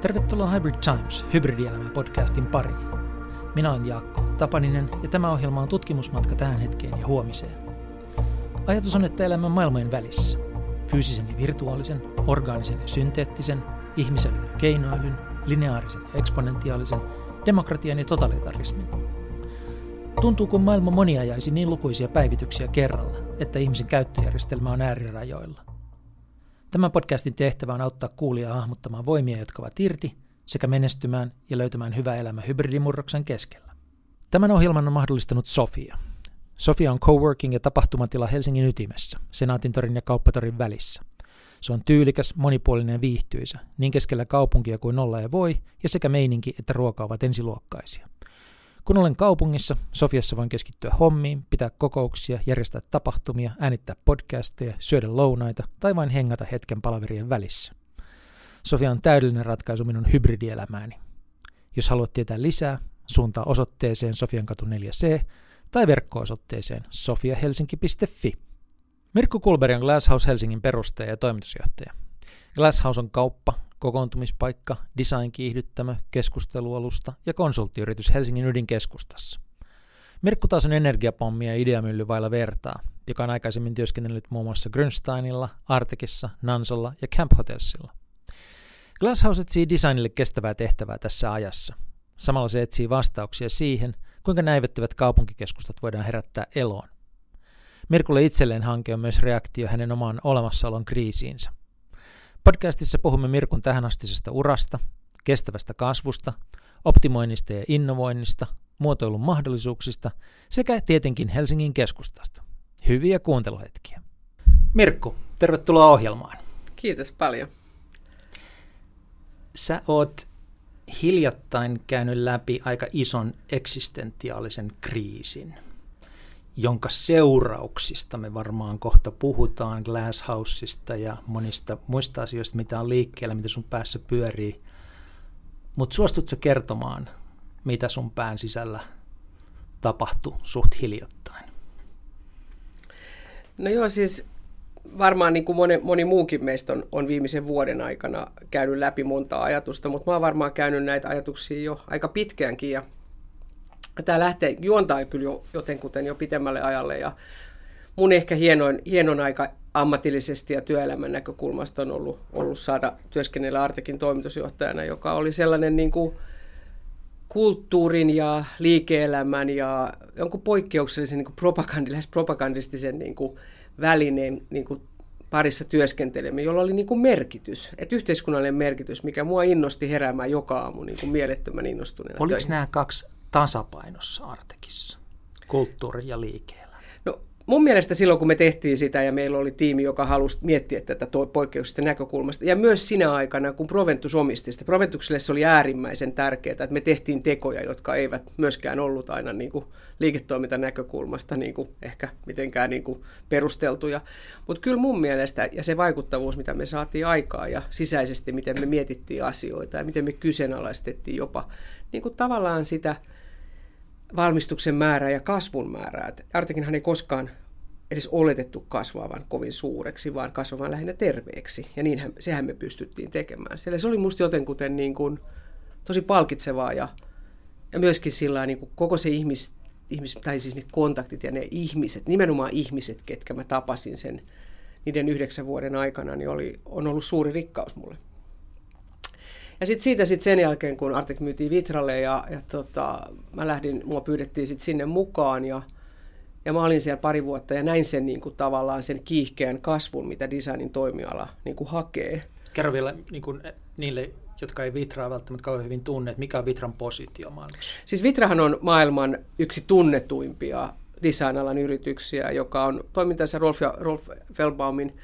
Tervetuloa Hybrid Times, hybridielämän podcastin pariin. Minä olen Jaakko Tapaninen ja tämä ohjelma on tutkimusmatka tähän hetkeen ja huomiseen. Ajatus on, että elämän maailmojen välissä. Fyysisen ja virtuaalisen, orgaanisen ja synteettisen, ihmiselyn ja keinoilyn, lineaarisen ja eksponentiaalisen, demokratian ja totalitarismin. Tuntuu, kun maailma moniajaisi niin lukuisia päivityksiä kerralla, että ihmisen käyttöjärjestelmä on äärirajoilla. Tämän podcastin tehtävä on auttaa kuulijaa hahmottamaan voimia, jotka ovat irti, sekä menestymään ja löytämään hyvä elämä hybridimurroksen keskellä. Tämän ohjelman on mahdollistanut Sofia. Sofia on coworking ja tapahtumatila Helsingin ytimessä, Senaatintorin ja Kauppatorin välissä. Se on tyylikäs, monipuolinen ja viihtyisä, niin keskellä kaupunkia kuin olla ja voi, ja sekä meininki että ruoka ovat ensiluokkaisia – kun olen kaupungissa, Sofiassa voin keskittyä hommiin, pitää kokouksia, järjestää tapahtumia, äänittää podcasteja, syödä lounaita tai vain hengata hetken palaverien välissä. Sofia on täydellinen ratkaisu minun hybridielämääni. Jos haluat tietää lisää, suuntaa osoitteeseen Sofiankatu 4C tai verkko-osoitteeseen sofiahelsinki.fi. Mirkku Kulberg on Glasshouse Helsingin perustaja ja toimitusjohtaja. Glasshouse on kauppa, kokoontumispaikka, design-kiihdyttämö, keskustelualusta ja konsulttiyritys Helsingin ydinkeskustassa. Mirkku taas on energiapommi ja ideamylly vailla vertaa, joka on aikaisemmin työskennellyt muun muassa Grünsteinilla, Artekissa, Nansolla ja Camp Hotelsilla. Glasshouse etsii designille kestävää tehtävää tässä ajassa. Samalla se etsii vastauksia siihen, kuinka näivettyvät kaupunkikeskustat voidaan herättää eloon. Mirkulle itselleen hanke on myös reaktio hänen omaan olemassaolon kriisiinsä. Podcastissa puhumme Mirkun tähänastisesta urasta, kestävästä kasvusta, optimoinnista ja innovoinnista, muotoilun mahdollisuuksista sekä tietenkin Helsingin keskustasta. Hyviä kuunteluhetkiä. Mirkku, tervetuloa ohjelmaan. Kiitos paljon. Sä oot hiljattain käynyt läpi aika ison eksistentiaalisen kriisin – jonka seurauksista me varmaan kohta puhutaan, Glasshouseista ja monista muista asioista, mitä on liikkeellä, mitä sun päässä pyörii. Mutta suostutko kertomaan, mitä sun pään sisällä tapahtui suht hiljattain? No joo, siis varmaan niin kuin moni, moni muukin meistä on, on viimeisen vuoden aikana käynyt läpi monta ajatusta, mutta mä oon varmaan käynyt näitä ajatuksia jo aika pitkäänkin ja tämä lähtee, juontaa kyllä jo jotenkuten jo pitemmälle ajalle ja mun ehkä hienoin, hienoin aika ammatillisesti ja työelämän näkökulmasta on ollut, ollut saada työskennellä Artekin toimitusjohtajana, joka oli sellainen niin kuin kulttuurin ja liike-elämän ja jonkun poikkeuksellisen niin kuin propagandi, lähes propagandistisen niin kuin välineen niin kuin parissa työskentelemme, jolla oli niin kuin merkitys, että yhteiskunnallinen merkitys, mikä mua innosti heräämään joka aamu niin kuin mielettömän innostuneena. Oliko töihin. nämä kaksi tasapainossa Artekissa, kulttuuri ja liike No mun mielestä silloin, kun me tehtiin sitä ja meillä oli tiimi, joka halusi miettiä tätä poikkeuksista näkökulmasta, ja myös sinä aikana, kun Proventus omisti sitä, Proventukselle se oli äärimmäisen tärkeää, että me tehtiin tekoja, jotka eivät myöskään ollut aina niin kuin liiketoimintan näkökulmasta niin kuin ehkä mitenkään niin kuin perusteltuja. Mutta kyllä mun mielestä, ja se vaikuttavuus, mitä me saatiin aikaa ja sisäisesti, miten me mietittiin asioita ja miten me kyseenalaistettiin jopa niin kuin tavallaan sitä – valmistuksen määrää ja kasvun määrää. Artekinhan ei koskaan edes oletettu kasvavan kovin suureksi, vaan kasvavan lähinnä terveeksi. Ja niinhän, sehän me pystyttiin tekemään. Siellä se oli musta jotenkuten niin kuin tosi palkitsevaa ja, ja myöskin sillä niin kuin koko se ihmis, ihmis, tai siis ne kontaktit ja ne ihmiset, nimenomaan ihmiset, ketkä mä tapasin sen niiden yhdeksän vuoden aikana, niin oli, on ollut suuri rikkaus mulle. Ja sitten siitä sit sen jälkeen, kun Artek myytiin Vitralle ja, ja tota, mä lähdin, mua pyydettiin sit sinne mukaan ja, ja mä olin siellä pari vuotta ja näin sen niin kuin, tavallaan sen kiihkeän kasvun, mitä designin toimiala niin kuin, hakee. Kerro vielä niin kuin, niille, jotka ei Vitraa välttämättä kauhean hyvin tunne, että mikä on Vitran positio maailmassa? Siis Vitrahan on maailman yksi tunnetuimpia designalan yrityksiä, joka on toimintansa Rolf, ja, Rolf Felbaumin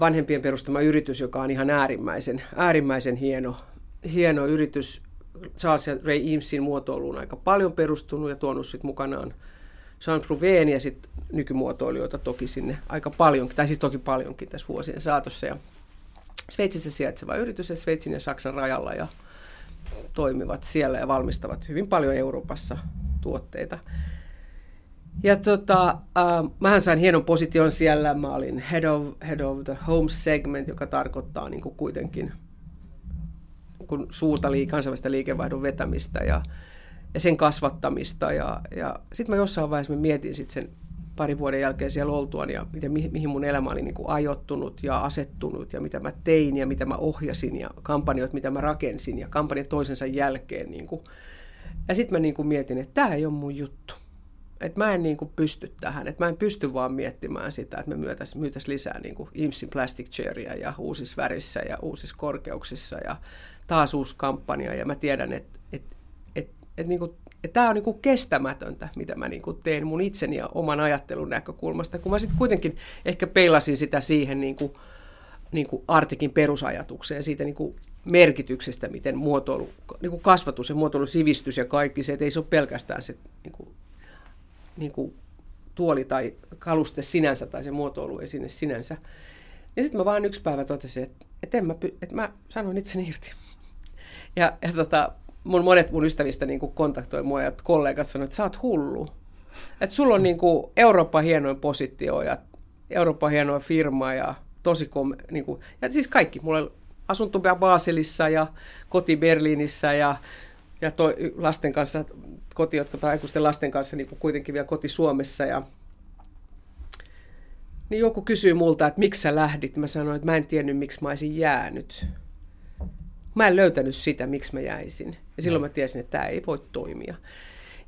vanhempien perustama yritys, joka on ihan äärimmäisen, äärimmäisen hieno, hieno yritys. Charles ja Ray Eamesin muotoiluun aika paljon perustunut ja tuonut sitten mukanaan Jean Prouven ja sitten nykymuotoilijoita toki sinne aika paljon, tai siis toki paljonkin tässä vuosien saatossa. Ja Sveitsissä sijaitseva yritys ja Sveitsin ja Saksan rajalla ja toimivat siellä ja valmistavat hyvin paljon Euroopassa tuotteita. Ja tota, äh, mähän sain hienon position siellä. Mä olin head of, head of the home segment, joka tarkoittaa niin kuin kuitenkin kuin suurta lii, kansainvälistä liikevaihdon vetämistä ja, ja sen kasvattamista. Ja, ja sitten mä jossain vaiheessa mä mietin sit sen parin vuoden jälkeen siellä oltuaan ja miten, mihin mun elämä oli niin kuin ajottunut ja asettunut ja mitä mä tein ja mitä mä ohjasin ja kampanjoit, mitä mä rakensin ja kampanjat toisensa jälkeen. Niin kuin. Ja sitten mä niin kuin mietin, että tämä ei ole mun juttu. Että mä en niin kuin pysty tähän, että mä en pysty vaan miettimään sitä, että me myytäisiin myytäis lisää niin kuin IMSin plastic chairia ja uusissa värissä ja uusissa korkeuksissa ja taas uusi kampanja. Ja mä tiedän, että, että, että, että, niin kuin, tämä on niin kuin kestämätöntä, mitä mä niin kuin teen mun itseni ja oman ajattelun näkökulmasta, kun mä sitten kuitenkin ehkä peilasin sitä siihen niin kuin, niin kuin Artikin perusajatukseen siitä niin kuin merkityksestä, miten muotoilu, niin kuin kasvatus ja muotoilusivistys ja kaikki se, että ei se ole pelkästään se niin kuin niin kuin tuoli tai kaluste sinänsä tai se muotoiluesine sinänsä. Ja sitten mä vaan yksi päivä totesin, että, että, en mä, että mä sanoin itseni irti. Ja, ja tota, mun monet mun ystävistä niin kuin kontaktoi mua ja kollegat sanoivat, että sä oot hullu. Että sulla on niin kuin Euroopan hienoin positio ja Euroopan hienoin firma ja tosi kom, niin kuin, ja siis kaikki. Mulla asunto Baselissa ja koti Berliinissä ja ja toi, lasten kanssa, koti, jotka tai aikuisten lasten kanssa niin kuitenkin vielä koti Suomessa. Ja, niin joku kysyy multa, että miksi sä lähdit. Mä sanoin, että mä en tiennyt, miksi mä olisin jäänyt. Mä en löytänyt sitä, miksi mä jäisin. Ja silloin mä tiesin, että tämä ei voi toimia.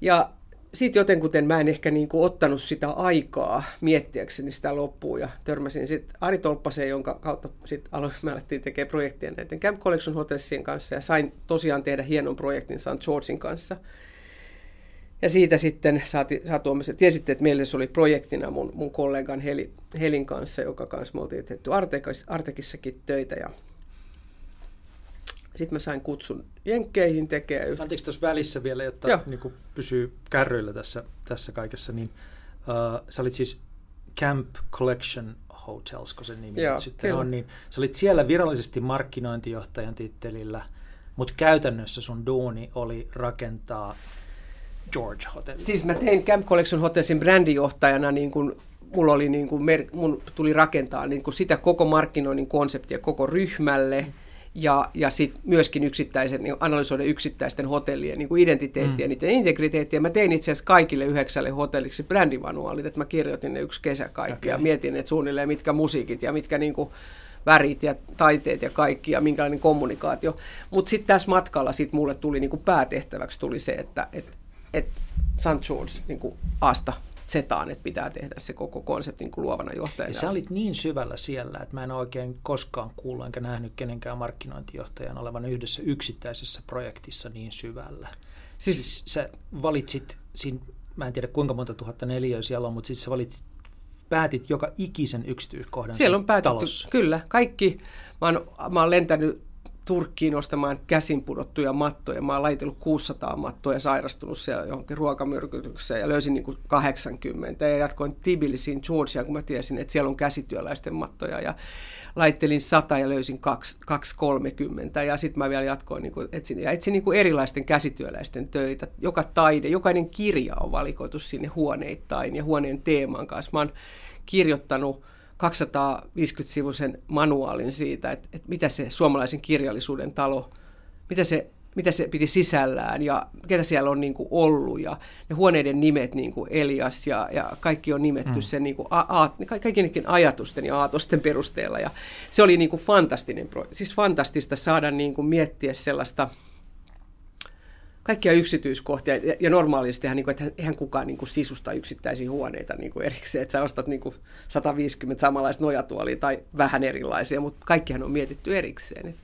Ja sitten jotenkuten mä en ehkä niin kuin ottanut sitä aikaa miettiäkseni sitä loppuun ja törmäsin sitten Ari Tolppaseen, jonka kautta sitten aloin, me alettiin tekemään projektia näiden Camp Collection Hotelsien kanssa ja sain tosiaan tehdä hienon projektin St. Georgein kanssa. Ja siitä sitten saati, saatuomassa, tiesitte, että meille se oli projektina mun, mun kollegan Heli, Helin kanssa, joka kanssa me oltiin tehty Artekissakin töitä ja sitten mä sain kutsun Jenkkeihin tekemään. Yhtä. Anteeksi tuossa välissä vielä, jotta niin kuin pysyy kärryillä tässä, tässä kaikessa, niin uh, sä olit siis Camp Collection Hotels, kun se nimi Joo, sitten kyllä. on, niin sä olit siellä virallisesti markkinointijohtajan tittelillä, mutta käytännössä sun duuni oli rakentaa George Hotel. Siis mä tein Camp Collection Hotelsin brändijohtajana niin kuin mulla oli niin kuin, mun tuli rakentaa niin kuin sitä koko markkinoinnin konseptia koko ryhmälle. Mm ja, ja sitten myöskin yksittäisen, niin analysoida yksittäisten hotellien niin kuin identiteettiä, mm. niiden integriteettiä. Mä tein itse asiassa kaikille yhdeksälle hotelliksi brändimanuaalit, että mä kirjoitin ne yksi kesä kaikki okay. ja mietin, että suunnilleen mitkä musiikit ja mitkä niin kuin, värit ja taiteet ja kaikki ja minkälainen kommunikaatio. Mutta sitten tässä matkalla sit mulle tuli niin kuin päätehtäväksi tuli se, että et, et St. George niin kuin Asta setaan, että pitää tehdä se koko konseptin kuin luovana johtajana. Ja sä olit niin syvällä siellä, että mä en oikein koskaan kuullut enkä nähnyt kenenkään markkinointijohtajan olevan yhdessä yksittäisessä projektissa niin syvällä. Siis, siis sä valitsit, siinä, mä en tiedä kuinka monta tuhatta neliöä siellä on, mutta siis sä valitsit päätit joka ikisen yksityiskohdan Siellä on päätetty, talossa. kyllä. Kaikki, mä oon, mä oon lentänyt Turkkiin ostamaan käsin pudottuja mattoja. Mä oon laitellut 600 mattoa ja sairastunut siellä johonkin ruokamyrkytykseen ja löysin niin kuin 80 ja jatkoin Tbilisiin Georgiaan, kun mä tiesin, että siellä on käsityöläisten mattoja ja laittelin 100 ja löysin 230 ja sitten mä vielä jatkoin niin kuin etsin, ja etsin niin kuin erilaisten käsityöläisten töitä. Joka taide, jokainen kirja on valikoitu sinne huoneittain ja huoneen teeman kanssa. Mä oon kirjoittanut 250-sivuisen manuaalin siitä, että, että mitä se suomalaisen kirjallisuuden talo, mitä se, mitä se piti sisällään ja ketä siellä on niin kuin ollut ja ne huoneiden nimet niin kuin Elias ja, ja kaikki on nimetty mm. sen niin kuin a, a, kaikkienkin ajatusten ja aatosten perusteella ja se oli niin kuin fantastinen, siis fantastista saada niin kuin miettiä sellaista – kaikkia yksityiskohtia. Ja, ja normaalisti niin kuin, että eihän kukaan niin kuin, sisusta yksittäisiä huoneita niin kuin erikseen, että sä ostat niin kuin 150 samanlaista nojatuolia tai vähän erilaisia, mutta kaikkihan on mietitty erikseen. Et,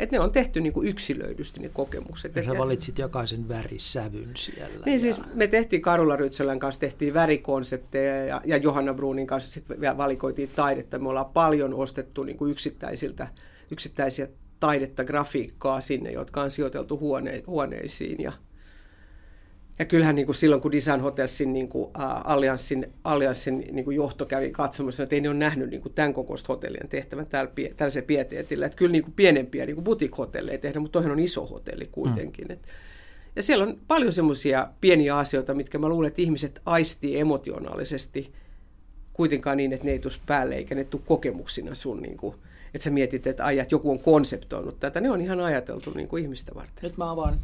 et ne on tehty niin kuin yksilöidysti ne kokemukset. Ja sä valitsit jokaisen värisävyn siellä. Niin ja... siis me tehtiin Karula Rytsölän kanssa tehtiin värikonsepteja ja, ja Johanna Bruunin kanssa sitten valikoitiin taidetta. Me ollaan paljon ostettu niin kuin yksittäisiltä, yksittäisiä taidetta, grafiikkaa sinne, jotka on sijoiteltu huone, huoneisiin. Ja, ja kyllähän niin kuin silloin, kun Design Hotelsin niin kuin, uh, allianssin, allianssin niin kuin johto kävi katsomassa, että ei ne ole nähnyt niin kuin tämän kokoista hotellien tehtävän täällä, tällaisen pieteetillä. Että kyllä niin kuin pienempiä niin kuin boutique-hotelleja tehdä, mutta toihan on iso hotelli kuitenkin. Mm. Et, ja siellä on paljon semmoisia pieniä asioita, mitkä mä luulen, että ihmiset aistii emotionaalisesti kuitenkaan niin, että ne ei tule päälle eikä ne tule kokemuksina sun niin kuin, että sä mietit, että, että joku on konseptoinut tätä. Ne on ihan ajateltu niin kuin ihmistä varten. Nyt mä avaan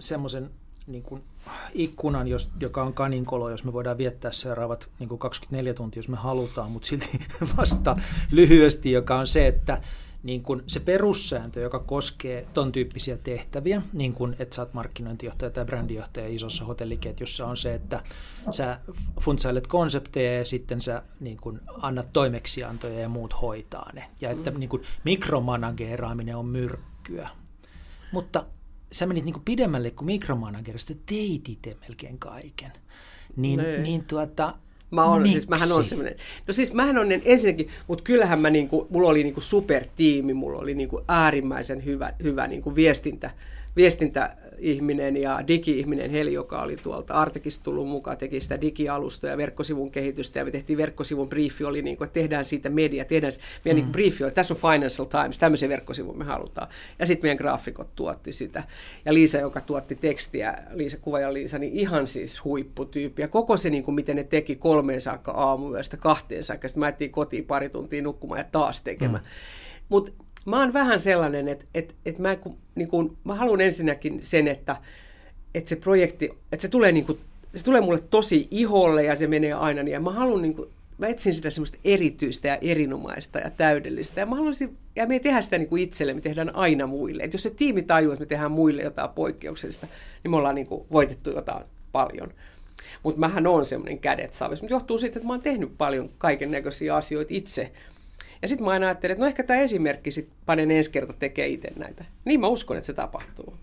semmoisen niin kuin ikkunan, jos, joka on kaninkolo, jos me voidaan viettää seuraavat niin kuin 24 tuntia, jos me halutaan, mutta silti vasta lyhyesti, joka on se, että niin kuin se perussääntö, joka koskee ton tyyppisiä tehtäviä, niin kuin että sä oot markkinointijohtaja tai brändijohtaja isossa hotelliketjussa, on se, että sä funtsailet konsepteja ja sitten sä niin kuin annat toimeksiantoja ja muut hoitaa ne. Ja että mm. niin kuin mikromanageeraaminen on myrkkyä. Mutta sä menit niin kuin pidemmälle kuin mikromanagerista, teit itse melkein kaiken. Niin, niin tuota, Mä on, siis mähän on semmoinen. No siis mähän on ensinnäkin, mutta kyllähän mä niinku, mulla oli niinku supertiimi, mulla oli niinku äärimmäisen hyvä, hyvä niinku viestintä, viestintä ihminen ja digi-ihminen Heli, joka oli tuolta Artekista tullut mukaan, teki sitä digialusta ja verkkosivun kehitystä ja me tehtiin verkkosivun briefi, oli niin kuin, että tehdään siitä media, tehdään meidän mm. niin briefi oli, tässä on Financial Times, tämmöisen verkkosivun me halutaan. Ja sitten meidän graafikot tuotti sitä. Ja Liisa, joka tuotti tekstiä, Liisa, kuvaaja Liisa, niin ihan siis huipputyyppi. Ja koko se, niin kuin, miten ne teki kolmeen saakka aamuyöstä kahteen saakka, sitten mä kotiin pari tuntia nukkumaan ja taas tekemään. Mm. Mutta mä oon vähän sellainen, että, että, että mä, kun, niin kun, mä haluan ensinnäkin sen, että, että se projekti, että se tulee, niin kuin, se tulee mulle tosi iholle ja se menee aina niin. Ja mä haluan niin kuin, mä etsin sitä semmoista erityistä ja erinomaista ja täydellistä. Ja mä haluaisin, ja me ei tehdä sitä niin kuin itselle, me tehdään aina muille. Et jos se tiimi tajuu, että me tehdään muille jotain poikkeuksellista, niin me ollaan niin kuin voitettu jotain paljon. Mutta mähän on semmoinen kädet saavis. Mutta johtuu siitä, että mä oon tehnyt paljon kaiken näköisiä asioita itse. Ja sitten mä aina ajattelin, että no ehkä tämä esimerkki sit panen ensi kerta tekee itse näitä. Niin mä uskon, että se tapahtuu.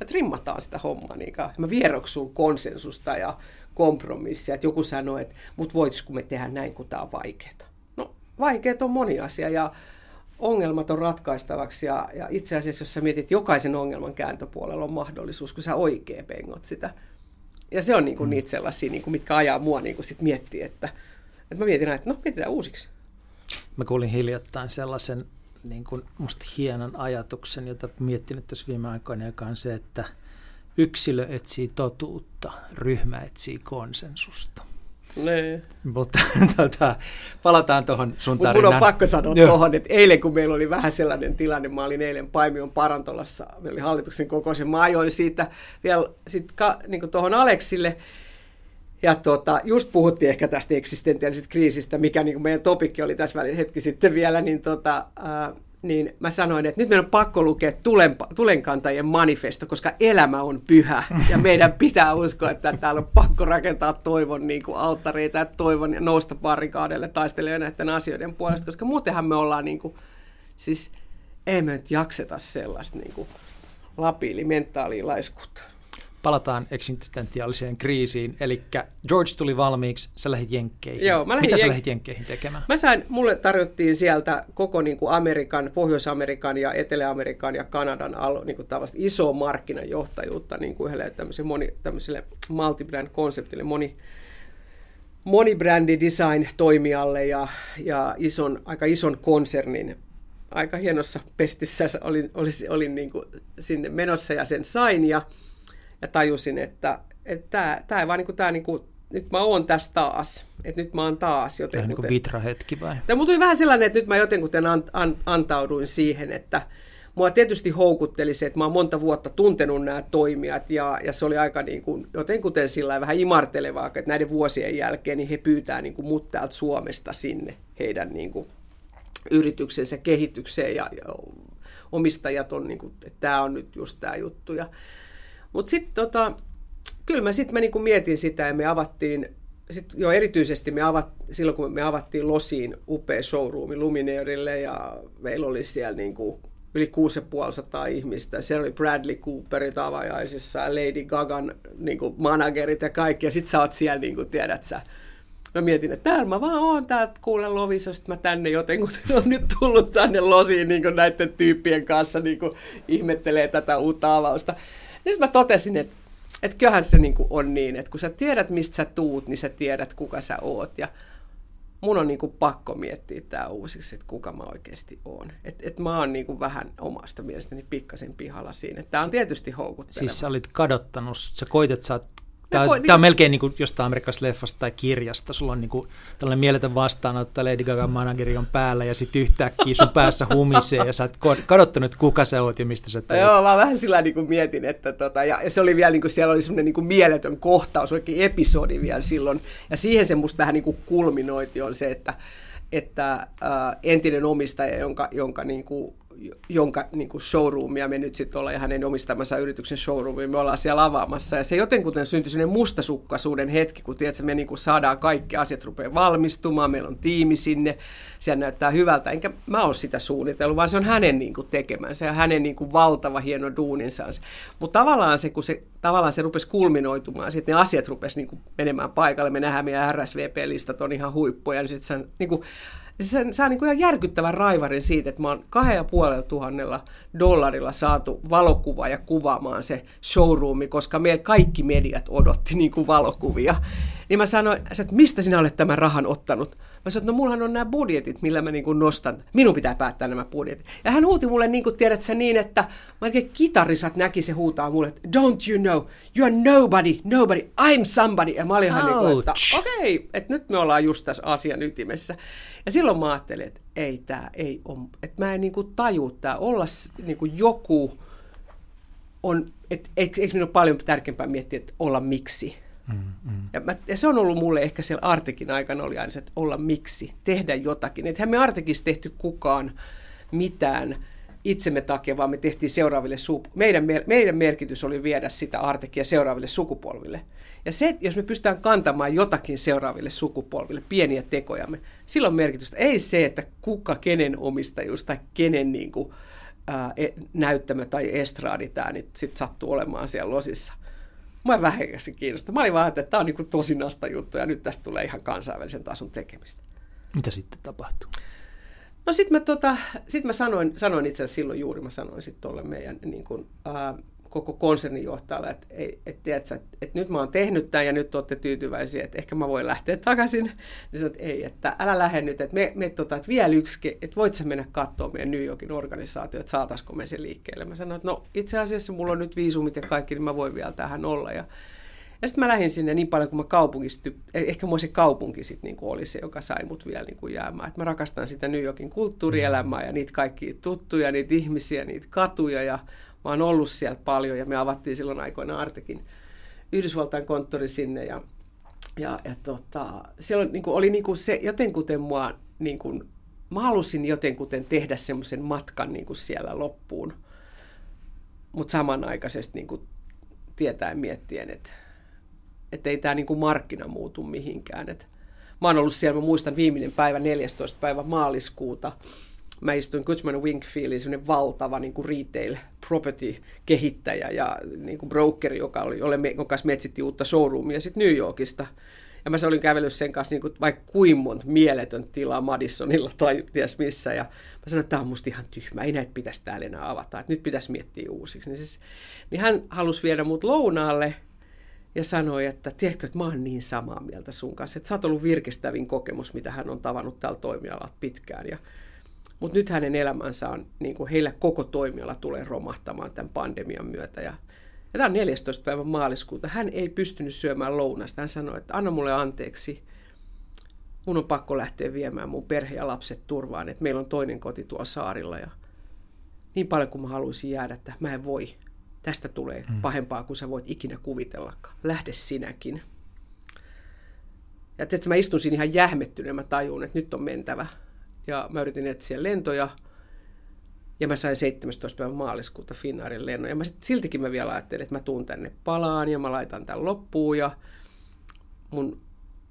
Ja trimmataan sitä hommaa. Niin mä vieroksun konsensusta ja kompromissia. Että joku sanoo, että mut voitaisiko me tehdä näin, kun tämä on vaikeaa. No vaikeat on moni asia ja ongelmat on ratkaistavaksi. Ja, ja itse asiassa, jos sä mietit, jokaisen ongelman kääntöpuolella on mahdollisuus, kun sä oikein pengot sitä. Ja se on niinku mm. niitä sellaisia, niinku, mitkä ajaa mua niinku sit miettiä, että, että mä mietin, että no mietitään uusiksi. Mä kuulin hiljattain sellaisen niin kuin musta hienon ajatuksen, jota miettinyt tässä viime aikoina, joka on se, että yksilö etsii totuutta, ryhmä etsii konsensusta. Nee. Mutta tota, palataan tuohon sun tarinaan. Mun on pakko sanoa tuohon, että eilen kun meillä oli vähän sellainen tilanne, mä olin eilen Paimion parantolassa, meillä oli hallituksen kokous, ja mä ajoin siitä vielä sit ka, niin tuohon Aleksille, ja tota, just puhuttiin ehkä tästä eksistentiaalisesta kriisistä, mikä niin kuin meidän topikki oli tässä välin hetki sitten vielä, niin, tota, ää, niin mä sanoin, että nyt meidän on pakko lukea tulen, tulenkantajien manifesto, koska elämä on pyhä. Ja meidän pitää uskoa, että täällä on pakko rakentaa toivon niin kuin alttareita ja toivon ja nousta barrikaadelle taistelemaan näiden asioiden puolesta, koska muutenhan me ollaan niin kuin, siis ei me nyt jakseta sellaista niin kuin lapiili mentaalia laiskuutta palataan eksistentiaaliseen kriisiin. Eli George tuli valmiiksi, sä lähdit Jenkkeihin. Joo, mä Mitä jen... sä lähdit Jenkkeihin tekemään? Mä sain, mulle tarjottiin sieltä koko niin kuin Amerikan, Pohjois-Amerikan ja Etelä-Amerikan ja Kanadan niin kuin isoa markkinajohtajuutta niin kuin yhdelle tämmöiselle, moni, tämmöiselle multibrand-konseptille, moni, monibrändi design toimijalle ja, ja ison, aika ison konsernin aika hienossa pestissä olin, olin, olin niin kuin sinne menossa ja sen sain. Ja, ja tajusin, että, että tämä, vaan niin kuin, tämä niin kuin, nyt mä oon tässä taas. Että nyt mä oon taas jotenkin. Vähän niin kuin vitra-hetki vai? Tämä tuli vähän sellainen, että nyt mä jotenkin an, an, antauduin siihen, että mua tietysti houkutteli se, että mä oon monta vuotta tuntenut nämä toimijat ja, ja se oli aika niin kuin, jotenkuten sillä vähän imartelevaa, että näiden vuosien jälkeen niin he pyytää niin kuin mut täältä Suomesta sinne heidän niin kuin, yrityksensä kehitykseen ja, ja omistajat on, niin kuin, että tämä on nyt just tämä juttu. Ja, mutta sitten tota, kyllä mä sitten niinku mietin sitä ja me avattiin, sit jo erityisesti me avat, silloin kun me avattiin Losiin upea showroomi Lumineerille ja meillä oli siellä niinku yli 6500 ihmistä. Siellä oli Bradley Cooperit avajaisissa ja Lady Gagan niin kuin managerit ja kaikki. Ja sit sä oot siellä, niin kuin, tiedät sä, mä mietin, että täällä mä vaan oon täältä kuulen Lovisasta, mä tänne jotenkin on nyt tullut tänne Losiin niin näiden tyyppien kanssa niin ihmettelee tätä uutta avausta. Nyt mä totesin, että, että kyllähän se niin on niin, että kun sä tiedät, mistä sä tuut, niin sä tiedät, kuka sä oot. Ja mun on niin kuin pakko miettiä tämä uusiksi, että kuka mä oikeasti oon. Että et mä oon niin kuin vähän omasta mielestäni pikkasen pihalla siinä. Tämä on tietysti houkutteleva. Siis sä olit kadottanut, sä koitet, sä oot Tämä, voi- tämä on melkein niin kuin jostain amerikkalaisesta leffasta tai kirjasta. Sulla on niin kuin tällainen mieletön vastaanotto, Lady Gaga manageri on päällä ja sitten yhtäkkiä sun päässä humisee ja sä oot kadottanut, kuka sä oot ja mistä sä tulet. Joo, mä vähän sillä niin kuin mietin, että tota, ja se oli vielä, niin kuin, siellä oli semmoinen niin kuin mieletön kohtaus, oikein episodi vielä silloin, ja siihen se musta vähän niin kuin kulminoiti on se, että, että äh, entinen omistaja, jonka, jonka niin kuin, jonka niin kuin showroomia me nyt sitten ollaan ja hänen omistamansa yrityksen showroomia, me ollaan siellä avaamassa. Ja se jotenkuten syntyi sellainen mustasukkaisuuden hetki, kun tiedätkö, me niin kuin saadaan kaikki asiat rupeaa valmistumaan, meillä on tiimi sinne, siellä näyttää hyvältä, enkä mä ole sitä suunnitellut, vaan se on hänen niin kuin tekemänsä ja hänen niin kuin valtava hieno duuninsa. Mutta tavallaan se, kun se, tavallaan se rupesi kulminoitumaan, sitten ne asiat rupesi niin kuin menemään paikalle, me nähdään meidän RSVP-listat on ihan huippuja, niin sitten niin kuin, se saa niin kuin ihan järkyttävän raivarin siitä, että mä oon kahden ja puolella tuhannella dollarilla saatu valokuva ja kuvaamaan se showroomi, koska meillä kaikki mediat odotti niin kuin valokuvia. Niin mä sanoin, että mistä sinä olet tämän rahan ottanut? Mä sanoin, että no mullahan on nämä budjetit, millä mä niin kuin nostan. Minun pitää päättää nämä budjetit. Ja hän huuti mulle, niin kuin tiedät sä, niin, että melkein kitarisat näki se huutaa mulle, että don't you know, you are nobody, nobody, I'm somebody. Ja mä olin ihan niin kuin, että okei, okay, että nyt me ollaan just tässä asian ytimessä. Ja silloin mä ajattelin, että ei tämä ei ole, että mä en niin kuin taju tämä olla niin kuin joku on, että eikö, eikö minun ole paljon tärkeämpää miettiä, että olla miksi. Mm, mm. Ja, mä, ja se on ollut mulle ehkä siellä Artekin aikana oli aina se, että olla miksi, tehdä jotakin. Eihän me Artekissa tehty kukaan mitään itsemme takia, vaan me tehtiin seuraaville sup- meidän, meidän merkitys oli viedä sitä Artekia seuraaville sukupolville. Ja se, jos me pystytään kantamaan jotakin seuraaville sukupolville, pieniä tekojamme, sillä on merkitystä. Ei se, että kuka, kenen omistajuus tai kenen niin kuin, ää, e- näyttämö tai estraadi tämä nyt sit sattuu olemaan siellä losissa. Mä vähäkäsi kiinnosta. Mä olin vaan, että tämä on niin tosi nasta juttu ja nyt tästä tulee ihan kansainvälisen tason tekemistä. Mitä sitten tapahtuu? No sitten mä, tota, sit mä sanoin, sanoin itse asiassa silloin juuri, mä sanoin sitten tuolle meidän niin kun, ää, koko konserninjohtajalle, että et, et, tiedätkö, että et nyt mä oon tehnyt tämän ja nyt olette tyytyväisiä, että ehkä mä voin lähteä takaisin. Niin sanoin, että ei, että älä lähde nyt, että, me, me, tota, että vielä yksi, että voit sä mennä katsoa meidän New Yorkin organisaatio, että saataisiko me sen liikkeelle. Mä sanoin, että no itse asiassa mulla on nyt viisumit ja kaikki, niin mä voin vielä tähän olla. Ja, ja sitten mä lähdin sinne niin paljon, kun mä kaupungista, ehkä mua se kaupunki sit niin oli se, joka sai mut vielä niin kuin jäämään. Et mä rakastan sitä New Yorkin kulttuurielämää ja niitä kaikkia tuttuja, niitä ihmisiä, niitä katuja ja mä oon ollut siellä paljon ja me avattiin silloin aikoina Artekin Yhdysvaltain konttori sinne ja, ja, ja tota, siellä niin kuin, oli niin kuin se jotenkuten mua, niin kuin, mä halusin jotenkuten tehdä semmoisen matkan niin kuin siellä loppuun, mutta samanaikaisesti niin kuin, tietäen miettien, että että ei tämä niinku markkina muutu mihinkään. Et mä oon ollut siellä, mä muistan viimeinen päivä, 14. päivä maaliskuuta. Mä istuin Goodman Wingfieldin, semmoinen valtava niin kuin retail property kehittäjä ja niin kuin brokeri, joka oli, jolle me, jonka kanssa me uutta showroomia sitten New Yorkista. Ja mä olin kävellyt sen kanssa niin kuin, vaikka kuin monta mieletön tilaa Madisonilla tai ties missä. Ja mä sanoin, että tämä on musta ihan tyhmä, ei näitä pitäisi täällä enää avata, että nyt pitäisi miettiä uusiksi. Niin, siis, niin hän halusi viedä mut lounaalle ja sanoi, että tiedätkö, että mä oon niin samaa mieltä sun kanssa, että sä oot ollut virkistävin kokemus, mitä hän on tavannut tällä toimialalla pitkään. Ja, mutta nyt hänen elämänsä on, niin kuin heillä koko toimiala tulee romahtamaan tämän pandemian myötä. Ja, ja tämä on 14. päivä maaliskuuta. Hän ei pystynyt syömään lounasta. Hän sanoi, että anna mulle anteeksi. Mun on pakko lähteä viemään mun perhe ja lapset turvaan, että meillä on toinen koti tuolla saarilla. Ja niin paljon kuin mä haluaisin jäädä, että mä en voi tästä tulee mm. pahempaa kuin sä voit ikinä kuvitellakaan. Lähde sinäkin. Ja että mä istun siinä ihan jähmettyneen ja mä tajun, että nyt on mentävä. Ja mä yritin etsiä lentoja. Ja mä sain 17. päivä maaliskuuta Finnaarin lennon. Ja mä sit, siltikin mä vielä ajattelin, että mä tuun tänne palaan ja mä laitan tämän loppuun. Ja mun,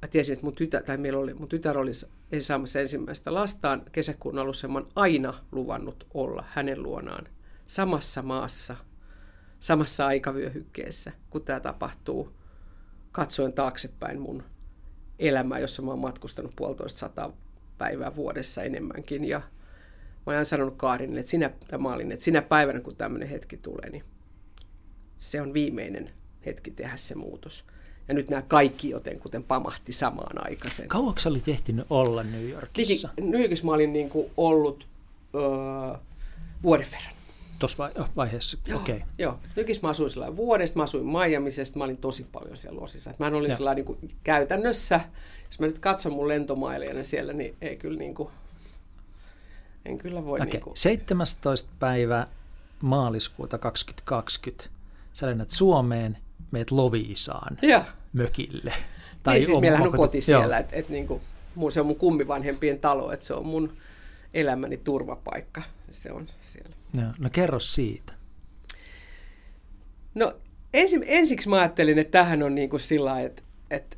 mä tiesin, että mun tytär, tai meillä oli, mun tytär oli saamassa ensimmäistä lastaan kesäkuun alussa. Mä oon aina luvannut olla hänen luonaan samassa maassa – samassa aikavyöhykkeessä, kun tämä tapahtuu, katsoen taaksepäin mun elämää, jossa mä oon matkustanut puolitoista sata päivää vuodessa enemmänkin. Ja mä oon sanonut Kaarinille, että sinä, mä olin, että sinä päivänä, kun tämmöinen hetki tulee, niin se on viimeinen hetki tehdä se muutos. Ja nyt nämä kaikki joten kuten pamahti samaan aikaisen. Kauaksi olit ehtinyt olla New Yorkissa? New Yorkissa mä olin niin kuin ollut öö, vuoden verran. Tuossa vaiheessa, Joo, okei. Okay. Joo, nykis mä asuin sillä vuodesta, mä asuin Miamisesta, mä olin tosi paljon siellä Losissa. Et mä olin sillä niin kuin, käytännössä, jos mä nyt katson mun lentomailijana siellä, niin ei kyllä niin kuin, en kyllä voi okay. niin kuin... 17. päivä maaliskuuta 2020 sä lennät Suomeen, meet Loviisaan ja. mökille. Tai niin, siis meillähän on koti siellä, että et, niin kuin, se on mun kummivanhempien talo, että se on mun elämäni turvapaikka. Se on siellä. No, no kerro siitä. No ensi, ensiksi mä ajattelin, että tähän on niin kuin sillä että, että,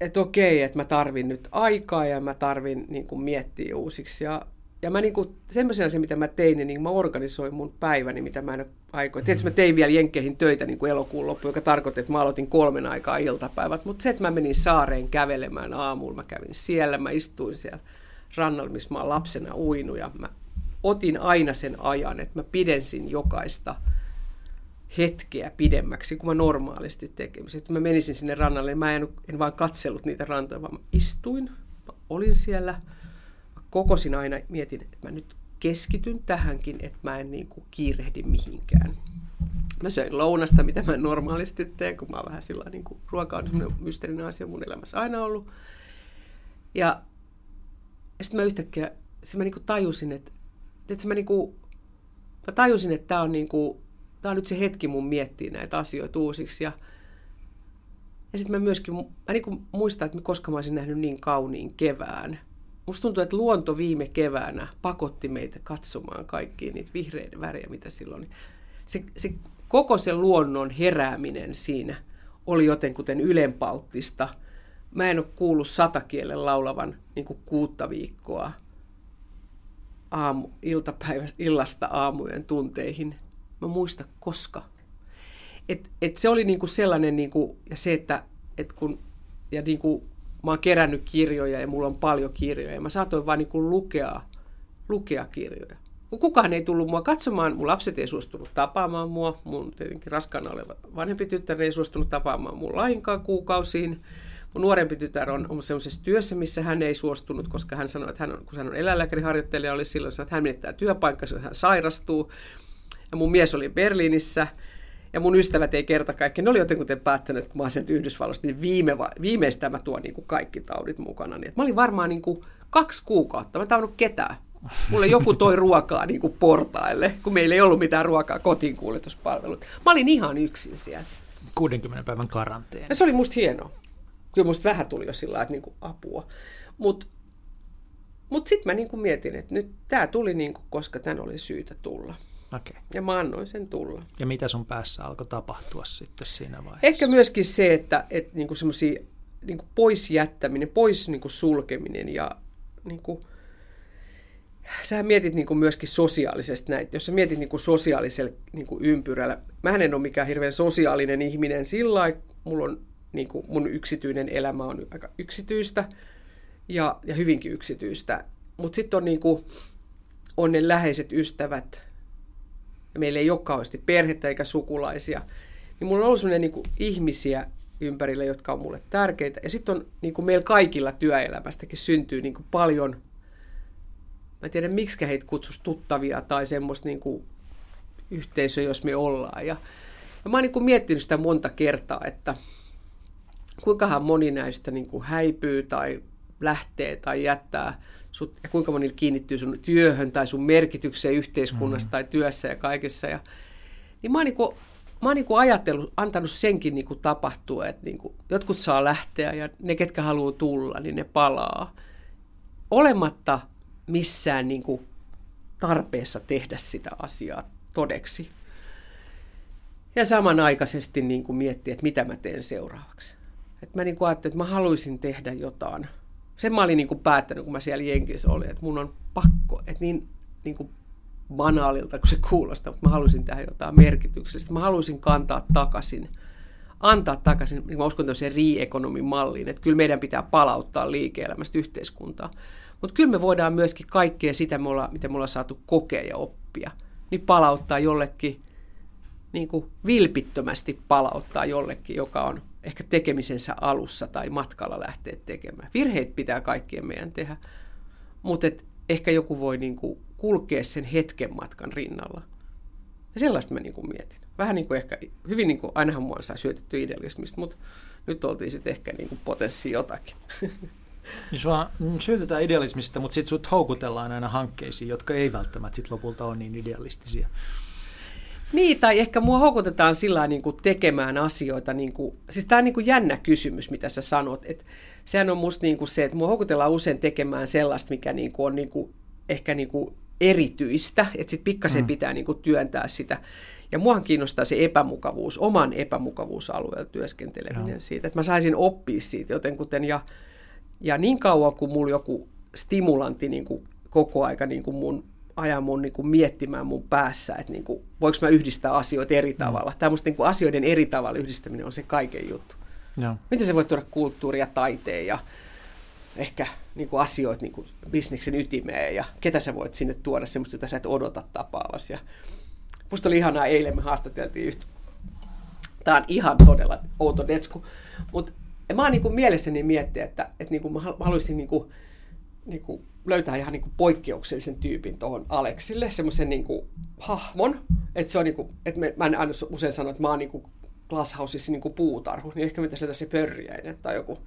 että okei, että mä tarvin nyt aikaa ja mä tarvin niin kuin miettiä uusiksi. Ja, ja mä niin kuin, semmoisena se, mitä mä tein, niin mä organisoin mun päiväni, mitä mä en aikoin. Tietysti mä tein vielä Jenkkeihin töitä niin kuin elokuun loppu, joka tarkoitti, että mä aloitin kolmen aikaa iltapäivät. Mutta se, että mä menin saareen kävelemään aamulla, mä kävin siellä, mä istuin siellä rannalla, missä mä oon lapsena uinut ja mä otin aina sen ajan, että mä pidensin jokaista hetkeä pidemmäksi kuin mä normaalisti tekisin. Että mä menisin sinne rannalle mä en, en vaan katsellut niitä rantoja, vaan mä istuin, mä olin siellä, mä kokosin aina, mietin, että mä nyt keskityn tähänkin, että mä en niin kuin kiirehdi mihinkään. Mä söin lounasta, mitä mä normaalisti teen, kun mä oon vähän sillä niin kuin ruoka on semmoinen mysteerinen asia mun elämässä aina ollut. Ja, ja sitten mä yhtäkkiä, sit mä niin kuin tajusin, että että mä, niinku, mä tajusin, että tämä on, niinku, on nyt se hetki mun miettiä näitä asioita uusiksi. Ja, ja sitten mä myöskin, mä niinku muistan, että koska mä olisin nähnyt niin kauniin kevään. Musta tuntuu, että luonto viime keväänä pakotti meitä katsomaan kaikkia niitä vihreitä värejä, mitä silloin. Se, se, koko se luonnon herääminen siinä oli jotenkuten ylenpalttista. Mä en ole kuullut satakielen laulavan niin kuutta viikkoa aamu, iltapäivä, illasta aamujen tunteihin. Mä muista koska. Et, et se oli niinku sellainen, niinku, ja se, että et kun, ja niinku, mä oon kerännyt kirjoja ja mulla on paljon kirjoja, ja mä saatoin vaan niinku lukea, lukea kirjoja. Kukaan ei tullut mua katsomaan, mun lapset ei suostunut tapaamaan mua, mun tietenkin raskaana oleva vanhempi tyttär ei suostunut tapaamaan mun lainkaan kuukausiin. Mun nuorempi tytär on, on sellaisessa työssä, missä hän ei suostunut, koska hän sanoi, että hän on, kun hän on eläinlääkäriharjoittelija, oli silloin että hän menettää työpaikkansa, hän sairastuu. Ja mun mies oli Berliinissä, ja mun ystävät ei kerta kaikki, ne oli jotenkin päättäneet, että kun mä olen Yhdysvalloista, niin viime, viimeistään mä tuon niin kuin kaikki taudit mukana. Niin, mä olin varmaan niin kuin kaksi kuukautta, mä en tavannut ketään. Mulle joku toi ruokaa niin kuin portaille, kun meillä ei ollut mitään ruokaa kotiin kuljetuspalvelut. Mä olin ihan yksin siellä. 60 päivän karanteeni. Ja se oli musta hienoa kyllä musta vähän tuli jo sillä että niinku apua. Mutta mut sitten mä niinku mietin, että nyt tämä tuli niinku, koska tän oli syytä tulla. Okay. Ja mä annoin sen tulla. Ja mitä sun päässä alkoi tapahtua sitten siinä vaiheessa? Ehkä myöskin se, että, että niinku semmoisia niinku pois jättäminen, pois niinku sulkeminen ja niinku, sä mietit niinku myöskin sosiaalisesti näitä. Jos sä mietit niinku sosiaalisella niinku ympyrällä, mä en ole mikään hirveän sosiaalinen ihminen sillä mulla on niin kuin mun yksityinen elämä on aika yksityistä ja, ja hyvinkin yksityistä. Mutta sitten on, niin on ne läheiset ystävät, ja meillä ei ole kauheasti perhettä eikä sukulaisia, niin mulla on ollut sellainen niin ihmisiä ympärillä, jotka on mulle tärkeitä. Ja sitten on niin kuin meillä kaikilla työelämästäkin syntyy niin kuin paljon, mä en tiedä miksi heitä kutsus tuttavia tai semmoista niin kuin yhteisöä, jos me ollaan. Ja, ja mä oon niin kuin miettinyt sitä monta kertaa, että – kuinkahan moni näistä niin kuin häipyy tai lähtee tai jättää sut, ja kuinka moni kiinnittyy sun työhön tai sun merkitykseen yhteiskunnassa mm. tai työssä ja kaikessa. Ja, niin mä oon, niin kuin, mä oon niin kuin ajatellut, antanut senkin niin kuin tapahtua, että niin kuin, jotkut saa lähteä ja ne, ketkä haluaa tulla, niin ne palaa. Olematta missään niin kuin tarpeessa tehdä sitä asiaa todeksi. Ja samanaikaisesti niin kuin miettiä, että mitä mä teen seuraavaksi. Että mä niin kuin ajattelin, että mä haluaisin tehdä jotain. Sen mä olin niin kuin päättänyt, kun mä siellä Jenkissä olin, että mun on pakko, että niin, niin kuin banaalilta kuin se kuulostaa, mutta mä haluaisin tehdä jotain merkityksellistä. Mä haluaisin kantaa takaisin, antaa takaisin, niin mä uskon tämmöiseen re-ekonomin malliin, että kyllä meidän pitää palauttaa liike-elämästä yhteiskuntaa. Mutta kyllä me voidaan myöskin kaikkea sitä, mitä me ollaan saatu kokea ja oppia, niin palauttaa jollekin, niin kuin vilpittömästi palauttaa jollekin, joka on ehkä tekemisensä alussa tai matkalla lähteä tekemään. Virheet pitää kaikkien meidän tehdä, mutta et ehkä joku voi niin kuin kulkea sen hetken matkan rinnalla Ja sellaista mä niin kuin mietin. Vähän niin kuin ehkä, hyvin niin kuin, ainahan mua saa syötetty idealismista, mutta nyt oltiin sitten ehkä niin potenssi jotakin. Niin sua syötetään idealismista, mutta sitten sut houkutellaan aina hankkeisiin, jotka ei välttämättä sit lopulta ole niin idealistisia. Niin, tai ehkä mua houkutetaan sillä niin kuin tekemään asioita. Niin kuin, siis tämä on niin kuin jännä kysymys, mitä sä sanot. Et sehän on musta niin kuin se, että mua houkutellaan usein tekemään sellaista, mikä niin kuin on niin kuin, ehkä niin kuin erityistä, että sitten pikkasen mm. pitää niin kuin työntää sitä. Ja muahan kiinnostaa se epämukavuus, oman epämukavuusalueella työskenteleminen no. siitä, että mä saisin oppia siitä jotenkuten. Ja, ja niin kauan kuin mulla joku stimulantti niin kuin koko aika niin kuin mun aja mun niin kuin miettimään mun päässä, että niin kuin, voiko mä yhdistää asioita eri mm. tavalla. Tämä musta niin kuin asioiden eri tavalla yhdistäminen on se kaiken juttu. No. Miten se voi tuoda kulttuuria, taiteen ja ehkä niin kuin asioita niin kuin bisneksen ytimeen ja ketä sä voit sinne tuoda semmoista, jota sä et odota tapaavas. Ja musta oli ihanaa, eilen me haastateltiin yhtä. Tämä on ihan todella outo detsku, mutta mä oon niin kuin mielessäni miettiä, että, että niin kuin mä haluaisin niin kuin, niin kuin löytää ihan niin kuin poikkeuksellisen tyypin tuohon Aleksille, semmoisen niin kuin hahmon, että se on niin kuin, että me, mä en aina usein sano, että mä oon niin kuin Glasshouseissa niin kuin puutarhu, niin ehkä me pitäisi löytää se pörjäinen tai joku.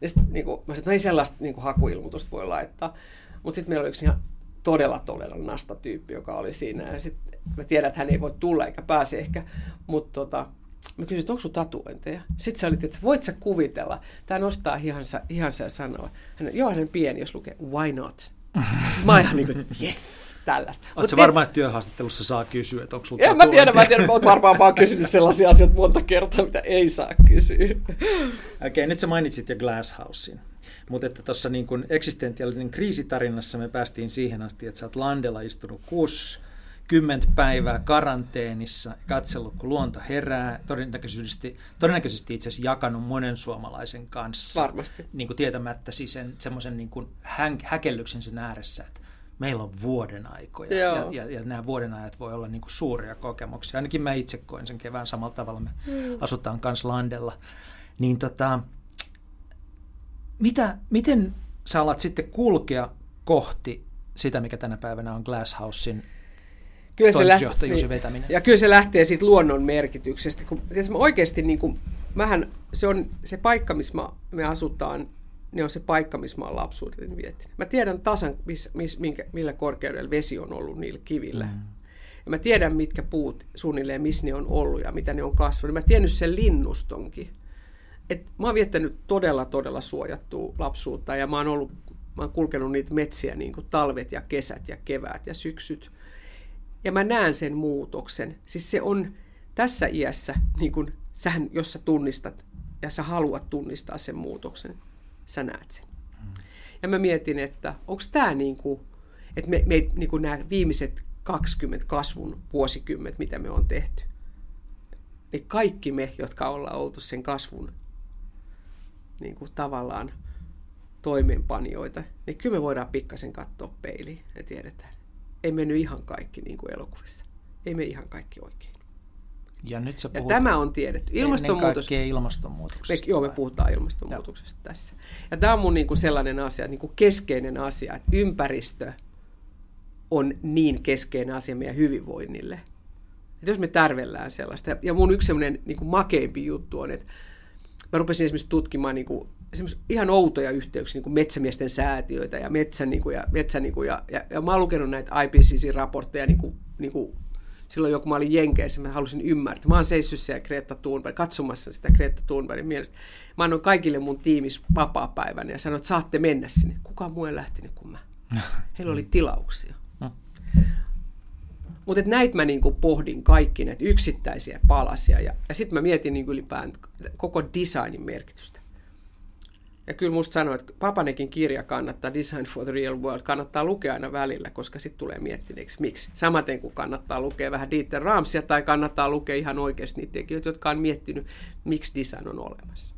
Ja sit, niin kuin, mä sanoin, että no ei sellaista niin kuin hakuilmoitusta voi laittaa. Mutta sitten meillä oli yksi ihan todella, todella nasta tyyppi, joka oli siinä. Ja sitten mä tiedän, että hän ei voi tulla eikä pääse ehkä, mutta tota, Mä kysyin, että onko sun tatuointeja? Sitten sä olit, että voit sä kuvitella. Tämä nostaa hihansa, hihansa ja sanoo, hän, joo, hän pieni, jos lukee, why not? mä oon ihan niin kuin, yes, tällaista. Oletko varmaan, että työhaastattelussa saa kysyä, että onko sulla ja, mä tiedän, mä tiedän, mä varmaan vaan kysynyt sellaisia asioita monta kertaa, mitä ei saa kysyä. Okei, okay, nyt sä mainitsit jo Glasshousein. Mutta että tuossa niin eksistentiaalinen kriisitarinassa me päästiin siihen asti, että sä oot Landella istunut kuusi kymmentä päivää karanteenissa, katsellut kun luonto herää, todennäköisesti, todennäköisesti itse asiassa jakanut monen suomalaisen kanssa. Varmasti. Niin kuin tietämättä siis sen, semmoisen niin kuin häkellyksen sen ääressä, että meillä on vuoden aikoja ja, ja, ja nämä vuoden ajat voi olla niin kuin suuria kokemuksia. Ainakin mä itse koen sen kevään samalla tavalla, me mm. asutaan kanssa landella. Niin tota, mitä, miten sä alat sitten kulkea kohti sitä, mikä tänä päivänä on Glasshousein kyllä se lähtee, niin, vetäminen. Ja kyllä se lähtee siitä luonnon merkityksestä. Kun, mä oikeasti, niin kuin, mähän, se on se paikka, missä me asutaan, ne on se paikka, missä mä oon lapsuuden vietin. Mä tiedän tasan, miss, miss, minkä, millä korkeudella vesi on ollut niillä kivillä. Mm. Ja mä tiedän, mitkä puut suunnilleen, missä ne on ollut ja mitä ne on kasvanut. Mä tiennyt sen linnustonkin. Et mä oon viettänyt todella, todella suojattua lapsuutta ja mä oon, ollut, mä oon kulkenut niitä metsiä niin kuin talvet ja kesät ja keväät ja syksyt. Ja mä näen sen muutoksen. Siis se on tässä iässä, niin kun sähän, jos sä tunnistat ja sä haluat tunnistaa sen muutoksen, sä näet sen. Ja mä mietin, että onko tämä niin kuin, että me, me niin kuin nämä viimeiset 20 kasvun vuosikymmet, mitä me on tehty, niin kaikki me, jotka ollaan oltu sen kasvun niin kuin tavallaan toimeenpanijoita, niin kyllä me voidaan pikkasen katsoa peiliin ja tiedetään ei mennyt ihan kaikki niin kuin elokuvissa. Ei me ihan kaikki oikein. Ja, nyt puhut ja tämä on tiedetty. Ilmastonmuutos. Ennen ilmastonmuutoksesta. Me, joo, me puhutaan ilmastonmuutoksesta joo. tässä. Ja tämä on mun niin kuin sellainen asia, niin kuin keskeinen asia, että ympäristö on niin keskeinen asia meidän hyvinvoinnille. Että jos me tärvellään sellaista. Ja mun yksi semmoinen niin makeimpi juttu on, että mä rupesin esimerkiksi tutkimaan niin kuin ihan outoja yhteyksiä, niin kuin metsämiesten säätiöitä ja metsän, niin kuin, ja, metsän, niin kuin, ja, ja, ja mä oon lukenut näitä IPCC-raportteja niin kuin, niin kuin, silloin joku mä olin Jenkeissä, mä halusin ymmärtää. Mä oon seissyt siellä Greta Thunberg, katsomassa sitä Greta Thunbergin mielestä. Mä annoin kaikille mun tiimis vapaa-päivän ja sanoin, että saatte mennä sinne. Kukaan muu ei lähtenyt kuin mä. Heillä oli tilauksia. Mutta näitä mä niinku pohdin kaikki, näitä yksittäisiä palasia. Ja, ja sitten mä mietin niinku ylipään koko designin merkitystä. Ja kyllä musta sanoo, että Papanekin kirja kannattaa, Design for the Real World, kannattaa lukea aina välillä, koska sitten tulee miettineeksi, miksi. Samaten kuin kannattaa lukea vähän Dieter Ramsia tai kannattaa lukea ihan oikeasti niitä tekijöitä, jotka on miettinyt, miksi design on olemassa.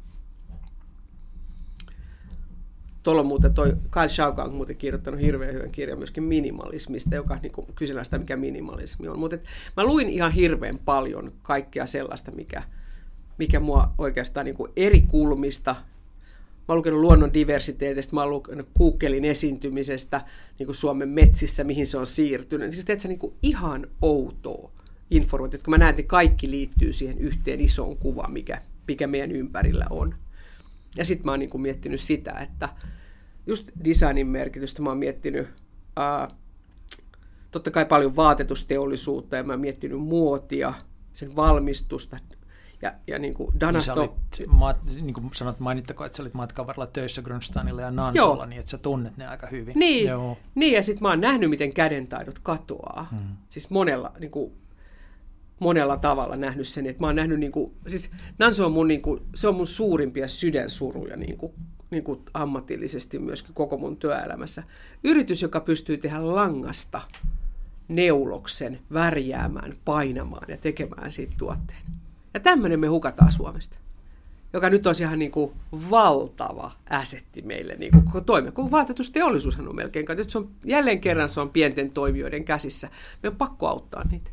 Tuolla on muuten toi Kyle Schauka on muuten kirjoittanut hirveän hyvän kirjan myöskin minimalismista, joka niin kysellään sitä, mikä minimalismi on. Mutta mä luin ihan hirveän paljon kaikkea sellaista, mikä, mikä mua oikeastaan niin eri kulmista Mä oon lukenut luonnon diversiteetistä, mä oon lukenut kuukkelin esiintymisestä niin kuin Suomen metsissä, mihin se on siirtynyt. Siis teetkö, niin kuin ihan outoa, informaatiot, kun mä näen, että kaikki liittyy siihen yhteen isoon kuvaan, mikä, mikä meidän ympärillä on. Ja sitten mä oon niin kuin miettinyt sitä, että just designin merkitystä mä oon miettinyt ää, totta kai paljon vaatetusteollisuutta ja mä oon miettinyt muotia, sen valmistusta, ja, ja niin kuin Danasto... Niin, olit, ma, niin kuin sanot, mainittako, että sä olit matkan varrella töissä Grunsteinilla ja Nansolla, niin että sä tunnet ne aika hyvin. Niin, Joo. niin ja sitten mä oon nähnyt, miten kädentaidot katoaa. Hmm. Siis monella, niin kuin, monella tavalla nähnyt sen, että mä oon nähnyt, niin kuin, siis Nanso on mun, niin kuin, se on mun suurimpia sydänsuruja niin kuin, niin kuin ammatillisesti myöskin koko mun työelämässä. Yritys, joka pystyy tehdä langasta neuloksen, värjäämään, painamaan ja tekemään siitä tuotteen. Ja tämmöinen me hukataan Suomesta, joka nyt on ihan niin kuin valtava äsetti meille niin kuin koko toimi. Koko vaatetusteollisuushan on melkein, nyt se on, jälleen kerran se on pienten toimijoiden käsissä. Me on pakko auttaa niitä.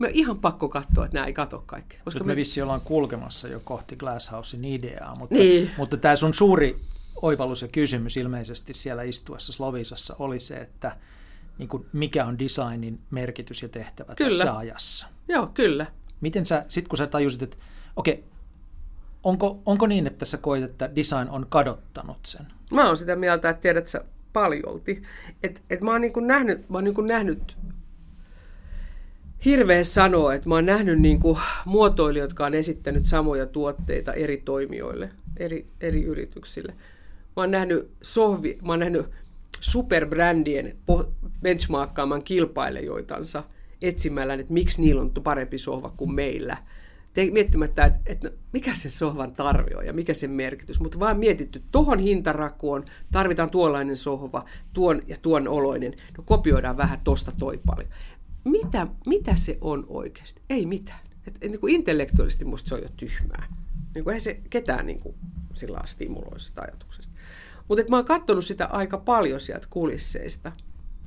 Me on ihan pakko katsoa, että nämä ei kato kaikki. Koska nyt me, me vissi ollaan kulkemassa jo kohti Glasshousein ideaa, mutta, niin. mutta tämä sun suuri oivallus ja kysymys ilmeisesti siellä istuessa Slovisassa oli se, että niin kuin mikä on designin merkitys ja tehtävä kyllä. tässä ajassa. Joo, kyllä. Miten sä, sit kun sä tajusit, että okei, okay, onko, onko niin, että sä koet, että design on kadottanut sen? Mä oon sitä mieltä, että tiedät sä paljolti. Et, et mä oon niin nähnyt, mä oon niin nähnyt hirveä sanoa, että mä oon nähnyt niin kuin muotoilijoita, jotka on esittänyt samoja tuotteita eri toimijoille, eri, eri yrityksille. Mä oon nähnyt sohvi, mä oon nähnyt superbrändien benchmarkkaaman kilpailijoitansa – etsimällä, että miksi niillä on parempi sohva kuin meillä. Te, miettimättä, että, että no, mikä se sohvan tarve on ja mikä sen merkitys, mutta vaan mietitty, tuohon hintarakuun tarvitaan tuollainen sohva, tuon ja tuon oloinen, no kopioidaan vähän tosta toi paljon. Mitä, mitä se on oikeasti? Ei mitään. Et, et, niin kuin intellektuaalisesti musta se on jo tyhmää. Niin kuin, ei se ketään niin kuin, sillä stimuloi sitä ajatuksesta. Mutta mä oon katsonut sitä aika paljon sieltä kulisseista –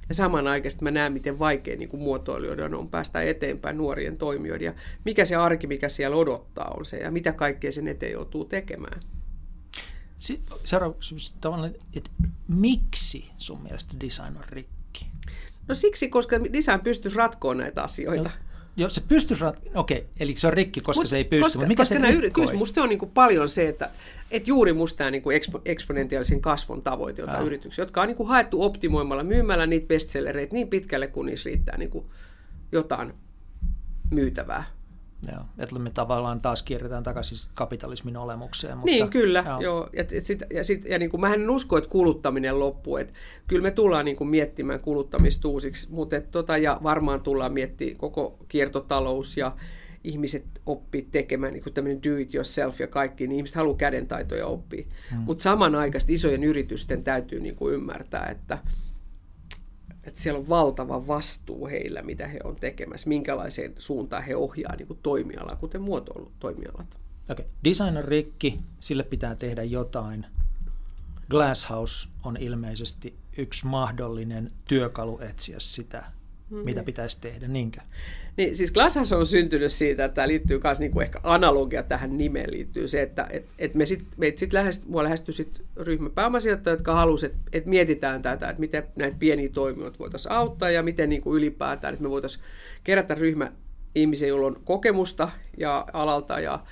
ja samanaikaisesti mä näen, miten vaikea niin muotoilijoiden on päästä eteenpäin nuorien toimijoiden. Ja mikä se arki, mikä siellä odottaa on se, ja mitä kaikkea sen eteen joutuu tekemään. Seuraava tavallaan, että miksi sun mielestä design on rikki? No siksi, koska design pystyisi ratkoa näitä asioita. No Joo, se pystyisi, rat... okei, eli se on rikki, koska Mut, se ei pysty, koska, mutta mikä koska se rikkoi? Kyllä musta on niin kuin paljon se, että, että juuri musta tämä niin kuin ekspo, eksponentiaalisen kasvun tavoite, jota ah. yrityksiä, jotka on niin kuin haettu optimoimalla, myymällä niitä bestsellereitä niin pitkälle, kun niissä riittää niin kuin jotain myytävää. Joo, että me tavallaan taas kierretään takaisin kapitalismin olemukseen. Mutta, niin, kyllä. Joo. Joo. Ja, sit, ja, sit, ja niin kuin, mä en usko, että kuluttaminen loppuu. Että kyllä me tullaan niin kuin, miettimään kuluttamista uusiksi, mutta et, tota, ja varmaan tullaan miettimään koko kiertotalous ja ihmiset oppii tekemään niin kuin tämmöinen do it yourself ja kaikki, niin ihmiset haluaa kädentaitoja oppia. Hmm. Mutta samanaikaisesti isojen yritysten täytyy niin kuin, ymmärtää, että että siellä on valtava vastuu heillä, mitä he on tekemässä, minkälaiseen suuntaan he ohjaa niin kuin toimialaa, kuten muotoilutoimialat. Okay. Design on rikki, sille pitää tehdä jotain. Glasshouse on ilmeisesti yksi mahdollinen työkalu etsiä sitä, mm-hmm. mitä pitäisi tehdä, niinkö? Niin, siis Glasshouse on syntynyt siitä, että tämä liittyy myös niinku ehkä analogia tähän nimeen liittyy se, että et, et me sit, me sit lähest, mua lähestyi sit ryhmä pääomasijoittajia, jotka halusivat, että et mietitään tätä, että miten näitä pieniä toimijoita voitaisiin auttaa ja miten niin kuin ylipäätään, että me voitaisiin kerätä ryhmä ihmisiä, joilla on kokemusta ja alalta ja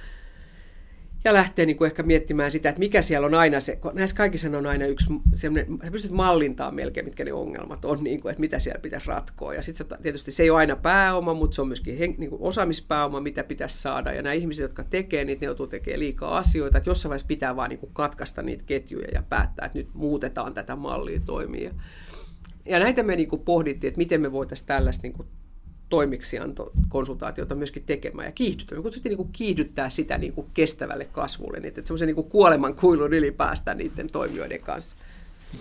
ja lähtee niin kuin ehkä miettimään sitä, että mikä siellä on aina se, näissä kaikissa on aina yksi semmoinen, sä pystyt mallintamaan melkein, mitkä ne ongelmat on, niin kuin, että mitä siellä pitäisi ratkoa. Ja sitten tietysti se ei ole aina pääoma, mutta se on myöskin hen, niin kuin osaamispääoma, mitä pitäisi saada. Ja nämä ihmiset, jotka tekee niitä, ne joutuu tekemään liikaa asioita, että jossain vaiheessa pitää vaan niin kuin katkaista niitä ketjuja ja päättää, että nyt muutetaan tätä mallia toimia. Ja näitä me niin kuin pohdittiin, että miten me voitaisiin tällaista niin kuin toimiksiantokonsultaatiota myöskin tekemään ja kiihdyttää. Me kutsuttiin niin kuin kiihdyttää sitä niin kuin kestävälle kasvulle, niin että semmoisen niin kuoleman kuilun yli päästä niiden toimijoiden kanssa.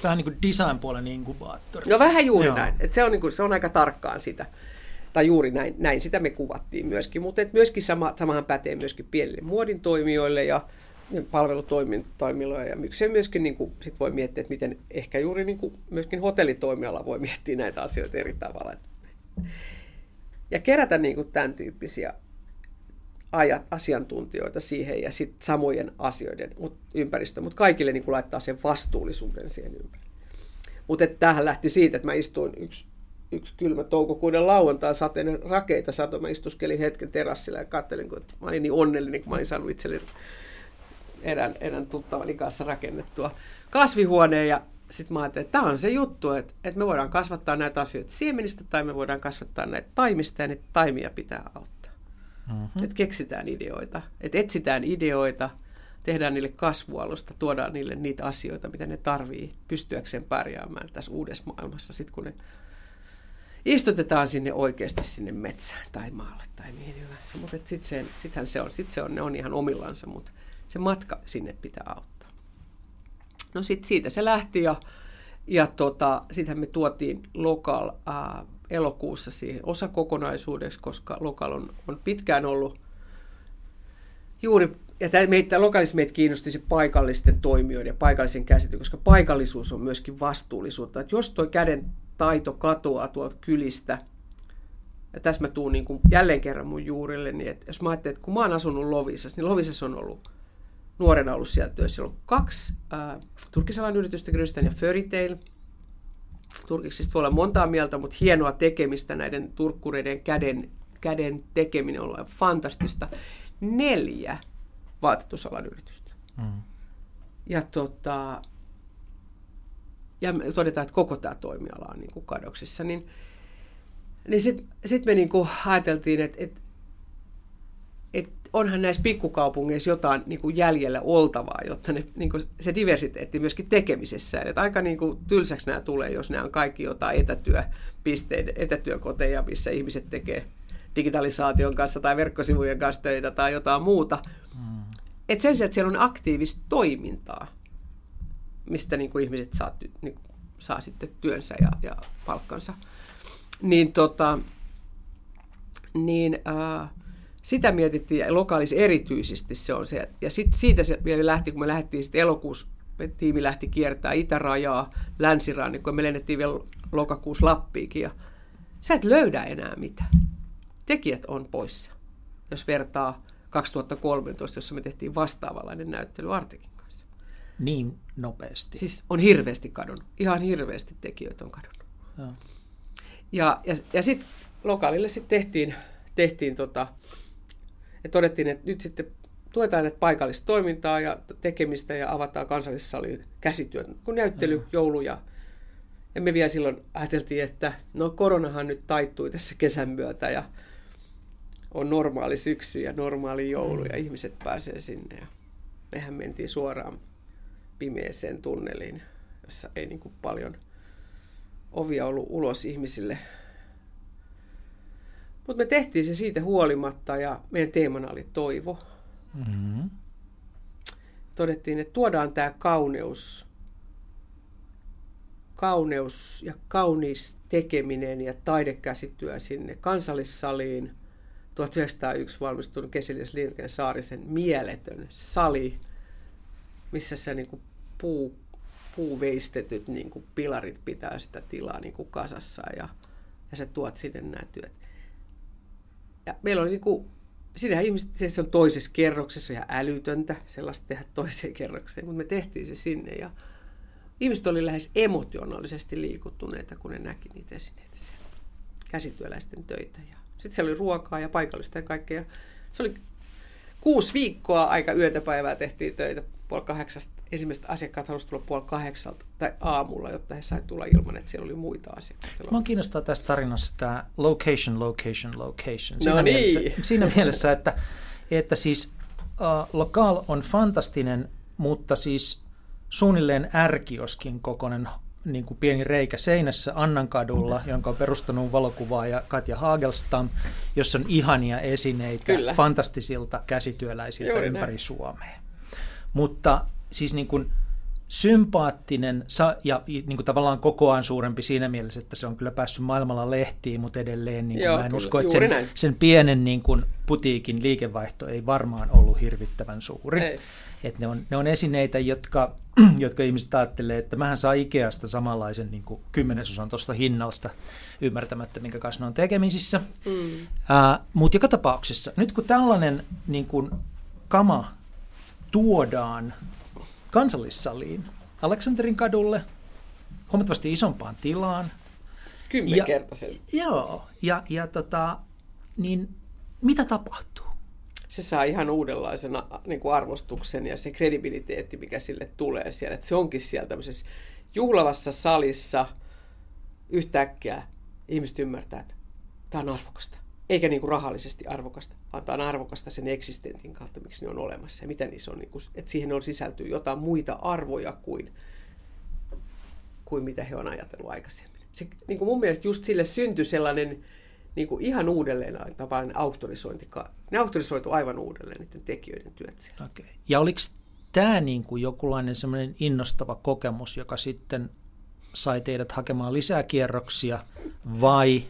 Vähän niin kuin design-puolen inkubaattori. No vähän juuri Joo. näin. Että se, on niin kuin, se on aika tarkkaan sitä. Tai juuri näin, näin sitä me kuvattiin myöskin. Mutta et myöskin sama, samahan pätee myöskin pienille muodin toimijoille ja palvelutoimiloille. Ja miksei myöskin niin kuin, sit voi miettiä, että miten ehkä juuri niin kuin, myöskin hotellitoimiala voi miettiä näitä asioita eri tavalla ja kerätä niin kuin tämän tyyppisiä ajat, asiantuntijoita siihen ja sitten samojen asioiden ympäristöön, mutta kaikille niin kuin laittaa sen vastuullisuuden siihen ympärille. Mutta tähän lähti siitä, että mä istuin yksi yksi kylmä toukokuuden lauantai sateinen rakeita sato. Mä istuskelin hetken terassilla ja katselin, kun mä olin niin onnellinen, kun mä olin saanut itselleni erään, erään tuttavani kanssa rakennettua kasvihuoneen. Ja sitten mä ajattelin, että tämä on se juttu, että, että me voidaan kasvattaa näitä asioita siemenistä tai me voidaan kasvattaa näitä taimista ja niitä taimia pitää auttaa. Mm-hmm. Että keksitään ideoita, että etsitään ideoita, tehdään niille kasvualusta, tuodaan niille niitä asioita, mitä ne tarvii pystyäkseen pärjäämään tässä uudessa maailmassa, sitten kun ne istutetaan sinne oikeasti sinne metsään tai maalle tai mihin hyvänsä. Mutta sitten sittenhän se on, sit se on, ne on ihan omillansa, mutta se matka sinne pitää auttaa. No sitten siitä se lähti ja, ja tota, sitten me tuotiin Lokal ää, elokuussa siihen osakokonaisuudeksi, koska Lokal on, on pitkään ollut juuri, ja meitä, lokalissa meitä kiinnosti se paikallisten toimijoiden ja paikallisen käsityksen, koska paikallisuus on myöskin vastuullisuutta. Että jos tuo käden taito katoaa tuolta kylistä, ja tässä mä tuun niin jälleen kerran mun juurille, niin että jos mä ajattelen, että kun mä oon asunut Lovisassa, niin Lovisassa on ollut nuorena ollut siellä työssä. Siellä on kaksi äh, turkisalan yritystä, Grösten ja Fairytale. Turkiksista voi olla montaa mieltä, mutta hienoa tekemistä näiden turkkureiden käden, käden tekeminen on ollut fantastista. Neljä vaatetusalan yritystä. Mm. Ja, tota, ja todetaan, että koko tämä toimiala on niin kuin kadoksissa, niin, niin sitten sit me niin kuin ajateltiin, että, että onhan näissä pikkukaupungeissa jotain niin kuin jäljellä oltavaa, jotta ne, niin kuin se diversiteetti myöskin tekemisessä. Että aika niin kuin tylsäksi nämä tulee, jos nämä on kaikki jotain etätyöpisteitä, etätyökoteja, missä ihmiset tekee digitalisaation kanssa tai verkkosivujen kanssa töitä tai jotain muuta. Mm. Et sen sijaan, että siellä on aktiivista toimintaa, mistä niin kuin ihmiset saa, niin kuin, saa sitten työnsä ja, ja palkkansa, niin, tota, niin äh, sitä mietittiin, lokaalis erityisesti se on se. Ja sit siitä se vielä lähti, kun me lähdettiin sitten elokuussa, tiimi lähti kiertää itärajaa, länsirannikkoa, me lennettiin vielä lokakuussa Lappiikin, ja sä et löydä enää mitään. Tekijät on poissa, jos vertaa 2013, jossa me tehtiin vastaavanlainen näyttely Artekin kanssa. Niin nopeasti. Siis on hirveästi kadonnut. Ihan hirveästi tekijöitä on kadonnut. Ja, ja, ja, ja sitten lokaalille sitten tehtiin, tehtiin tota, ja todettiin, että nyt sitten tuetaan että paikallista toimintaa ja tekemistä ja avataan kansallissali käsityöt, kun näyttely, mm. joulu ja, ja me vielä silloin ajateltiin, että no koronahan nyt taittui tässä kesän myötä ja on normaali syksy ja normaali joulu ja mm. ihmiset pääsee sinne ja mehän mentiin suoraan pimeeseen tunneliin, jossa ei niin kuin paljon ovia ollut ulos ihmisille mutta me tehtiin se siitä huolimatta ja meidän teemana oli toivo. Mm-hmm. Todettiin, että tuodaan tämä kauneus, kauneus ja kaunis tekeminen ja taidekäsityö sinne kansallissaliin. 1901 valmistunut Kesilius Lindgren Saarisen mieletön sali, missä se niin kuin puu, puuveistetyt niin kuin pilarit pitää sitä tilaa niin kuin kasassa ja, ja sä tuot sinne nämä työt. Ja meillä oli niinku, siinähän ihmiset, se on toisessa kerroksessa ihan älytöntä sellaista tehdä toiseen kerrokseen, mutta me tehtiin se sinne ja ihmiset oli lähes emotionaalisesti liikuttuneita, kun ne näki niitä esineitä siellä, käsityöläisten töitä. Ja sitten siellä oli ruokaa ja paikallista ja kaikkea. Se oli kuusi viikkoa aika yötä päivää tehtiin töitä puoli kahdeksasta. Ensimmäiset asiakkaat halusivat tulla puoli kahdeksalta tai aamulla, jotta he saivat tulla ilman, että siellä oli muita asiakkaita. Mä kiinnostaa tässä tarinassa tämä location, location, location. Siinä, no niin. mielessä, siinä mielessä, että, että siis uh, Lokal on fantastinen, mutta siis suunnilleen ärkioskin kokoinen niin kuin pieni reikä seinässä Annankadulla, jonka on perustanut valokuvaaja Katja Hagelstam, jossa on ihania esineitä Kyllä. fantastisilta käsityöläisiltä Juuri ympäri näin. Suomea. Mutta siis niin kuin sympaattinen ja niin kuin tavallaan kokoaan suurempi siinä mielessä, että se on kyllä päässyt maailmalla lehtiin, mutta edelleen niin kuin Joo, mä en kyllä, usko, että sen, sen pienen niin kuin putiikin liikevaihto ei varmaan ollut hirvittävän suuri. Ei. Et ne, on, ne on esineitä, jotka, jotka ihmiset ajattelee, että mähän saa Ikeasta samanlaisen niin kuin kymmenesosan tuosta hinnasta ymmärtämättä, minkä kanssa ne on tekemisissä. Mm. Uh, Mutta joka tapauksessa, nyt kun tällainen niin kuin, kama tuodaan kansallissaliin Aleksanterin kadulle huomattavasti isompaan tilaan, Kymmenkertaisen. Ja, joo, ja, ja tota, niin mitä tapahtuu? Se saa ihan uudenlaisen niin kuin arvostuksen ja se kredibiliteetti, mikä sille tulee siellä. Että se onkin siellä tämmöisessä juhlavassa salissa yhtäkkiä ihmiset ymmärtää, että tämä on arvokasta. Eikä niin kuin rahallisesti arvokasta, vaan tämä on arvokasta sen eksistentin kautta, miksi ne on olemassa ja mitä niissä on, niin kuin, että siihen on sisältyy jotain muita arvoja kuin, kuin mitä he on ajatellut aikaisemmin. Se, niin kuin mun mielestä just sille syntyi sellainen niin kuin ihan uudelleen tavallaan auktorisointi. Ne auktorisoitu aivan uudelleen niiden tekijöiden työt siellä. Okay. Ja oliko tämä niin kuin jokinlainen semmoinen innostava kokemus, joka sitten sai teidät hakemaan lisää kierroksia vai?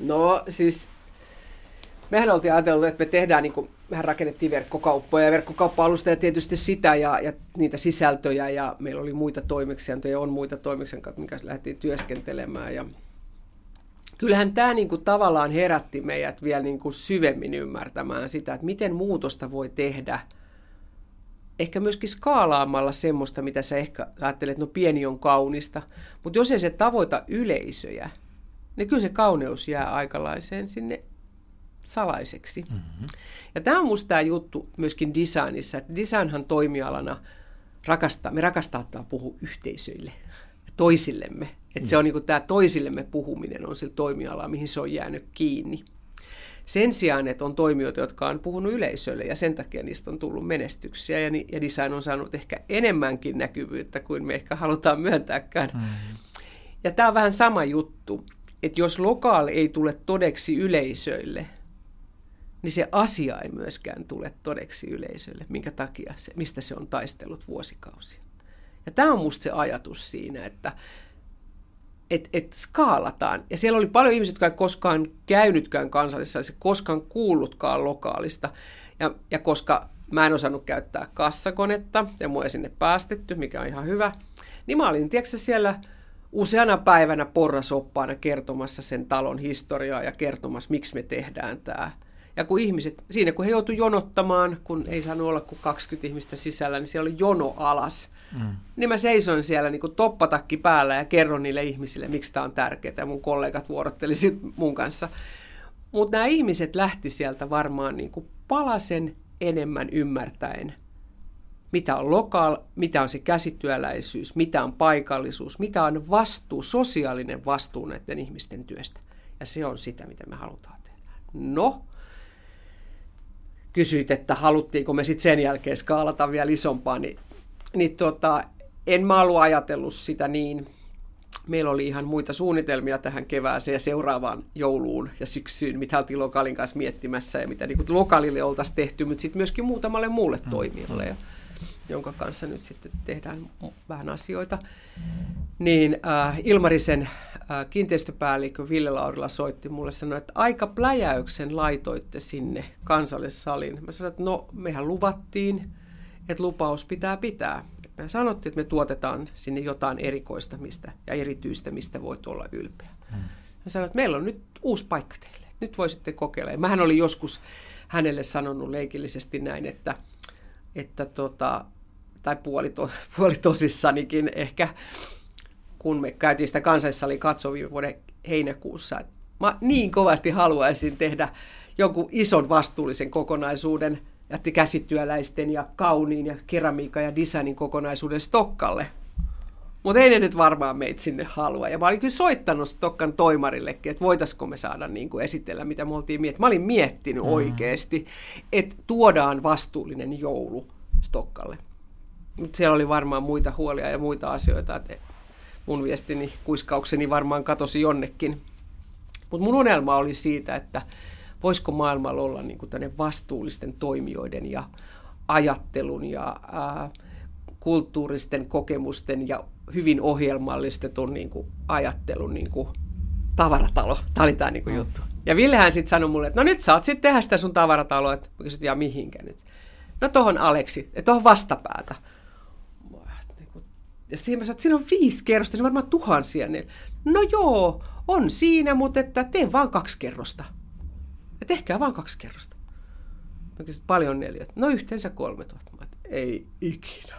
No siis mehän oltiin ajatellut, että me tehdään, niin kuin, mehän rakennettiin verkkokauppoja ja verkkokauppa-alusta ja tietysti sitä ja, ja niitä sisältöjä ja meillä oli muita toimeksiantoja, on muita toimeksiantoja, mikä lähdettiin työskentelemään ja kyllähän tämä niin kuin tavallaan herätti meidät vielä niin kuin syvemmin ymmärtämään sitä, että miten muutosta voi tehdä ehkä myöskin skaalaamalla semmoista, mitä sä ehkä ajattelet, no pieni on kaunista, mutta jos ei se tavoita yleisöjä, niin kyllä se kauneus jää aikalaiseen sinne salaiseksi. Mm-hmm. Ja tämä on musta tämä juttu myöskin designissa, että designhan toimialana rakastaa, me rakastaa puhua yhteisöille, toisillemme. Että se on niin tämä toisillemme puhuminen on sillä toimialalla, mihin se on jäänyt kiinni. Sen sijaan, että on toimijoita, jotka on puhunut yleisölle ja sen takia niistä on tullut menestyksiä ja, ja design on saanut ehkä enemmänkin näkyvyyttä kuin me ehkä halutaan myöntääkään. Mm. Ja tämä on vähän sama juttu, että jos lokaali ei tule todeksi yleisöille, niin se asia ei myöskään tule todeksi yleisölle, minkä takia se, mistä se on taistellut vuosikausia. Ja tämä on musta se ajatus siinä, että et, et skaalataan. Ja siellä oli paljon ihmisiä, jotka ei koskaan käynytkään kansallisessa, se koskaan kuullutkaan lokaalista. Ja, ja koska mä en osannut käyttää kassakonetta ja mua ei sinne päästetty, mikä on ihan hyvä, niin mä olin tiedätkö, siellä useana päivänä porrasoppaana kertomassa sen talon historiaa ja kertomassa, miksi me tehdään tämä. Ja kun ihmiset, siinä kun he joutuivat jonottamaan, kun ei saanut olla kuin 20 ihmistä sisällä, niin siellä oli jono alas. Mm. Niin mä seison siellä niin kuin toppatakki päällä ja kerron niille ihmisille, miksi tämä on tärkeää. Ja mun kollegat vuorotteli mun kanssa. Mutta nämä ihmiset lähti sieltä varmaan niin kuin palasen enemmän ymmärtäen, mitä on lokaal, mitä on se käsityöläisyys, mitä on paikallisuus, mitä on vastuu, sosiaalinen vastuu näiden ihmisten työstä. Ja se on sitä, mitä me halutaan tehdä. No, kysyit, että haluttiinko me sitten sen jälkeen skaalata vielä isompaa, niin, niin tota, en mä ollut ajatellut sitä niin. Meillä oli ihan muita suunnitelmia tähän kevääseen ja seuraavaan jouluun ja syksyyn, mitä oltiin lokaalin kanssa miettimässä ja mitä niin kuin lokaalille oltaisiin tehty, mutta sitten myöskin muutamalle muulle mm. toimijalle, ja, jonka kanssa nyt sitten tehdään vähän asioita. Niin äh, Ilmarisen kiinteistöpäällikkö Ville Laurila soitti mulle sanoi, että aika pläjäyksen laitoitte sinne kansallissaliin. Mä sanoin, että no mehän luvattiin, että lupaus pitää pitää. Me sanottiin, että me tuotetaan sinne jotain erikoista mistä, ja erityistä, mistä voit olla ylpeä. Hmm. Mä sanoin, että meillä on nyt uusi paikka teille. Nyt voisitte kokeilla. Ja mähän olin joskus hänelle sanonut leikillisesti näin, että, että tota, tai puoli, to, puoli tosissanikin ehkä, kun me käytiin sitä kansallissalia katsoa viime vuoden heinäkuussa. Mä niin kovasti haluaisin tehdä jonkun ison vastuullisen kokonaisuuden jätti käsityöläisten ja kauniin ja keramiikan ja designin kokonaisuuden Stokkalle. Mutta ei ne nyt varmaan meitä sinne halua. Ja mä olin kyllä soittanut Stokkan toimarillekin, että voitaisiko me saada niin kuin esitellä, mitä me oltiin miettinyt. Mä olin miettinyt mm. oikeasti, että tuodaan vastuullinen joulu Stokkalle. Mutta siellä oli varmaan muita huolia ja muita asioita, että mun viestini, kuiskaukseni varmaan katosi jonnekin. Mutta mun unelma oli siitä, että voisiko maailmalla olla niin kuin vastuullisten toimijoiden ja ajattelun ja ää, kulttuuristen kokemusten ja hyvin ohjelmallistetun niin kuin, ajattelun niin kuin, tavaratalo. Tämä oli tämä niin kuin, juttu. Ja Villehän sitten sanoi mulle, että no nyt saat sitten tehdä sitä sun tavarataloa, että kysyt, ja mihinkä nyt. No tohon Aleksi, että tohon vastapäätä ja siinä mä sanoin, että siinä on viisi kerrosta, se on varmaan tuhansia. Niin, no joo, on siinä, mutta että teen vaan kaksi kerrosta. Ja tehkää vaan kaksi kerrosta. Mä kysyin, paljon neljät. No yhteensä kolme tuhatta. Ei ikinä.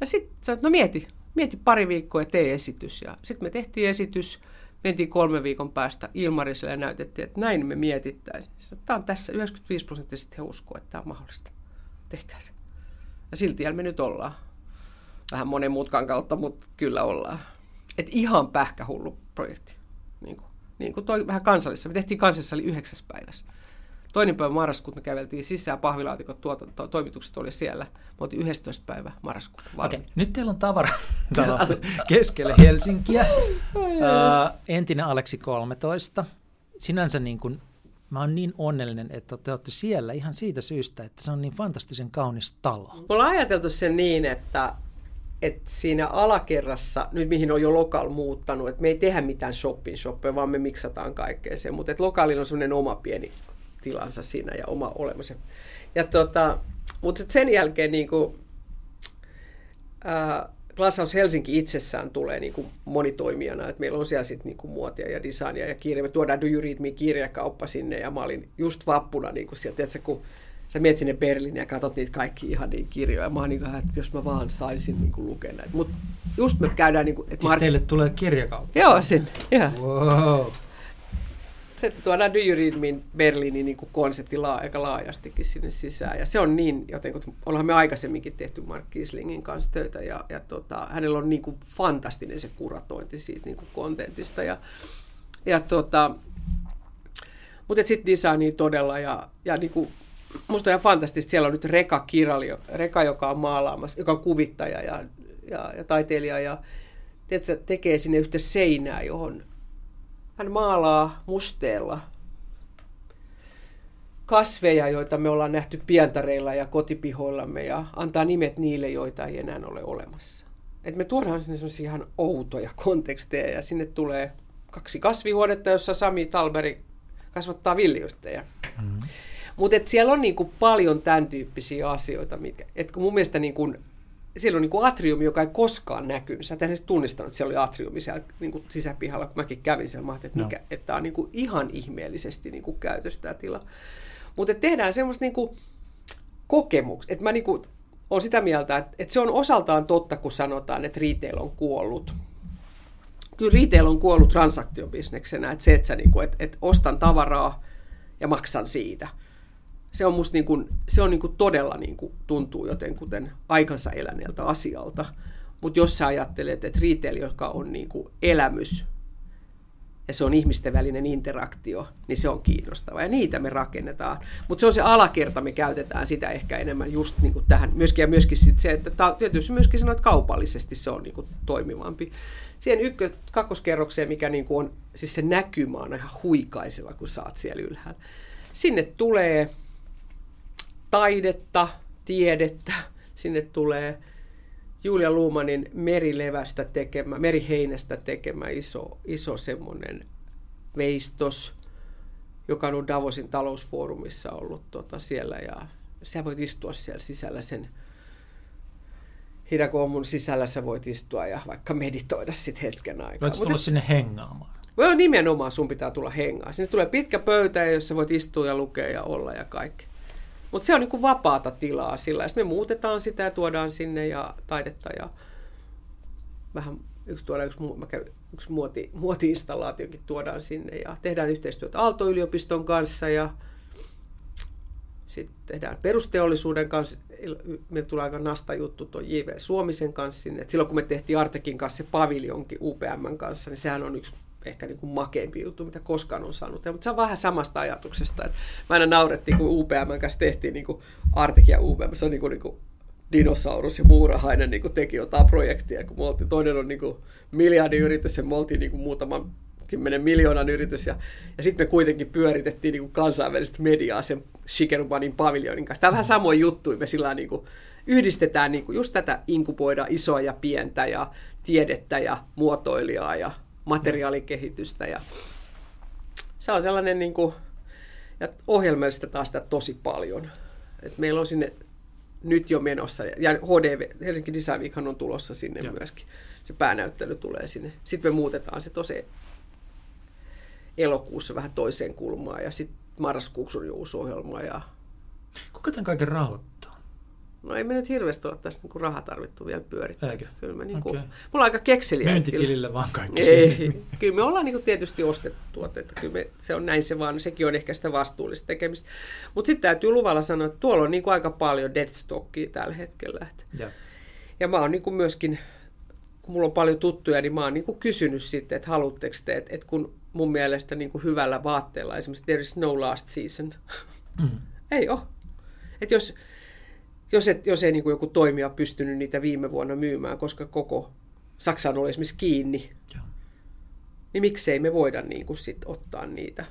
Ja sitten no mieti, mieti pari viikkoa ja tee esitys. Ja sitten me tehtiin esitys, mentiin kolme viikon päästä Ilmariselle ja näytettiin, että näin me mietittäisiin. Tämä on tässä 95 prosenttisesti he uskoo, että tämä on mahdollista. Tehkää se. Ja silti me nyt ollaan. Vähän monen mutkan kautta, mutta kyllä ollaan. Et ihan pähkähullu projekti. Niin kuin, niin kuin toi vähän kansallisessa. Me tehtiin kansallisessa oli yhdeksäs päivässä. Toinen päivä marraskuuta me käveltiin sisään, pahvilaatikot, tuota, to, toimitukset oli siellä. Me oltiin 11. päivä marraskuuta. Okei, okay. nyt teillä on tavara keskellä Helsinkiä. uh, entinen Aleksi 13. Sinänsä niin kuin, mä oon niin onnellinen, että te olette siellä ihan siitä syystä, että se on niin fantastisen kaunis talo. Me ollaan ajateltu sen niin, että että siinä alakerrassa, nyt mihin on jo lokal muuttanut, että me ei tehdä mitään shopping shoppeja, vaan me miksataan kaikkea se, mutta lokaalilla on semmoinen oma pieni tilansa siinä ja oma olemassa. Ja tota, mutta sen jälkeen niin kuin, ää, Glasshouse Helsinki itsessään tulee niin kuin monitoimijana, että meillä on siellä sitten niin kuin muotia ja designia ja kirja. Me tuodaan Do You Read Me kirjakauppa sinne ja mä olin just vappuna niin kuin sieltä, tiedätkö, kun sä mietit sinne Berliin ja katsot niitä kaikki ihan niin kirjoja. Mä oon niin kuin, että jos mä vaan saisin niin kuin lukea näitä. Mutta just me käydään... Niin kuin, että siis Mar- teille tulee kirjakauppa? Joo, sinne. Yeah. Wow. Se tuodaan Do You Read Me Berliinin niin kuin konsepti laa, aika laajastikin sinne sisään. Ja se on niin, joten kun ollaan me aikaisemminkin tehty Mark Kislingin kanssa töitä, ja, ja tota, hänellä on niin kuin fantastinen se kuratointi siitä niin kuin kontentista. Ja, ja tota, mutta sitten designi todella, ja, ja niin kuin musta on ihan fantastista. Siellä on nyt Reka Kirali, Reka, joka on maalaamassa, joka on kuvittaja ja, ja, ja taiteilija. Ja tiedätkö, tekee sinne yhtä seinää, johon hän maalaa musteella kasveja, joita me ollaan nähty pientareilla ja kotipihoillamme ja antaa nimet niille, joita ei enää ole olemassa. Et me tuodaan sinne sellaisia ihan outoja konteksteja ja sinne tulee kaksi kasvihuonetta, jossa Sami Talberi kasvattaa villiyrttejä. Mm-hmm. Mutta siellä on niinku paljon tämän tyyppisiä asioita, mitkä, et kun mun mielestä niinku, siellä on niinku atriumi, joka ei koskaan näkynyt. Sä et edes tunnistanut, että siellä oli atriumi siellä niinku sisäpihalla, kun mäkin kävin siellä. Mä että, no. että tämä on niinku ihan ihmeellisesti niinku käytössä tämä tila. Mutta tehdään semmoista niinku kokemuksia. Että mä niinku, olen sitä mieltä, että, että se on osaltaan totta, kun sanotaan, että retail on kuollut. Kyllä retail on kuollut transaktiobisneksenä, että se, että, sä niinku, että, että ostan tavaraa ja maksan siitä – se on musta niin kuin, se on niin kuin todella niin kuin tuntuu jotenkuten aikansa eläneeltä asialta. Mutta jos sä ajattelet, että retail, joka on niin kuin elämys ja se on ihmisten välinen interaktio, niin se on kiinnostava. Ja niitä me rakennetaan. Mutta se on se alakerta, me käytetään sitä ehkä enemmän just niin kuin tähän. Myöskin, ja myöskin sit se, että tietysti myöskin sanoit, kaupallisesti se on niin kuin toimivampi. Siihen ykkö, kakkoskerrokseen, mikä niin kuin on, siis se näkymä on ihan huikaiseva, kun saat siellä ylhäällä. Sinne tulee taidetta, tiedettä. Sinne tulee Julia Luumanin merilevästä tekemä, meriheinästä tekemä iso, iso semmoinen veistos, joka on Davosin talousfoorumissa ollut tota siellä ja sä voit istua siellä sisällä sen Hidakoomun sisällä sä voit istua ja vaikka meditoida sit hetken aikaa. Voit tulla sinne hengaamaan? Voi nimenomaan sun pitää tulla hengaa. Sinne tulee pitkä pöytä, jossa voit istua ja lukea ja olla ja kaikki. Mutta se on niin kuin vapaata tilaa sillä. Sitten me muutetaan sitä ja tuodaan sinne ja taidetta ja vähän yksi tuoda yksi, mä käyn, yksi muoti, muoti-installaatiokin tuodaan sinne ja tehdään yhteistyötä Aalto-yliopiston kanssa ja sitten tehdään perusteollisuuden kanssa. Meillä tulee aika nasta juttu tuon J.V. Suomisen kanssa sinne. Et silloin kun me tehtiin Artekin kanssa se paviljonkin UPM kanssa, niin sehän on yksi ehkä niin kuin makeimpi juttu, mitä koskaan on saanut. Mutta se on vähän samasta ajatuksesta. Että mä aina naurettiin, kun UPM kanssa tehtiin niin kuin ja UPM. Se on niin kuin, niin kuin dinosaurus ja muurahainen niin kuin teki jotain projektia, kun oltiin, toinen on niin kuin miljardiyritys ja me oltiin niin kuin muutaman kymmenen miljoonan yritys, ja, ja sitten me kuitenkin pyöritettiin niin kuin kansainvälistä mediaa sen Shikerubanin paviljonin kanssa. Tämä on vähän samoin juttu, me sillä niin kuin yhdistetään niin kuin just tätä inkuboida isoa ja pientä ja tiedettä ja muotoilijaa ja materiaalikehitystä. Ja se on sellainen, niin kuin, ja ohjelmallistetaan sitä tosi paljon. Et meillä on sinne nyt jo menossa, ja HDV, Helsinki Design Weekhan on tulossa sinne ja. myöskin. Se päänäyttely tulee sinne. Sitten me muutetaan se tosi elokuussa vähän toiseen kulmaan, ja sitten marraskuussa on jo uusi ohjelma. Ja... Kuka tämän kaiken rahoittaa? No ei me nyt hirveästi ole tässä niin rahaa tarvittu vielä pyörittää. Kyllä me niin kuin, Okei. mulla on aika kekseliä. Myyntitilille vaan kaikki Ei, sinne. kyllä me ollaan niin kuin tietysti ostettu tuotteita, kyllä me, se on näin se vaan, sekin on ehkä sitä vastuullista tekemistä. Mutta sitten täytyy luvalla sanoa, että tuolla on niin kuin aika paljon deadstockia tällä hetkellä. Että Ja. ja mä oon niin kuin myöskin, kun mulla on paljon tuttuja, niin mä oon niin kuin kysynyt sitten, että haluatteko te, että, että kun mun mielestä niin kuin hyvällä vaatteella esimerkiksi there is no last season. Mm. ei ole. Että jos, jos, et, jos ei niin kuin joku toimija pystynyt niitä viime vuonna myymään, koska koko Saksa on ollut esimerkiksi kiinni, Joo. niin miksei me voida niin kuin sit ottaa niitä.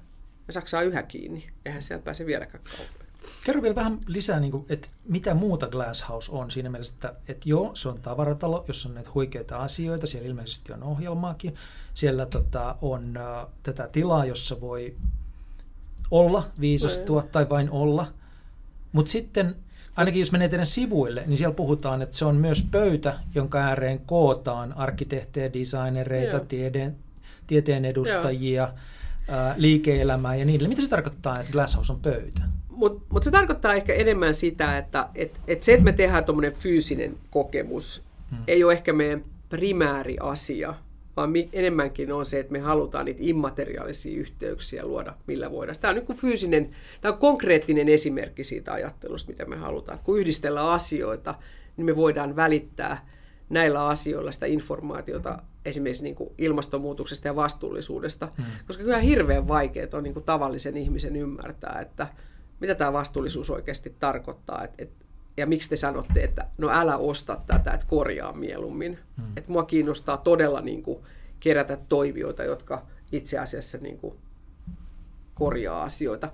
Ja Saksa on yhä kiinni, eihän sieltä pääse vieläkään kauppaan. Kerro vielä vähän lisää, niin kuin, että mitä muuta Glasshouse on siinä mielessä, että, että joo, se on tavaratalo, jossa on näitä huikeita asioita, siellä ilmeisesti on ohjelmaakin, siellä tota, on äh, tätä tilaa, jossa voi olla, viisastua tai vain olla, mutta sitten ainakin jos menee teidän sivuille, niin siellä puhutaan, että se on myös pöytä, jonka ääreen kootaan arkkitehtejä, designereita, Joo. tiedeen, tieteen edustajia, ää, liike-elämää ja niin. Mitä se tarkoittaa, että Glasshouse on pöytä? Mutta mut se tarkoittaa ehkä enemmän sitä, että et, et se, että me tehdään tuommoinen fyysinen kokemus, hmm. ei ole ehkä meidän primääri asia, vaan enemmänkin on se, että me halutaan niitä immateriaalisia yhteyksiä luoda, millä voidaan. Tämä on niin kuin fyysinen, tämä on konkreettinen esimerkki siitä ajattelusta, mitä me halutaan. Että kun yhdistellään asioita, niin me voidaan välittää näillä asioilla sitä informaatiota esimerkiksi niin kuin ilmastonmuutoksesta ja vastuullisuudesta, hmm. koska kyllä hirveän vaikeaa on niin kuin tavallisen ihmisen ymmärtää, että mitä tämä vastuullisuus oikeasti tarkoittaa, et, et, ja miksi te sanotte, että no älä osta tätä, että korjaa mieluummin. Hmm. Että mua kiinnostaa todella niin kuin, kerätä toimijoita, jotka itse asiassa niin kuin, korjaa asioita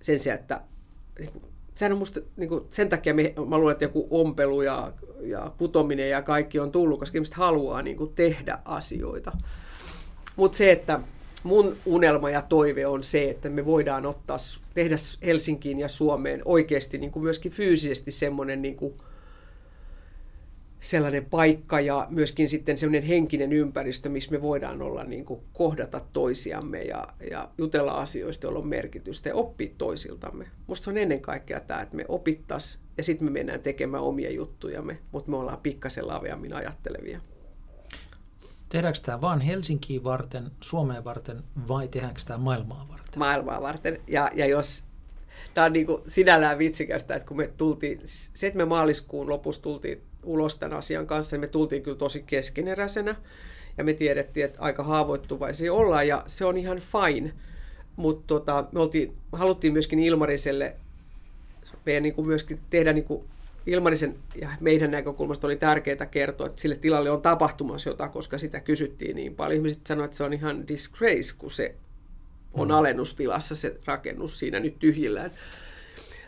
sen sijaan, että niin kuin, sehän on musta, niin kuin, sen takia me, mä luulen, että joku ompelu ja, ja kutominen ja kaikki on tullut, koska ihmiset haluaa niin kuin, tehdä asioita. Mutta se, että mun unelma ja toive on se, että me voidaan ottaa, tehdä Helsinkiin ja Suomeen oikeasti niin kuin myöskin fyysisesti semmoinen niin kuin sellainen paikka ja myöskin sitten sellainen henkinen ympäristö, missä me voidaan olla niin kuin kohdata toisiamme ja, ja jutella asioista, joilla on merkitystä ja oppia toisiltamme. Musta on ennen kaikkea tämä, että me opittaisiin ja sitten me mennään tekemään omia juttujamme, mutta me ollaan pikkasen laveammin ajattelevia. Tehdäänkö tämä vain Helsinkiin varten, Suomeen varten vai tehdäänkö tämä maailmaa varten? Maailmaa varten. Ja, ja jos tämä on niin kuin sinällään vitsikästä, että kun me tultiin, siis se, että me maaliskuun lopussa tultiin ulos tämän asian kanssa, niin me tultiin kyllä tosi keskeneräisenä. Ja me tiedettiin, että aika haavoittuvaisia ollaan, ja se on ihan fine. Mutta tota, me oltiin, haluttiin myöskin Ilmariselle meidän niin kuin myöskin tehdä niin kuin Ilmarisen ja meidän näkökulmasta oli tärkeää kertoa, että sille tilalle on tapahtumassa jotain, koska sitä kysyttiin niin paljon. Ihmiset sanoivat, että se on ihan disgrace, kun se on mm. alennustilassa se rakennus siinä nyt tyhjillään.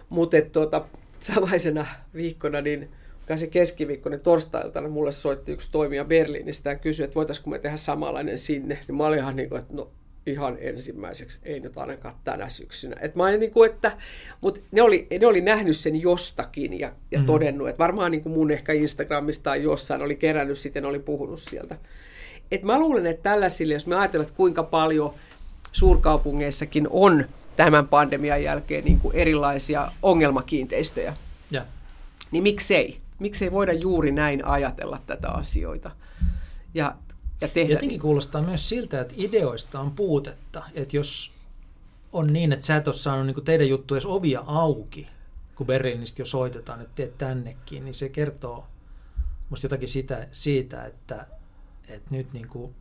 Mutta tuota, samaisena viikkona, niin kai se keskiviikko, niin torstailtana mulle soitti yksi toimija Berliinistä ja kysyi, että voitaisiinko me tehdä samanlainen sinne. Niin mä olin ihan niin kuin, että no ihan ensimmäiseksi, ei nyt ainakaan tänä syksynä. Et mä niin kuin, että, mutta ne oli, ne oli nähnyt sen jostakin ja, ja mm-hmm. todennut, että varmaan niin kuin mun ehkä Instagramista tai jossain oli kerännyt sitten, oli puhunut sieltä. Et mä luulen, että tällaisille, jos me ajatellaan, että kuinka paljon suurkaupungeissakin on tämän pandemian jälkeen niin kuin erilaisia ongelmakiinteistöjä, Ja. niin miksei? Miksei voida juuri näin ajatella tätä asioita ja, ja tehdä Jotenkin niin. kuulostaa myös siltä, että ideoista on puutetta. Että jos on niin, että sä et ole saanut niin teidän juttu edes ovia auki, kun Berliinistä jo soitetaan, että teet tännekin, niin se kertoo musta jotakin sitä, siitä, että, että nyt niin kuin,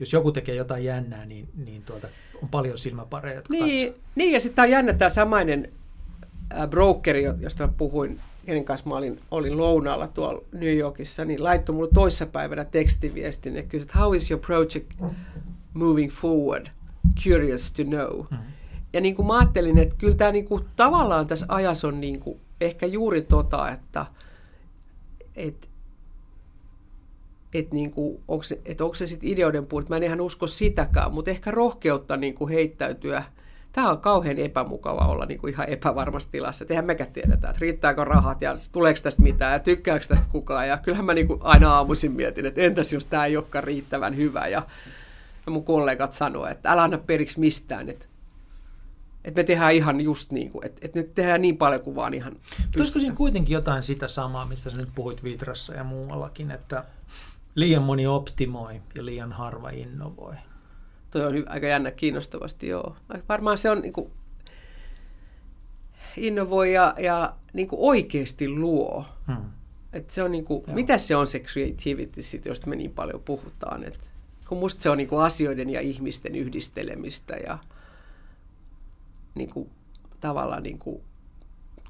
jos joku tekee jotain jännää, niin, niin tuota, on paljon silmäpareja, jotka Niin, katsoo. niin ja sitten tämä on jännä tämä samainen äh, brokeri, josta mä puhuin, kenen kanssa mä olin, olin lounaalla tuolla New Yorkissa, niin laittoi mulle toissapäivänä tekstiviestin ja kysyi, että how is your project moving forward? Curious to know. Mm. Ja niin kuin mä ajattelin, että kyllä tämä niin kuin, tavallaan tässä ajassa on niin kuin, ehkä juuri tota, että et, et niin kuin, onko se, et onko se sitten ideoiden puolta, mä en ihan usko sitäkään, mutta ehkä rohkeutta niin kuin heittäytyä. Tämä on kauhean epämukava olla niin kuin ihan epävarmassa tilassa. Eihän mekään tiedetä, että riittääkö rahat ja tuleeko tästä mitään ja tykkääkö tästä kukaan. Ja kyllähän mä niin kuin aina aamuisin mietin, että entäs jos tämä ei olekaan riittävän hyvä. Ja, ja mun kollegat sanoivat, että älä anna periksi mistään, että Että me tehdään ihan just niin kuin, että, että nyt tehdään niin paljon kuin vaan ihan olisiko siinä kuitenkin jotain sitä samaa, mistä sä nyt puhuit Vitrassa ja muuallakin, että liian moni optimoi ja liian harva innovoi? Toi on aika jännä kiinnostavasti, joo. Varmaan se on niin kuin, innovoi ja, ja niin kuin oikeasti luo. Hmm. Et se on niin kuin, mitä se on se creativity, sit, josta me niin paljon puhutaan. Et, kun musta se on niin kuin asioiden ja ihmisten yhdistelemistä ja niin kuin, tavallaan niin kuin,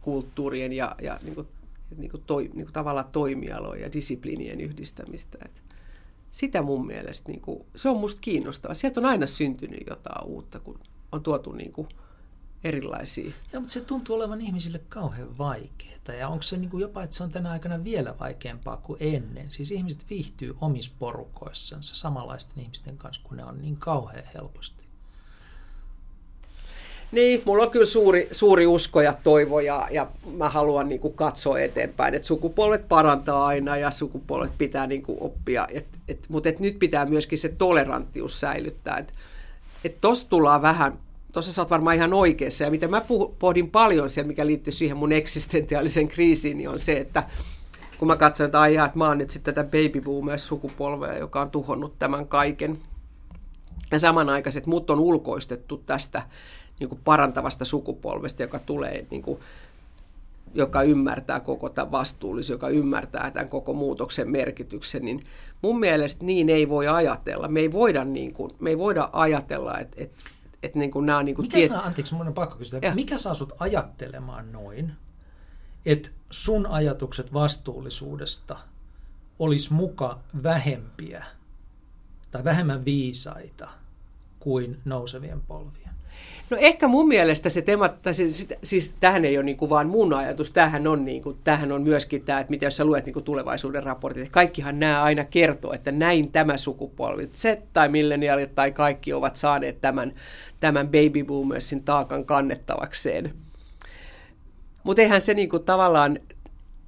kulttuurien ja, ja niin kuin, niin kuin toi, niin kuin tavallaan toimialojen ja disipliinien yhdistämistä. Et sitä mun mielestä, niin kuin, se on musta kiinnostavaa. Sieltä on aina syntynyt jotain uutta, kun on tuotu niin kuin, erilaisia. Ja, mutta se tuntuu olevan ihmisille kauhean vaikeaa. Ja onko se niin kuin jopa, että se on tänä aikana vielä vaikeampaa kuin ennen? Siis ihmiset viihtyy omissa porukoissansa samanlaisten ihmisten kanssa, kun ne on niin kauhean helposti. Niin, mulla on kyllä suuri, suuri usko ja toivo ja, ja mä haluan niin kuin katsoa eteenpäin, että sukupolvet parantaa aina ja sukupolvet pitää niin kuin oppia, et, et, mutta et nyt pitää myöskin se toleranttius säilyttää, että et tossa tullaan vähän tuossa sä oot varmaan ihan oikeassa. Ja mitä mä pohdin paljon siellä, mikä liittyy siihen mun eksistentiaaliseen kriisiin, niin on se, että kun mä katson, että aijaa, että mä oon nyt sitten tätä baby sukupolvea, joka on tuhonnut tämän kaiken. Ja samanaikaiset mut on ulkoistettu tästä niin kuin parantavasta sukupolvesta, joka tulee niin kuin, joka ymmärtää koko tämän vastuullisuus, joka ymmärtää tämän koko muutoksen merkityksen, niin mun mielestä niin ei voi ajatella. Me ei voida, niin kuin, me ei voida ajatella, että, että että niin kuin nämä on niin kuin mikä tiet... saa, anteeksi, mun on pakko kysyä, ja. mikä saa sut ajattelemaan noin, että sun ajatukset vastuullisuudesta olisi muka vähempiä tai vähemmän viisaita kuin nousevien polvien? No ehkä mun mielestä se tema, siis, siis tähän ei ole niin kuin vaan mun ajatus, tähän on, niin kuin, tähän on myöskin tämä, että mitä jos sä luet niin kuin tulevaisuuden raportit, kaikkihan nämä aina kertoo, että näin tämä sukupolvi, Z tai milleniaalit tai kaikki ovat saaneet tämän, tämän baby boomersin taakan kannettavakseen. Mutta eihän se kuin tavallaan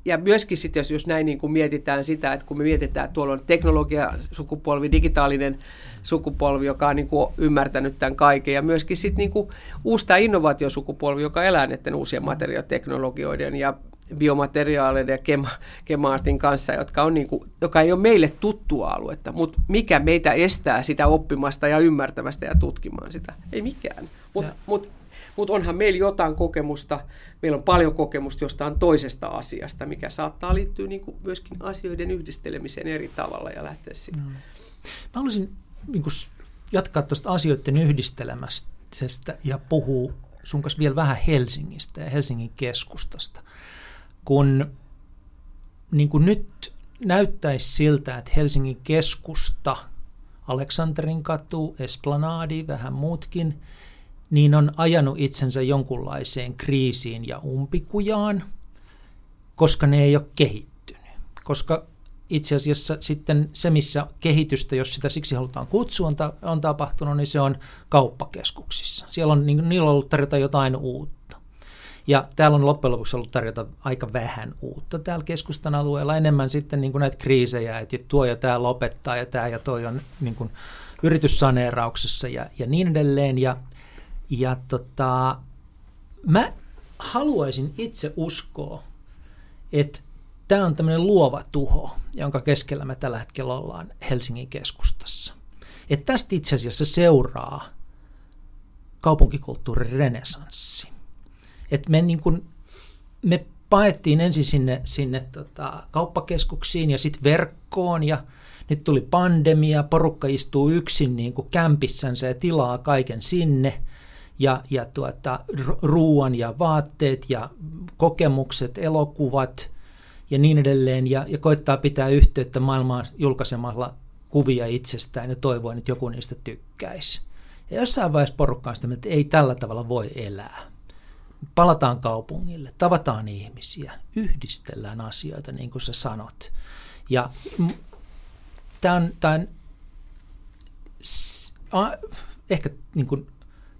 ja myöskin sitten, jos, jos näin niin kuin mietitään sitä, että kun me mietitään, että tuolla on teknologia, sukupolvi, digitaalinen sukupolvi, joka on niin kuin ymmärtänyt tämän kaiken, ja myöskin sitten niin kuin uusi tämä innovaatiosukupolvi, joka elää näiden uusien materiaaliteknologioiden ja biomateriaaleiden ja kema, kemaartin kanssa, jotka on niin kuin, joka ei ole meille tuttua aluetta, mutta mikä meitä estää sitä oppimasta ja ymmärtämästä ja tutkimaan sitä? Ei mikään. Mutta mut mutta onhan meillä jotain kokemusta, meillä on paljon kokemusta jostain toisesta asiasta, mikä saattaa liittyä niin kuin myöskin asioiden yhdistelemiseen eri tavalla ja lähteä. Mm. Mä haluaisin niin kuin jatkaa tuosta asioiden yhdistelemisestä ja puhua sun kanssa vielä vähän Helsingistä ja Helsingin keskustasta. Kun niin kuin nyt näyttäisi siltä, että Helsingin keskusta, Aleksanterin katu, Esplanadi, vähän muutkin – niin on ajanut itsensä jonkunlaiseen kriisiin ja umpikujaan, koska ne ei ole kehittynyt. Koska itse asiassa sitten se, missä kehitystä, jos sitä siksi halutaan kutsua, on, ta- on tapahtunut, niin se on kauppakeskuksissa. Siellä on, niin, niillä on ollut tarjota jotain uutta. Ja täällä on loppujen lopuksi ollut tarjota aika vähän uutta täällä keskustan alueella, enemmän sitten niin kuin näitä kriisejä, että tuo ja tämä lopettaa ja tämä ja toi on niin kuin yrityssaneerauksessa ja, ja niin edelleen. Ja ja tota, mä haluaisin itse uskoa, että tämä on tämmöinen luova tuho, jonka keskellä me tällä hetkellä ollaan Helsingin keskustassa. Että tästä itse asiassa seuraa kaupunkikulttuurin renesanssi. Että me, niin kun, me paettiin ensin sinne, sinne tota, kauppakeskuksiin ja sitten verkkoon ja nyt tuli pandemia, porukka istuu yksin niin kämpissänsä ja tilaa kaiken sinne – ja, ja tuota, ruoan ja vaatteet ja kokemukset, elokuvat ja niin edelleen, ja, ja koittaa pitää yhteyttä maailmaan julkaisemalla kuvia itsestään ja toivoen, että joku niistä tykkäisi. Ja jossain vaiheessa porukka on sitä, että ei tällä tavalla voi elää. Palataan kaupungille, tavataan ihmisiä, yhdistellään asioita, niin kuin sä sanot. Ja tämä on, tämä on a, ehkä niin kuin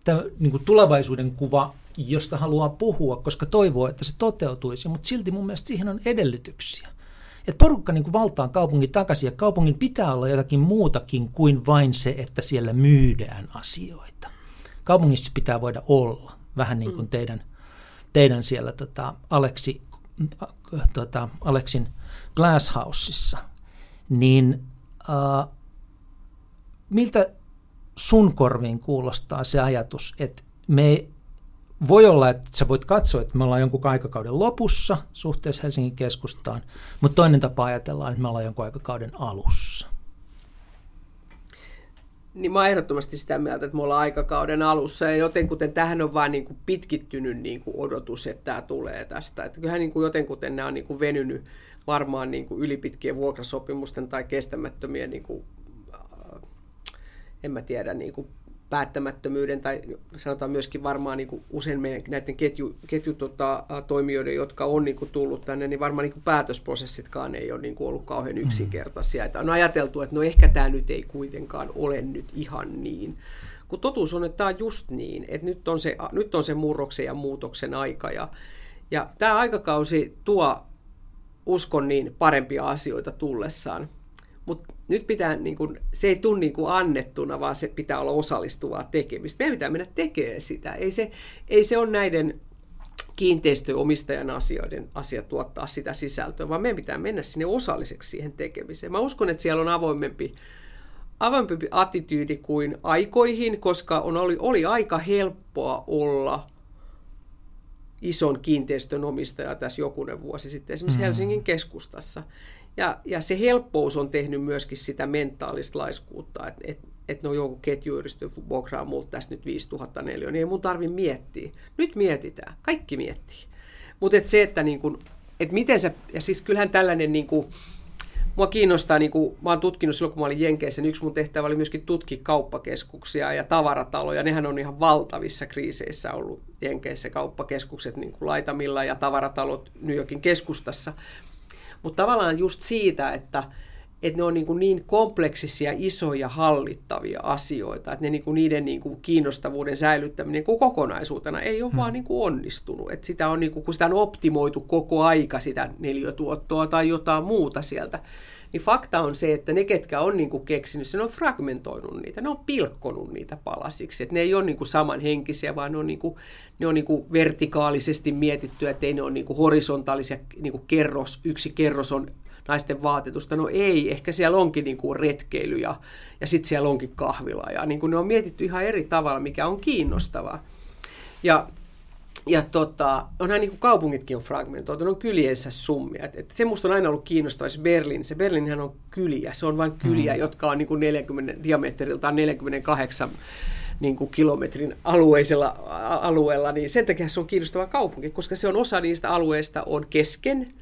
tämä niin kuin tulevaisuuden kuva, josta haluaa puhua, koska toivoo, että se toteutuisi, mutta silti mun mielestä siihen on edellytyksiä. Että porukka niin kuin valtaan kaupungin takaisin ja kaupungin pitää olla jotakin muutakin kuin vain se, että siellä myydään asioita. Kaupungissa pitää voida olla. vähän niin kuin mm. teidän, teidän siellä tota, Aleksi, tota, Aleksin Glasshouseissa, niin äh, miltä sun korviin kuulostaa se ajatus, että me voi olla, että sä voit katsoa, että me ollaan jonkun aikakauden lopussa suhteessa Helsingin keskustaan, mutta toinen tapa ajatellaan, että me ollaan jonkun aikakauden alussa. Niin mä oon ehdottomasti sitä mieltä, että me ollaan aikakauden alussa ja jotenkuten tähän on vaan niin kuin pitkittynyt niin kuin odotus, että tämä tulee tästä. Että kyllähän niin kuin jotenkuten nämä on niin kuin venynyt varmaan niin kuin ylipitkien vuokrasopimusten tai kestämättömien, niin kuin, en mä tiedä, niin kuin päättämättömyyden tai sanotaan myöskin varmaan niin kuin usein meidän näiden ketju, ketjutoimijoiden, tota, jotka on niin kuin tullut tänne, niin varmaan niin kuin päätösprosessitkaan ei ole niin kuin ollut kauhean mm. yksinkertaisia. Että on ajateltu, että no ehkä tämä nyt ei kuitenkaan ole nyt ihan niin. Kun totuus on, että tämä on just niin, että nyt on se, nyt on se murroksen ja muutoksen aika. Ja, ja tämä aikakausi tuo, uskon niin, parempia asioita tullessaan. Mutta nyt pitää, niin kun, se ei tule niin kuin annettuna, vaan se pitää olla osallistuvaa tekemistä. Meidän pitää mennä tekemään sitä. Ei se, ei se ole näiden kiinteistöomistajan asioiden asia tuottaa sitä sisältöä, vaan meidän pitää mennä sinne osalliseksi siihen tekemiseen. Mä uskon, että siellä on avoimempi, avoimempi attityydi kuin aikoihin, koska on, oli, oli aika helppoa olla ison kiinteistön omistaja tässä jokunen vuosi sitten, esimerkiksi mm-hmm. Helsingin keskustassa. Ja, ja se helppous on tehnyt myöskin sitä mentaalista laiskuutta, että et, et no joku ketjuyhdistö vuokraa multa tästä nyt 5000 neliöä, niin ei mun tarvi miettiä. Nyt mietitään, kaikki miettii. Mutta et se, että niin kun, et miten se, ja siis kyllähän tällainen niin kun, mua kiinnostaa, niin kuin mä oon tutkinut silloin, kun mä olin Jenkeissä, niin yksi mun tehtävä oli myöskin tutkia kauppakeskuksia ja tavarataloja. Nehän on ihan valtavissa kriiseissä ollut Jenkeissä kauppakeskukset niin kuin laitamilla ja tavaratalot New Yorkin keskustassa. Mutta tavallaan just siitä, että, että ne on niin, kuin niin kompleksisia, isoja, hallittavia asioita, että ne niin kuin niiden niin kuin kiinnostavuuden säilyttäminen kuin kokonaisuutena ei ole hmm. vaan niin kuin onnistunut. Että sitä on, niin kuin, kun sitä on optimoitu koko aika, sitä neliötuottoa tai jotain muuta sieltä, niin fakta on se, että ne, ketkä on niin kuin keksinyt, ne on fragmentoinut niitä, ne on pilkkonut niitä palasiksi. Että ne ei ole niin kuin samanhenkisiä, vaan ne on, niin kuin, ne on niin kuin vertikaalisesti mietittyä, että ei ne ole niin kuin horisontaalisia niin kuin kerros, yksi kerros on naisten vaatetusta. No ei, ehkä siellä onkin niin kuin retkeily ja, ja sitten siellä onkin kahvila. Ja niin kuin ne on mietitty ihan eri tavalla, mikä on kiinnostavaa. Ja ja tota, onhan niin kuin kaupungitkin on fragmentoitu, on kyliensä summia. Et, et se musta on aina ollut kiinnostavaa se Berliin. Se Berliinhän on kyliä, se on vain kyliä, mm. jotka on niin kuin 40, diametriltaan 48 niin kuin kilometrin alueisella alueella, niin sen takia se on kiinnostava kaupunki, koska se on osa niistä alueista on kesken,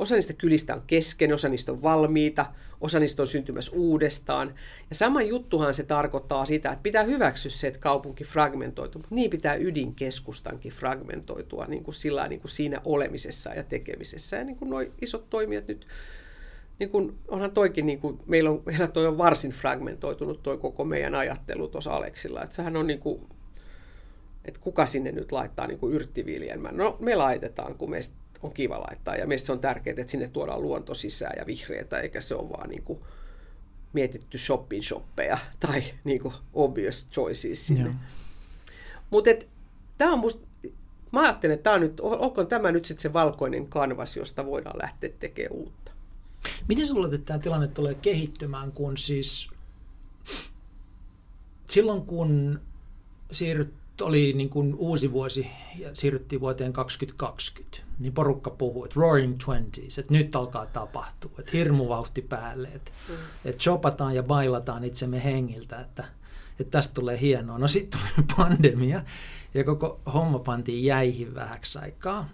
Osa niistä kylistä on kesken, osa niistä on valmiita, osa niistä on syntymässä uudestaan. Ja sama juttuhan se tarkoittaa sitä, että pitää hyväksyä se, että kaupunki fragmentoituu, mutta niin pitää ydinkeskustankin fragmentoitua niin kuin sillä niin kuin siinä olemisessa ja tekemisessä. Ja niin kuin nuo isot toimijat nyt, niin kuin, onhan toikin, niin kuin, meillä, on, meillä toi on varsin fragmentoitunut toi koko meidän ajattelu tuossa Aleksilla. Että sehän on niin kuin, että kuka sinne nyt laittaa niin kuin. No me laitetaan, kun meistä on kiva laittaa. Ja meistä se on tärkeää, että sinne tuodaan luonto sisään ja vihreätä, eikä se ole vaan niin kuin mietitty shopping shoppeja tai niin kuin obvious choices sinne. Mutta tämä on musta, mä ajattelen, että tämä on nyt, onko tämä nyt sitten se valkoinen kanvas, josta voidaan lähteä tekemään uutta. Miten sä luulet, että tämä tilanne tulee kehittymään, kun siis silloin kun siirryt oli niin kuin uusi vuosi ja siirryttiin vuoteen 2020, niin porukka puhuu, että roaring twenties, että nyt alkaa tapahtua, että hirmu vauhti päälle, että, mm. että chopataan ja bailataan itsemme hengiltä, että, että tästä tulee hienoa. No sitten tuli pandemia ja koko homma pantiin jäihin vähäksi aikaa.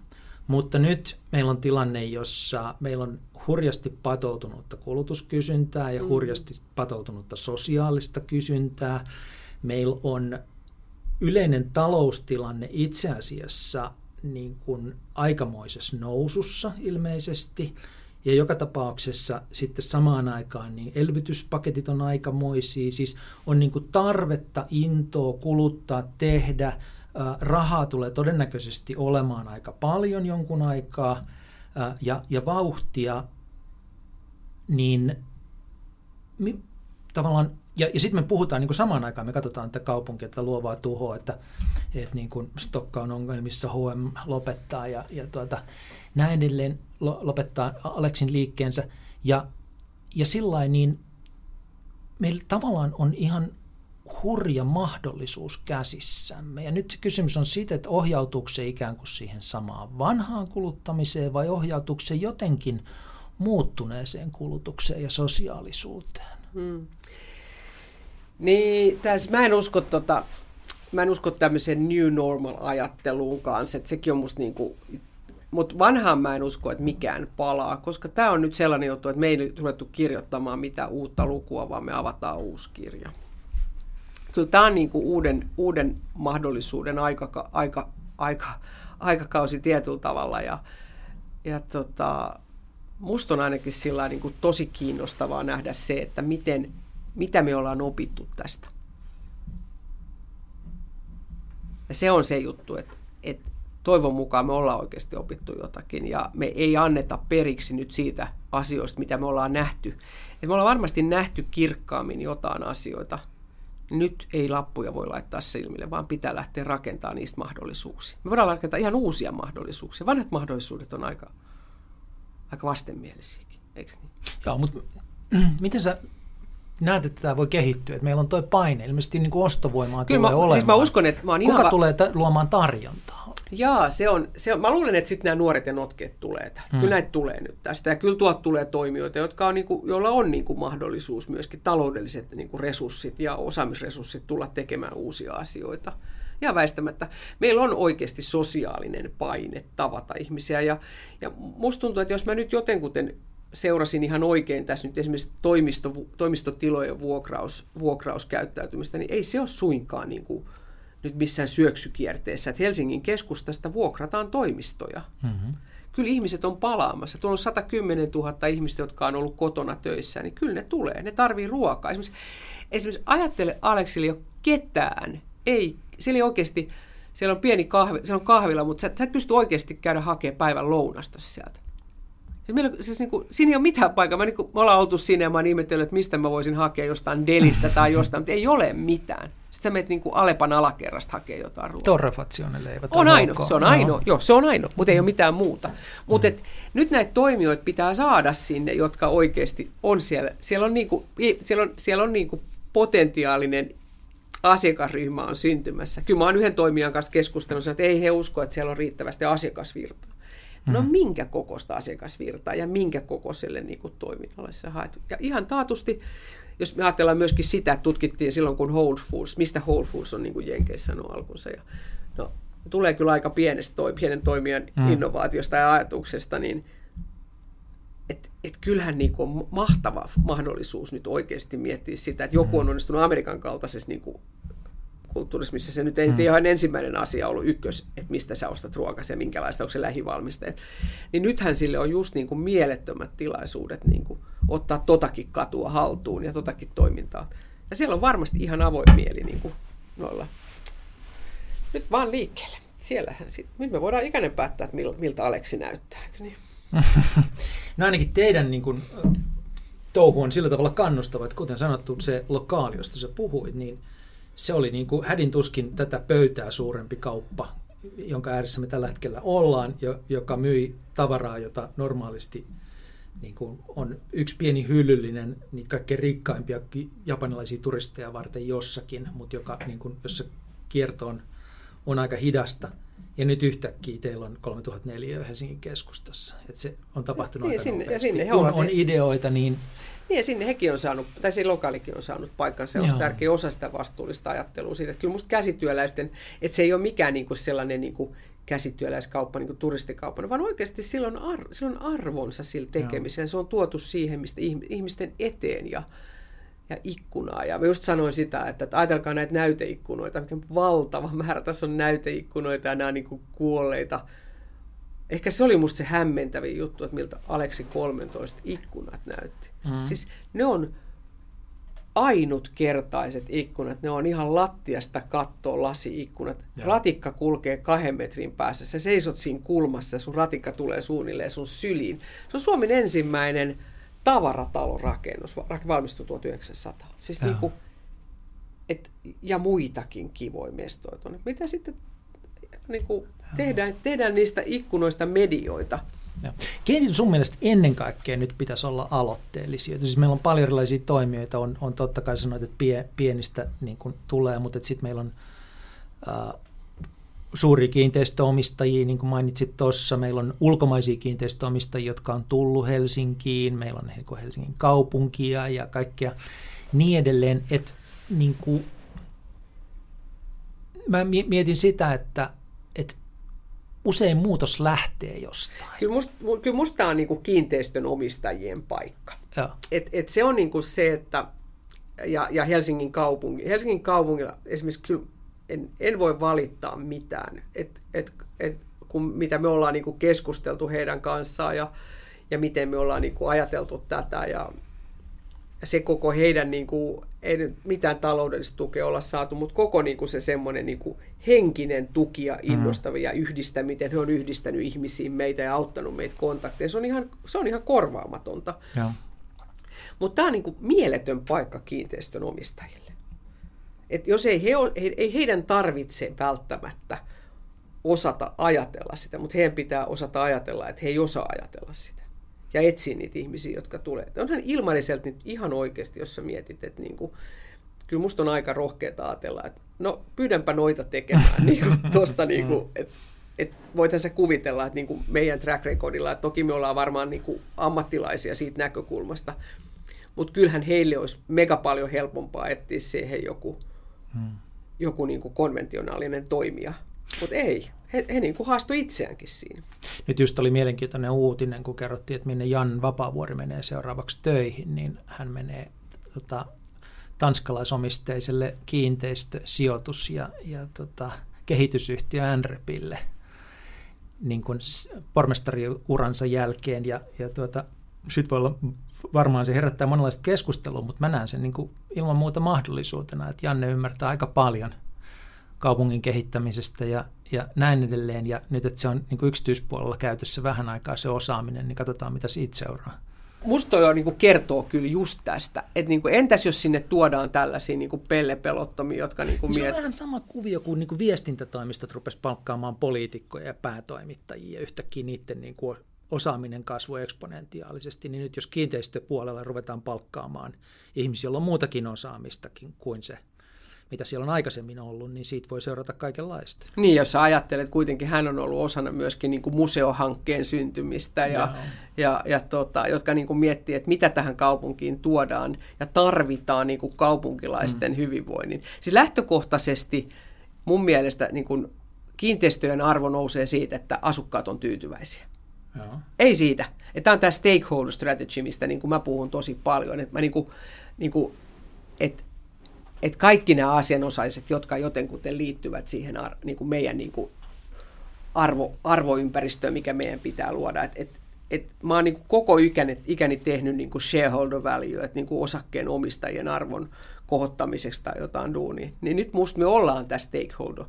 Mutta nyt meillä on tilanne, jossa meillä on hurjasti patoutunutta kulutuskysyntää ja mm. hurjasti patoutunutta sosiaalista kysyntää. Meillä on yleinen taloustilanne itse asiassa niin kuin aikamoisessa nousussa ilmeisesti. Ja joka tapauksessa sitten samaan aikaan niin elvytyspaketit on aikamoisia, siis on niin kuin tarvetta, intoa, kuluttaa, tehdä. Rahaa tulee todennäköisesti olemaan aika paljon jonkun aikaa ja, ja vauhtia, niin tavallaan ja, ja sitten me puhutaan niin kuin samaan aikaan, me katsotaan tätä kaupunkia, tätä luovaa tuhoa, että, että niin kuin Stokka on ongelmissa, HM lopettaa ja, ja tuota, näin edelleen lopettaa Aleksin liikkeensä. Ja, ja sillä niin meillä tavallaan on ihan hurja mahdollisuus käsissämme. Ja nyt kysymys on siitä, että ohjautuuko se ikään kuin siihen samaan vanhaan kuluttamiseen vai ohjautuuko se jotenkin muuttuneeseen kulutukseen ja sosiaalisuuteen. Hmm. Niin, tässä, mä en usko tota, mä en usko tämmöiseen new normal-ajatteluun kanssa, että sekin on musta niinku, mutta vanhaan mä en usko, että mikään palaa, koska tämä on nyt sellainen juttu, että me ei nyt ruvettu kirjoittamaan mitään uutta lukua, vaan me avataan uusi kirja. Kyllä tämä on niinku uuden, uuden mahdollisuuden aika, aika, aika, aikakausi tietyllä tavalla ja, ja tota, musta on ainakin sillä niin kuin tosi kiinnostavaa nähdä se, että miten, mitä me ollaan opittu tästä. Ja se on se juttu, että, että toivon mukaan me ollaan oikeasti opittu jotakin ja me ei anneta periksi nyt siitä asioista, mitä me ollaan nähty. Et me ollaan varmasti nähty kirkkaammin jotain asioita. Nyt ei lappuja voi laittaa silmille, vaan pitää lähteä rakentamaan niistä mahdollisuuksia. Me voidaan rakentaa ihan uusia mahdollisuuksia. Vanhat mahdollisuudet on aika aika vastenmielisiäkin, eikö niin? Joo, mutta miten sä näet, että tämä voi kehittyä? Että meillä on tuo paine, ilmeisesti niin kuin ostovoimaa Kyllä tulee mä, olemaan. Siis mä uskon, että mä oon Kuka ihan... tulee ta- luomaan tarjontaa? Jaa, se on, se on, mä luulen, että sitten nämä nuoret ja notkeet tulee tästä. Hmm. Kyllä näitä tulee nyt tästä. Ja kyllä tuot tulee toimijoita, jotka on, niin kuin, joilla on niin kuin mahdollisuus myöskin taloudelliset niin kuin resurssit ja osaamisresurssit tulla tekemään uusia asioita ihan väistämättä. Meillä on oikeasti sosiaalinen paine tavata ihmisiä ja, ja musta tuntuu, että jos mä nyt jotenkuten seurasin ihan oikein tässä nyt esimerkiksi toimisto, toimistotilojen vuokraus, vuokrauskäyttäytymistä, niin ei se ole suinkaan niin kuin nyt missään syöksykierteessä, että Helsingin keskustasta vuokrataan toimistoja. Mm-hmm. Kyllä ihmiset on palaamassa. Tuolla on 110 000 ihmistä, jotka on ollut kotona töissä, niin kyllä ne tulee. Ne tarvii ruokaa. Esimerkiksi, esimerkiksi ajattele Aleksille jo ketään, ei siellä oikeasti, siellä on pieni kahvi, siellä on kahvila, mutta sä, sä et pysty oikeasti käydä hakemaan päivän lounasta sieltä. Siis meillä, siis niin kuin, siinä ei ole mitään paikkaa. Mä, niin kuin, me ollaan oltu sinne ja mä oon ihmetellyt, että mistä mä voisin hakea jostain delistä tai jostain, mutta ei ole mitään. Sitten sä menet niin kuin Alepan alakerrasta hakea jotain ruokaa. Torrefazione leivät on ainoa, se on ainoa, no. joo, se on ainoa, mutta ei ole mitään muuta. Mutta mm. nyt näitä toimijoita pitää saada sinne, jotka oikeasti on siellä. Siellä on, niin kuin, siellä on, siellä on niin kuin potentiaalinen asiakasryhmä on syntymässä. Kyllä mä oon yhden toimijan kanssa keskustellut, että ei he usko, että siellä on riittävästi asiakasvirtaa. No mm. minkä kokoista asiakasvirtaa ja minkä kokoiselle niin kuin, toiminnalle se haet. Ja ihan taatusti, jos me ajatellaan myöskin sitä, että tutkittiin silloin, kun Whole Foods, mistä Whole Foods on niin kuin Jenkeissä sanonut alkunsa. Ja, no, tulee kyllä aika pienestä toi, pienen toimijan mm. innovaatiosta ja ajatuksesta, niin et, et kyllähän niin kuin on mahtava mahdollisuus nyt oikeasti miettiä sitä, että joku on mm. onnistunut Amerikan kaltaisessa niin kuin kulttuurissa, missä se nyt ei mm. ihan ensimmäinen asia ollut ykkös, että mistä sä ostat ruokasi ja minkälaista, onko se lähivalmisteet. Niin nythän sille on just niin kuin mielettömät tilaisuudet niin kuin ottaa totakin katua haltuun ja totakin toimintaa. Ja siellä on varmasti ihan avoin mieli niin kuin noilla. Nyt vaan liikkeelle. Siellähän sit. Nyt me voidaan ikäinen päättää, että miltä Aleksi näyttää. Niin? no ainakin teidän niin kuin, touhu on sillä tavalla kannustava, että kuten sanottu, se lokaali, josta sä puhuit, niin se oli niin kuin hädin tuskin tätä pöytää suurempi kauppa, jonka ääressä me tällä hetkellä ollaan, joka myi tavaraa, jota normaalisti niin kuin on yksi pieni hyllyllinen niitä kaikkein rikkaimpia japanilaisia turisteja varten jossakin, mutta joka, niin kuin, jossa kierto on, on aika hidasta – ja nyt yhtäkkiä teillä on 3004 Helsingin keskustassa. Että se on tapahtunut niin, aika sinne, nopeasti. Ja sinne on se... ideoita, niin... Niin ja sinne hekin on saanut, tai se lokaalikin on saanut paikkansa. Se on Joo. tärkeä osa sitä vastuullista ajattelua siitä. Että kyllä musta käsityöläisten, että se ei ole mikään niin kuin sellainen niin kuin käsityöläiskauppa, niin turistikauppa, vaan oikeasti sillä on, ar- sillä on arvonsa sillä tekemisellä. Se on tuotu siihen mistä ihmisten eteen ja, ja ikkunaa. Ja mä just sanoin sitä, että, että ajatelkaa näitä näyteikkunoita, mikä valtava määrä tässä on näyteikkunoita ja nämä on niin kuolleita. Ehkä se oli musta se hämmentävin juttu, että miltä Aleksi 13 ikkunat näytti. Mm. Siis ne on ainutkertaiset ikkunat, ne on ihan lattiasta kattoa lasi-ikkunat. Ja. Ratikka kulkee kahden metrin päässä, sä seisot siinä kulmassa ja sun ratikka tulee suunnilleen sun syliin. Se on Suomen ensimmäinen tavaratalorakennus, valmistui 1900. Siis niin kuin et, ja muitakin kivoja mestoja tuonne. Mitä sitten niin kuin, tehdään, tehdään niistä ikkunoista medioita. Keiden sun mielestä ennen kaikkea nyt pitäisi olla aloitteellisia? Siis meillä on paljon erilaisia toimijoita, on, on totta kai sanoit, että pie, pienistä niin kuin tulee, mutta sitten meillä on äh, suuria kiinteistöomistajia, niin kuin mainitsit tuossa. Meillä on ulkomaisia kiinteistöomistajia, jotka on tullut Helsinkiin. Meillä on niin Helsingin kaupunkia ja kaikkea niin edelleen. Että niin kuin, mä mietin sitä, että usein muutos lähtee jostain. Kyllä musta, kyllä musta on niin kuin kiinteistön omistajien paikka. Et, et se on niin kuin se, että ja, ja Helsingin kaupunki. Helsingin kaupungilla esimerkiksi kyllä en, en voi valittaa mitään, et, et, et, kun, mitä me ollaan niin kuin keskusteltu heidän kanssaan ja, ja miten me ollaan niin kuin ajateltu tätä ja se koko heidän, niin kuin, ei nyt mitään taloudellista tukea olla saatu, mutta koko niin kuin se semmoinen niin kuin henkinen tuki ja mm-hmm. innostava ja yhdistä, miten he on yhdistänyt ihmisiin meitä ja auttanut meitä kontakteja. Se on ihan, se on ihan korvaamatonta. Mutta tämä on niin kuin mieletön paikka kiinteistön omistajille. Et jos ei, he, ei heidän tarvitse välttämättä osata ajatella sitä, mutta heidän pitää osata ajatella, että he ei osaa ajatella sitä. Ja etsiä niitä ihmisiä, jotka tulee. Onhan ilmaiselta nyt ihan oikeasti, jos sä mietit, että niin kuin, kyllä musta on aika rohkeaa ajatella, että no pyydänpä noita tekemään niin kuin, tosta, niin kuin, että et voithan se kuvitella, että niin kuin meidän track recordilla, että toki me ollaan varmaan niin kuin ammattilaisia siitä näkökulmasta, mutta kyllähän heille olisi mega paljon helpompaa etsiä siihen joku, hmm. joku niin kuin konventionaalinen toimija. Mutta ei, he, he niin kuin haastoi itseäänkin siinä. Nyt just oli mielenkiintoinen uutinen, kun kerrottiin, että minne Jan Vapaavuori menee seuraavaksi töihin, niin hän menee tota, tanskalaisomisteiselle kiinteistösijoitus- ja, ja tota, kehitysyhtiö NREPille niin kuin pormestariuransa jälkeen. Ja, ja tuota, sitten voi olla, varmaan se herättää monenlaista keskustelua, mutta mä näen sen niin kuin ilman muuta mahdollisuutena, että Janne ymmärtää aika paljon kaupungin kehittämisestä ja, ja näin edelleen. Ja nyt, että se on niin kuin yksityispuolella käytössä vähän aikaa se osaaminen, niin katsotaan, mitä siitä seuraa musta on, niin kertoo kyllä just tästä. Että niin entäs jos sinne tuodaan tällaisia niin pellepelottomia, jotka niin kuin Se miet... on vähän sama kuvio kuin, niin kuin viestintätoimistot rupesi palkkaamaan poliitikkoja ja päätoimittajia ja yhtäkkiä niiden niin kuin osaaminen kasvoi eksponentiaalisesti, niin nyt jos kiinteistöpuolella ruvetaan palkkaamaan ihmisiä, joilla on muutakin osaamistakin kuin se mitä siellä on aikaisemmin ollut, niin siitä voi seurata kaikenlaista. Niin, jos sä ajattelet, kuitenkin hän on ollut osana myöskin niin kuin museohankkeen syntymistä, ja, ja, ja tota, jotka niin kuin miettii, että mitä tähän kaupunkiin tuodaan ja tarvitaan niin kuin kaupunkilaisten mm. hyvinvoinnin. Siis lähtökohtaisesti mun mielestä niin kuin kiinteistöjen arvo nousee siitä, että asukkaat on tyytyväisiä. Joo. Ei siitä. Tämä on tämä stakeholder strategy, mistä niin kuin mä puhun tosi paljon. Että mä niin kuin, niin kuin, että että kaikki nämä asianosaiset, jotka jotenkuten liittyvät siihen niin kuin meidän niin kuin arvo, arvoympäristöön, mikä meidän pitää luoda. Et, et, et mä oon niin kuin koko ikäni, ikäni tehnyt niin kuin shareholder value, että niin kuin osakkeen omistajien arvon kohottamiseksi tai jotain duunia. Niin nyt musta me ollaan tässä stakeholder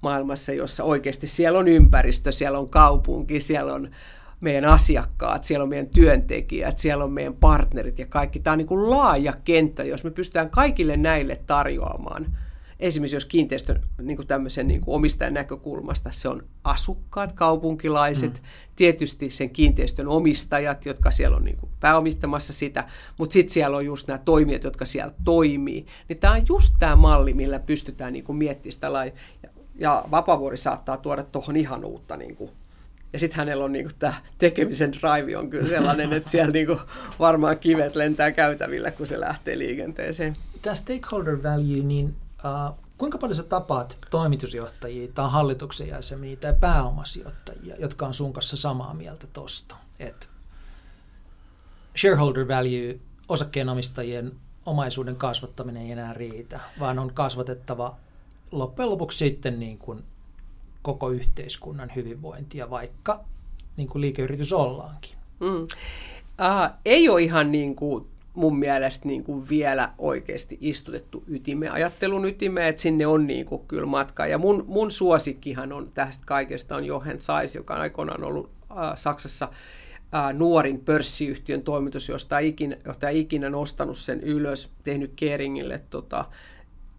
maailmassa, jossa oikeasti siellä on ympäristö, siellä on kaupunki, siellä on meidän asiakkaat, siellä on meidän työntekijät, siellä on meidän partnerit ja kaikki. Tämä on niin kuin laaja kenttä, jos me pystytään kaikille näille tarjoamaan. Esimerkiksi jos kiinteistön niin kuin tämmöisen niin kuin omistajan näkökulmasta se on asukkaat, kaupunkilaiset, mm. tietysti sen kiinteistön omistajat, jotka siellä on niin kuin pääomittamassa sitä, mutta sitten siellä on just nämä toimijat, jotka siellä toimii. Niin tämä on just tämä malli, millä pystytään niin kuin miettimään sitä lailla. Ja Vapavuori saattaa tuoda tuohon ihan uutta niin kuin ja sitten hänellä on niinku tämä tekemisen drive on kyllä sellainen, että siellä niinku varmaan kivet lentää käytävillä, kun se lähtee liikenteeseen. Tämä stakeholder value, niin uh, kuinka paljon sä tapaat toimitusjohtajia tai hallituksen jäseniä tai pääomasijoittajia, jotka on sun kanssa samaa mieltä tosta? Että shareholder value, osakkeenomistajien omaisuuden kasvattaminen ei enää riitä, vaan on kasvatettava loppujen lopuksi sitten niin kuin koko yhteiskunnan hyvinvointia, vaikka niin kuin liikeyritys ollaankin. Mm. Uh, ei ole ihan niin kuin mun mielestä niin kuin vielä oikeasti istutettu ytime, ajattelun ytime, että sinne on niin kuin kyllä matka. Ja mun, mun suosikkihan on tästä kaikesta on Johan Sais, joka on aikoinaan ollut uh, Saksassa uh, nuorin pörssiyhtiön toimitus, josta ikinä, ikinä nostanut sen ylös, tehnyt Keringille tota,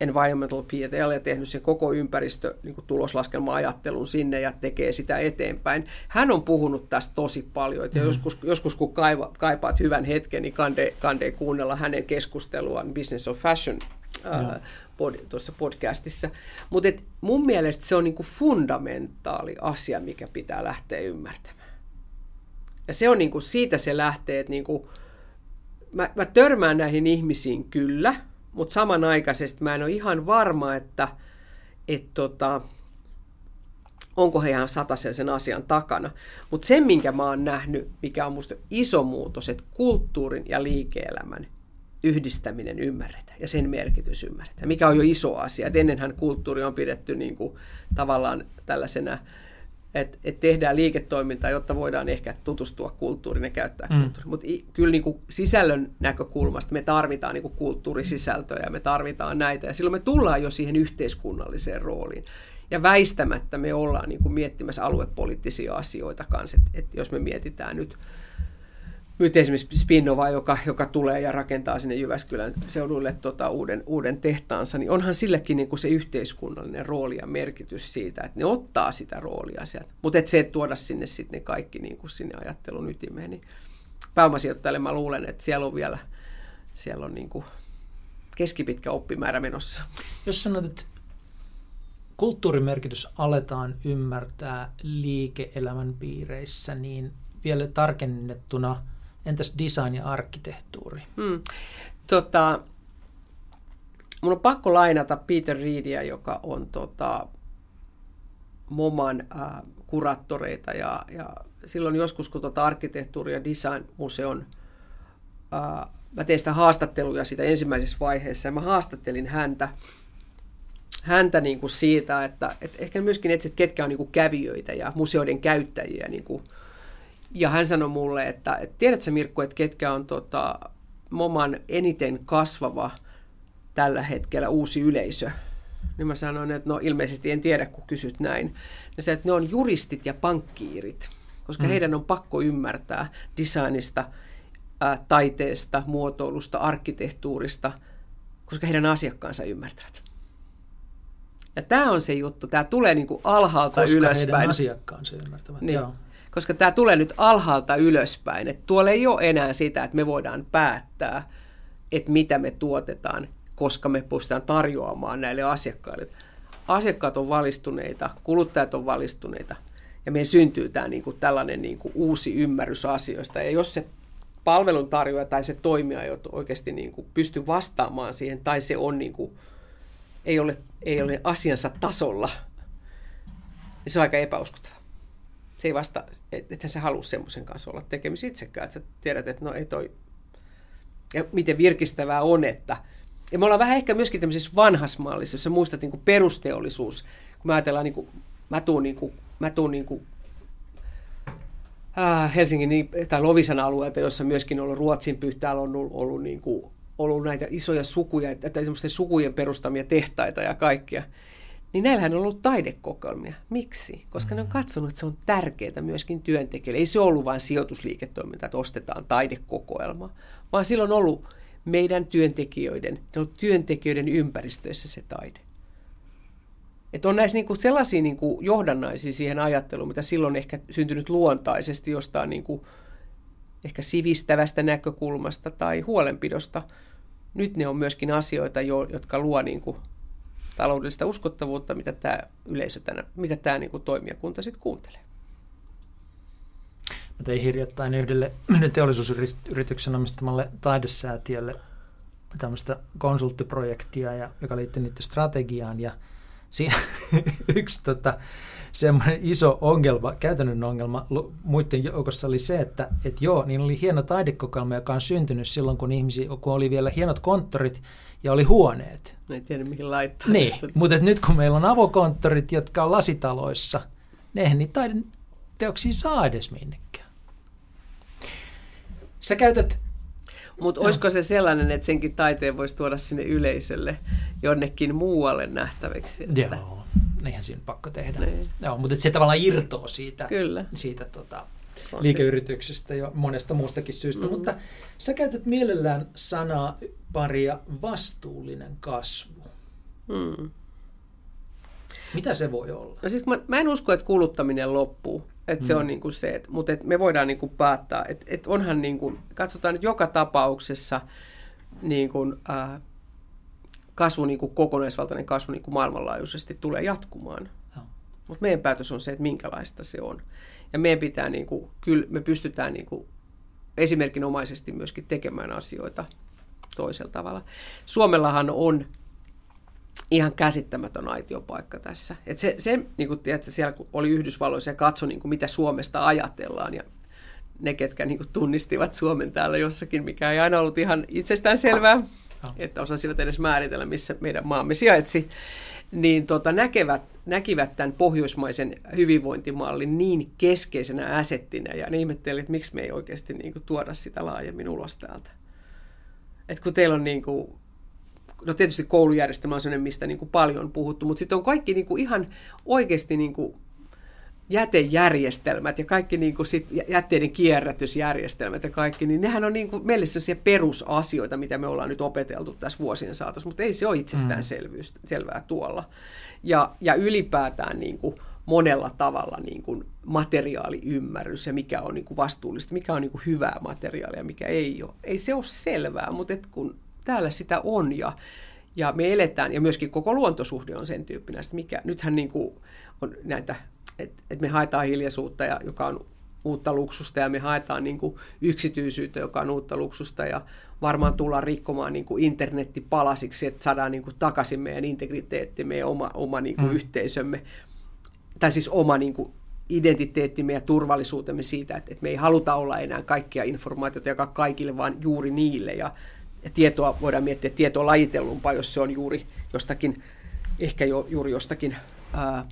Environmental P&L ja tehnyt sen koko ympäristö niin tuloslaskelma-ajattelun sinne ja tekee sitä eteenpäin. Hän on puhunut tästä tosi paljon, että mm. joskus, joskus kun kaiva, kaipaat hyvän hetken, niin kande, kande kuunnella hänen keskusteluaan Business of Fashion ää, pod, tuossa podcastissa. Mutta mun mielestä se on niin kuin fundamentaali asia, mikä pitää lähteä ymmärtämään. Ja se on niin kuin, siitä se lähtee, että niin kuin, mä, mä törmään näihin ihmisiin kyllä, mutta samanaikaisesti mä en ole ihan varma, että et tota, onko he ihan sataisen sen asian takana. Mutta sen, minkä mä oon nähnyt, mikä on musta iso muutos, että kulttuurin ja liike-elämän yhdistäminen ymmärretään ja sen merkitys ymmärretään, mikä on jo iso asia. Et ennenhän kulttuuri on pidetty niin kuin, tavallaan tällaisena että et tehdään liiketoimintaa, jotta voidaan ehkä tutustua kulttuuriin ja käyttää mm. kulttuuriin. Mutta kyllä niin kuin sisällön näkökulmasta me tarvitaan niin kuin kulttuurisisältöjä ja me tarvitaan näitä. Ja silloin me tullaan jo siihen yhteiskunnalliseen rooliin. Ja väistämättä me ollaan niin kuin miettimässä aluepoliittisia asioita kanssa. Että et jos me mietitään nyt nyt esimerkiksi Spinnova, joka, joka tulee ja rakentaa sinne Jyväskylän seudulle tota, uuden, uuden tehtaansa, niin onhan sillekin niin kuin se yhteiskunnallinen rooli ja merkitys siitä, että ne ottaa sitä roolia sieltä. Mutta se, että tuoda sinne sitten ne kaikki niin kuin sinne ajattelun ytimeen, niin pääomasijoittajalle mä luulen, että siellä on vielä siellä on niin kuin keskipitkä oppimäärä menossa. Jos sanot, että kulttuurimerkitys aletaan ymmärtää liike-elämän piireissä, niin vielä tarkennettuna – Entäs design ja arkkitehtuuri? Hmm. Tota, mun on pakko lainata Peter Reedia, joka on tota, MoMan äh, kuraattoreita ja, ja silloin joskus, kun tota arkkitehtuuri- ja design-museon äh, mä tein sitä haastatteluja siitä ensimmäisessä vaiheessa ja mä haastattelin häntä, häntä niin kuin siitä, että, että ehkä myöskin etsit, ketkä on niin kuin kävijöitä ja museoiden käyttäjiä niin kuin ja hän sanoi mulle, että, että tiedätkö Mirkku, että ketkä on tota, MoMan eniten kasvava tällä hetkellä uusi yleisö? Niin mä sanoin, että no ilmeisesti en tiedä, kun kysyt näin. Ja se, että ne on juristit ja pankkiirit, koska mm. heidän on pakko ymmärtää designista, ää, taiteesta, muotoilusta, arkkitehtuurista, koska heidän asiakkaansa ymmärtävät. Ja tämä on se juttu, tämä tulee niin kuin alhaalta koska ylöspäin. Koska heidän asiakkaansa ymmärtävät, niin. Joo koska tämä tulee nyt alhaalta ylöspäin. Että tuolla ei ole enää sitä, että me voidaan päättää, että mitä me tuotetaan, koska me pystytään tarjoamaan näille asiakkaille. Asiakkaat on valistuneita, kuluttajat on valistuneita, ja meidän syntyy tämä niin kuin tällainen niin kuin uusi ymmärrys asioista. Ja jos se palveluntarjoaja tai se toimija ei oikeasti niin kuin pysty vastaamaan siihen, tai se on niin kuin, ei, ole, ei ole asiansa tasolla, niin se on aika epäuskottava se ei vasta, että sä halua semmoisen kanssa olla tekemisissä itsekään, että sä tiedät, että no ei toi, ja miten virkistävää on, että, ja me ollaan vähän ehkä myöskin tämmöisessä vanhassa mallissa, jos sä muistat niin kuin perusteollisuus, kun mä ajatellaan, niin kuin, mä tuun, niin kuin, mä tuun niin kuin, Helsingin tai Lovisan alueelta, jossa myöskin on ollut Ruotsin pyhtäällä on ollut, ollut, niin kuin, ollut näitä isoja sukuja, tai semmoisten sukujen perustamia tehtaita ja kaikkia niin näillähän on ollut taidekokoelmia. Miksi? Koska ne on katsonut, että se on tärkeää myöskin työntekijöille. Ei se ollut vain sijoitusliiketoiminta, että ostetaan taidekokoelma, vaan sillä on ollut meidän työntekijöiden, ne on työntekijöiden ympäristöissä se taide. Että on näissä niinku sellaisia niinku johdannaisia siihen ajatteluun, mitä silloin ehkä syntynyt luontaisesti jostain niinku ehkä sivistävästä näkökulmasta tai huolenpidosta. Nyt ne on myöskin asioita, jotka luo niinku taloudellista uskottavuutta, mitä tämä yleisö tänä, mitä tämä niin kuin toimijakunta sitten kuuntelee. Mä tein hirjattain yhdelle teollisuusyrityksen omistamalle taidesäätiölle tämmöistä konsulttiprojektia, ja, joka liittyy niiden strategiaan. Ja siinä yksi tota, semmoinen iso ongelma, käytännön ongelma muiden joukossa oli se, että et joo, niin oli hieno taidekokoelma, joka on syntynyt silloin, kun ihmisiä, kun oli vielä hienot konttorit, ja oli huoneet. No ei tiedä mihin laittaa. Niin, mutta nyt kun meillä on avokonttorit, jotka on lasitaloissa, ne eihän niitä taideteoksia saa edes minnekään. Sä käytät... Mutta olisiko se sellainen, että senkin taiteen voisi tuoda sinne yleisölle jonnekin muualle nähtäväksi? Että... Joo, eihän siinä pakko tehdä. Niin. Joo, mutta se tavallaan irtoaa siitä, Kyllä. siitä tota, liikeyrityksestä ja monesta muustakin syystä. Mm. Mutta sä käytät mielellään sanaa paria vastuullinen kasvu. Mm. Mitä se voi olla? No siis mä, mä en usko, että kuluttaminen loppuu. Että mm. se on niin kuin se, että, mutta että me voidaan niin kuin päättää, että, että onhan niin kuin, katsotaan nyt joka tapauksessa niin kuin, äh, kasvu, niin kuin kokonaisvaltainen kasvu niin kuin maailmanlaajuisesti tulee jatkumaan. Mutta meidän päätös on se, että minkälaista se on. Ja meidän pitää, niin kuin, kyllä me pystytään niin kuin, esimerkinomaisesti myöskin tekemään asioita toisella tavalla. Suomellahan on ihan käsittämätön aitiopaikka tässä. Et se, se niin kuin, tiedätkö, siellä kun oli Yhdysvalloissa ja katsoi, niin kuin, mitä Suomesta ajatellaan ja ne, ketkä niin kuin, tunnistivat Suomen täällä jossakin, mikä ei aina ollut ihan itsestään selvää, no. että osasivat edes määritellä, missä meidän maamme sijaitsi, niin tota, näkevät, näkivät tämän pohjoismaisen hyvinvointimallin niin keskeisenä asettina ja ne ihmettelivät, että miksi me ei oikeasti niin kuin, tuoda sitä laajemmin ulos täältä. Et kun teillä on niin kuin, no tietysti koulujärjestelmä on sellainen, mistä niin kuin paljon puhuttu, mutta sitten on kaikki niin kuin ihan oikeasti niin kuin jätejärjestelmät ja kaikki niin kuin sit jätteiden kierrätysjärjestelmät ja kaikki, niin nehän on niin kuin meille sellaisia perusasioita, mitä me ollaan nyt opeteltu tässä vuosien saatossa, mutta ei se ole itsestäänselvyys, mm. selvää tuolla. Ja, ja ylipäätään niin kuin monella tavalla niin kuin materiaaliymmärrys ja mikä on niin kuin vastuullista, mikä on niin kuin hyvää materiaalia, mikä ei ole. Ei se ole selvää, mutta et kun täällä sitä on ja, ja me eletään, ja myöskin koko luontosuhde on sen tyyppinen, että mikä, nythän niin kuin on näitä, että et me haetaan hiljaisuutta, ja, joka on uutta luksusta, ja me haetaan niin kuin yksityisyyttä, joka on uutta luksusta, ja varmaan tullaan rikkomaan niin kuin internettipalasiksi, että saadaan niin kuin takaisin meidän integriteetti, meidän oma, oma niin kuin mm. yhteisömme, tai siis oma niin kuin identiteettimme ja turvallisuutemme siitä, että, että me ei haluta olla enää kaikkia informaatiota jakaa kaikille, vaan juuri niille, ja ja tietoa voidaan miettiä tietoa lajitellumpaa, jos se on juuri jostakin, ehkä jo, juuri jostakin ää,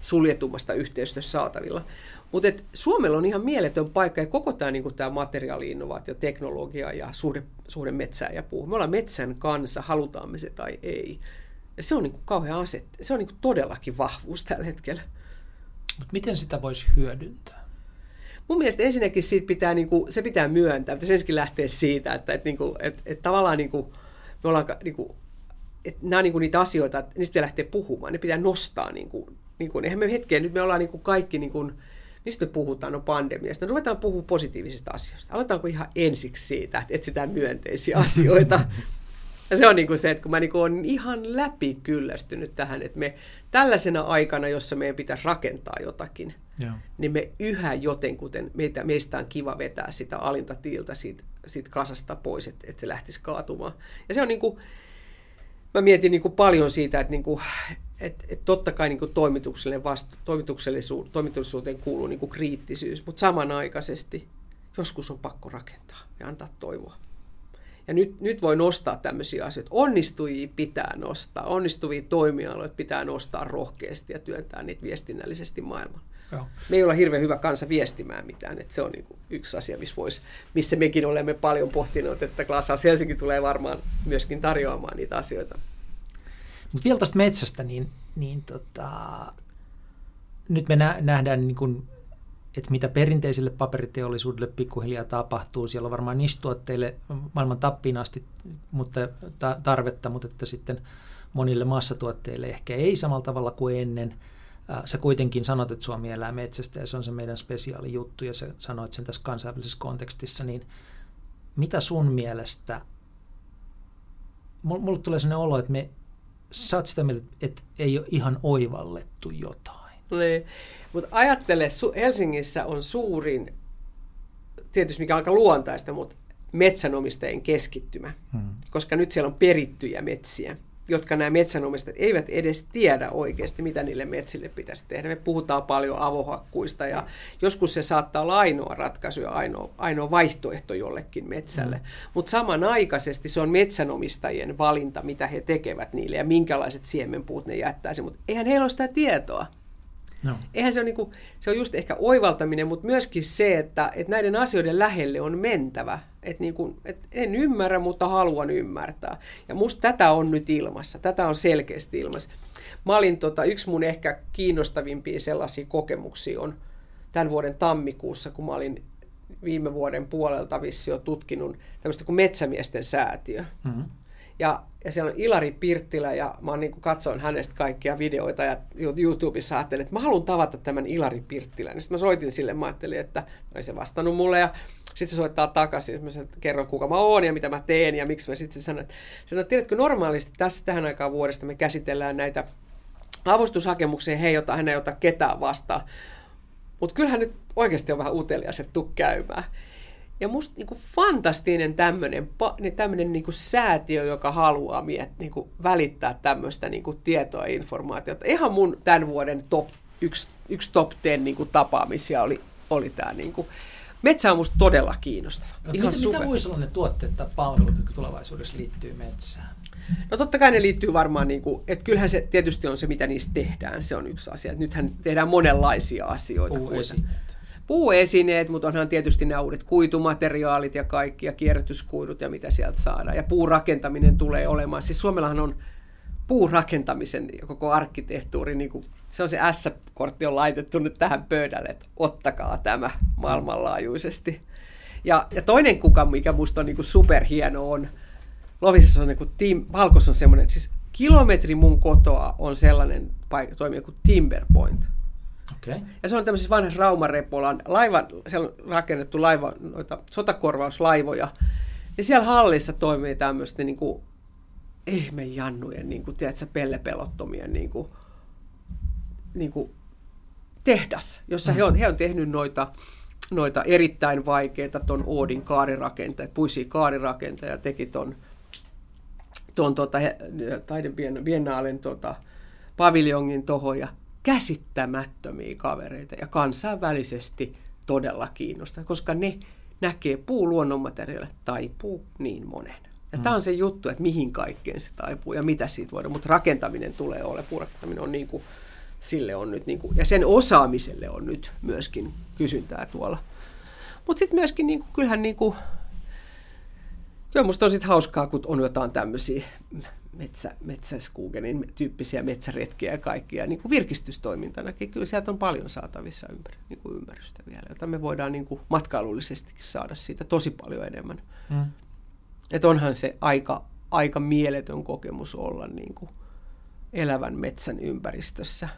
suljetummasta yhteistyössä saatavilla. Mutta Suomella on ihan mieletön paikka ja koko tämä niinku, materiaali-innovaatio, teknologia ja suhde, suhde metsään ja puuhun. Me ollaan metsän kanssa, halutaan me se tai ei. Ja se on niinku kauhean aset, se on niinku todellakin vahvuus tällä hetkellä. Mutta miten sitä voisi hyödyntää? Mun mielestä ensinnäkin siitä pitää, niin kuin, se pitää myöntää, että ensinnäkin lähtee siitä, että, että, niin kuin, että, että tavallaan niin kuin, me ollaan, niin kuin, että nämä on niin kuin niitä asioita, että niistä pitää lähteä puhumaan, ne pitää nostaa. Niin kuin, niin kuin, eihän me hetkeen, nyt me ollaan niin kuin kaikki, niin kuin, mistä me puhutaan, no pandemiasta. No ruvetaan puhua positiivisista asioista. Aletaanko ihan ensiksi siitä, että etsitään myönteisiä asioita. Ja se on niin kuin se, että kun mä niin kuin olen ihan läpi kyllästynyt tähän, että me tällaisena aikana, jossa meidän pitäisi rakentaa jotakin, Joo. niin me yhä jotenkuten, meitä, meistä on kiva vetää sitä alinta tiiltä siitä, siitä kasasta pois, että, että se lähtisi kaatumaan. Ja se on niin kuin, mä mietin niin kuin paljon siitä, että, niin kuin, että, että totta kai niin kuin toimituksellisuuteen, vastu, toimituksellisuuteen, toimituksellisuuteen kuuluu niin kuin kriittisyys, mutta samanaikaisesti joskus on pakko rakentaa ja antaa toivoa. Ja nyt, nyt voi nostaa tämmöisiä asioita. Onnistujia pitää nostaa, onnistuvia toimialoita pitää nostaa rohkeasti ja työntää niitä viestinnällisesti maailmaan. Joo. Me ei olla hirveän hyvä kansa viestimään mitään, että se on niin kuin yksi asia, missä, vois, missä mekin olemme paljon pohtineet, että Glasshouse Helsinki tulee varmaan myöskin tarjoamaan niitä asioita. Mutta vielä tuosta metsästä, niin, niin tota, nyt me nähdään niin kuin että mitä perinteiselle paperiteollisuudelle pikkuhiljaa tapahtuu. Siellä on varmaan niistä tuotteille maailman tappiin asti mutta, ta, tarvetta, mutta että sitten monille massatuotteille ehkä ei samalla tavalla kuin ennen. Sä kuitenkin sanot, että Suomi elää metsästä ja se on se meidän spesiaali juttu ja sä sanoit sen tässä kansainvälisessä kontekstissa, niin mitä sun mielestä, mulle tulee sellainen olo, että me, sä oot sitä mieltä, että ei ole ihan oivallettu jotain. Niin. Mutta ajattele, Helsingissä on suurin, tietysti mikä on aika luontaista, mutta metsänomistajien keskittymä, hmm. koska nyt siellä on perittyjä metsiä, jotka nämä metsänomistajat eivät edes tiedä oikeasti, mitä niille metsille pitäisi tehdä. Me puhutaan paljon avohakkuista ja joskus se saattaa olla ainoa ratkaisu ja ainoa, ainoa vaihtoehto jollekin metsälle. Hmm. Mutta samanaikaisesti se on metsänomistajien valinta, mitä he tekevät niille ja minkälaiset siemenpuut ne jättäisi, mutta eihän heillä ole sitä tietoa. No. Eihän se ole, niin kuin, se on just ehkä oivaltaminen, mutta myöskin se, että, että näiden asioiden lähelle on mentävä. Että niin kuin, että en ymmärrä, mutta haluan ymmärtää. Ja musta tätä on nyt ilmassa. Tätä on selkeästi ilmassa. Mä olin, tota, yksi mun ehkä kiinnostavimpia sellaisia kokemuksia on tämän vuoden tammikuussa, kun mä olin viime vuoden puolelta vissi jo tutkinut tämmöistä kuin Metsämiesten säätiö. Mm-hmm. Ja, ja siellä on Ilari Pirttilä ja mä niin kuin katsoin hänestä kaikkia videoita ja YouTubessa ajattelin, että mä haluan tavata tämän Ilari Pirttilän. Sitten mä soitin sille, mä ajattelin, että no ei se vastannut mulle ja sitten se soittaa takaisin, mä kerron kuka mä oon ja mitä mä teen ja miksi mä sitten sanon, että, sanoi, että tiedätkö, normaalisti tässä tähän aikaan vuodesta me käsitellään näitä avustushakemuksia, he ei ota, hän ei ota ketään vastaan. Mutta kyllähän nyt oikeasti on vähän utelias, että tuu käymään. Ja musta niinku fantastinen tämmöinen niin tämmönen niinku säätiö, joka haluaa miet, niinku välittää tämmöistä niinku tietoa ja informaatiota. Ihan mun tämän vuoden top, yksi, yksi top ten niinku tapaamisia oli, oli tämä. Niinku. Metsä on musta todella kiinnostava. No, Ihan mitä, mitä voisi olla ne tuotteet tai palvelut, jotka tulevaisuudessa liittyy metsään? No totta kai ne liittyy varmaan, niin kuin, että kyllähän se tietysti on se, mitä niistä tehdään. Se on yksi asia. Nythän tehdään monenlaisia asioita. Puuesineet. Puuesineet, mutta onhan tietysti nämä uudet kuitumateriaalit ja kaikki, ja kierrätyskuidut ja mitä sieltä saadaan. Ja puurakentaminen tulee olemaan. Siis Suomellahan on puurakentamisen ja koko arkkitehtuuri, niin kuin, se on se S-kortti on laitettu nyt tähän pöydälle, että ottakaa tämä maailmanlaajuisesti. Ja, ja toinen kuka, mikä musta on niin kuin superhieno, on, Lovisessa on niin kuin team, Valkos on semmoinen, siis kilometri mun kotoa on sellainen paikka, toimii kuin Timber Point. Okay. Ja se on tämmöisessä vanhassa Raumarepolan laiva, siellä on rakennettu laiva, noita sotakorvauslaivoja. Ja siellä hallissa toimii tämmöistä niin kuin ihmejannujen, niin kuin, tiedätkö, pellepelottomien niin kuin, niin kuin tehdas, jossa mm. he, on, he on tehnyt noita, noita erittäin vaikeita ton Oodin kaarirakentaja, puisia kaarirakentaja, teki ton tuon tuota, taidebiennaalin tuota, paviljongin tohon ja käsittämättömiä kavereita ja kansainvälisesti todella kiinnostaa, koska ne näkee puu luonnonmateriaali taipuu niin monen. Ja mm. tämä on se juttu, että mihin kaikkeen se taipuu ja mitä siitä voidaan, mutta rakentaminen tulee ole, puurakentaminen on niin kuin, sille on nyt, niin kuin, ja sen osaamiselle on nyt myöskin kysyntää tuolla. Mutta sitten myöskin, niin kuin, kyllähän niin kuin, Kyllä musta on sitten hauskaa, kun on jotain tämmöisiä metsä, metsäskuugenin tyyppisiä metsäretkiä ja kaikkia, niin kuin virkistystoimintanakin. Kyllä sieltä on paljon saatavissa ympäri, niin kuin ymmärrystä vielä, jota me voidaan niin kuin matkailullisesti saada siitä tosi paljon enemmän. Mm. Että onhan se aika, aika mieletön kokemus olla niin kuin elävän metsän ympäristössä.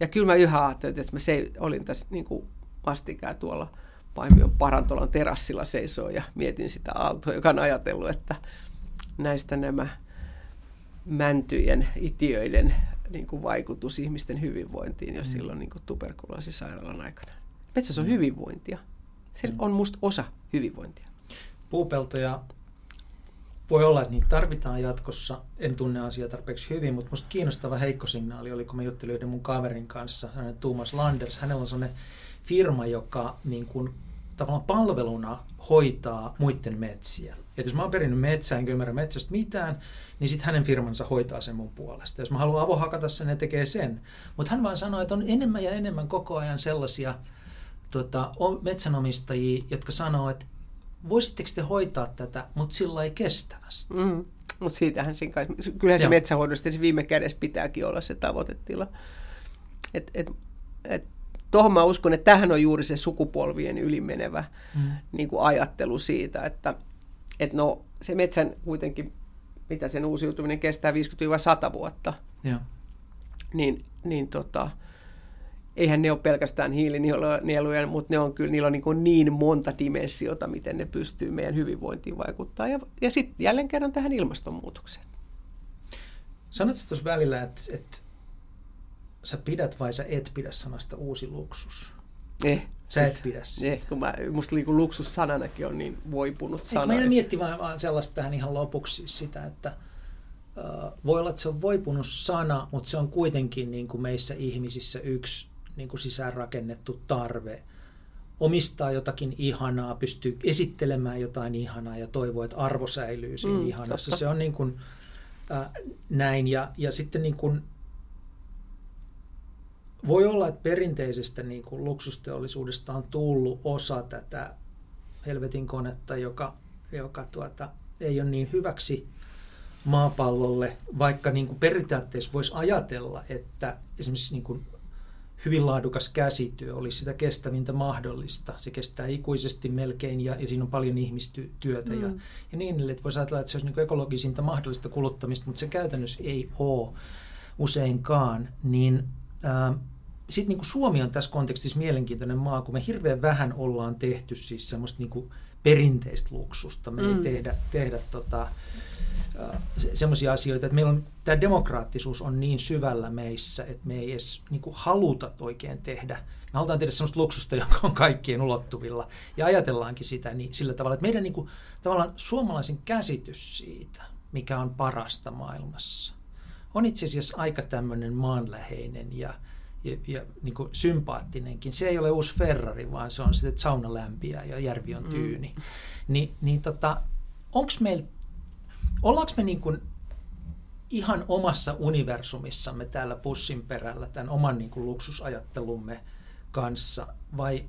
Ja kyllä mä yhä ajattelin, että mä se, olin tässä niin kuin vastikään tuolla – Paimion parantolan terassilla seisoo ja mietin sitä aaltoa, joka on ajatellut, että näistä nämä mäntyjen, itiöiden niin kuin vaikutus ihmisten hyvinvointiin jo mm. silloin niin kuin tuberkuloosisairaalan aikana. Metsässä on mm. hyvinvointia. Se mm. on musta osa hyvinvointia. Puupeltoja voi olla, että niitä tarvitaan jatkossa. En tunne asiaa tarpeeksi hyvin, mutta musta kiinnostava heikko signaali oli, kun mä juttelin yhden mun kaverin kanssa, hänen Thomas Landers. Hänellä on sellainen firma, joka niin kuin, tavallaan palveluna hoitaa muiden metsiä. Et jos mä oon perinnyt metsää, enkä ymmärrä metsästä mitään, niin sitten hänen firmansa hoitaa sen mun puolesta. Jos mä haluan avohakata sen, ne tekee sen. Mutta hän vaan sanoi, että on enemmän ja enemmän koko ajan sellaisia tota, metsänomistajia, jotka sanoo, että voisitteko te hoitaa tätä, mutta sillä ei kestävästi. Mm. Mutta siitähän siinä kai, kyllähän se metsähoidosta se viime kädessä pitääkin olla se tavoitetila. Et, et, et tuohon mä uskon, että tähän on juuri se sukupolvien ylimenevä mm. niin kuin ajattelu siitä, että, että no, se metsän kuitenkin, mitä sen uusiutuminen kestää 50-100 vuotta, ja. niin, niin tota, eihän ne ole pelkästään hiilinieluja, mutta ne on kyllä, niillä on niin, niin monta dimensiota, miten ne pystyy meidän hyvinvointiin vaikuttaa. Ja, ja sitten jälleen kerran tähän ilmastonmuutokseen. Sanotko tuossa välillä, että, että sä pidät vai sä et pidä sanasta uusi luksus? Eh. Sä et pidä sitä. Eh, kun mä, musta niin luksus sananakin on niin voipunut sana. Mä mietti vaan, vaan sellaista tähän ihan lopuksi siis sitä, että uh, voi olla, että se on voipunut sana, mutta se on kuitenkin niin kuin meissä ihmisissä yksi niin kuin sisäänrakennettu tarve omistaa jotakin ihanaa, pystyy esittelemään jotain ihanaa ja toivoo, että arvo säilyy siinä mm, ihanassa. Totta. Se on niin kuin, äh, näin. Ja, ja sitten niin kuin, voi olla, että perinteisestä niin kuin luksusteollisuudesta on tullut osa tätä helvetin konetta, joka, joka tuota, ei ole niin hyväksi maapallolle, vaikka niin kuin periaatteessa voisi ajatella, että esimerkiksi niin kuin hyvin laadukas käsityö olisi sitä kestävintä mahdollista. Se kestää ikuisesti melkein ja, ja siinä on paljon ihmistyötä mm. ja, ja niin edelleen. Voisi ajatella, että se olisi niin ekologisinta mahdollista kuluttamista, mutta se käytännössä ei ole useinkaan. Niin, äh, sitten niin Suomi on tässä kontekstissa mielenkiintoinen maa, kun me hirveän vähän ollaan tehty siis semmoista niin perinteistä luksusta. Me mm. ei tehdä, tehdä tota, semmoisia asioita, että meillä on, tämä demokraattisuus on niin syvällä meissä, että me ei edes niin kuin, haluta oikein tehdä. Me halutaan tehdä semmoista luksusta, joka on kaikkien ulottuvilla. Ja ajatellaankin sitä niin, sillä tavalla, että meidän niin kuin, tavallaan suomalaisen käsitys siitä, mikä on parasta maailmassa, on itse asiassa aika tämmöinen maanläheinen ja, ja, ja niin kuin sympaattinenkin. Se ei ole uusi Ferrari, vaan se on sitten, sauna lämpiää ja järvi on mm. tyyni. Mm. Ni, niin tota, onko meillä Ollaanko me niin kuin ihan omassa universumissamme täällä pussin perällä tämän oman niin kuin luksusajattelumme kanssa vai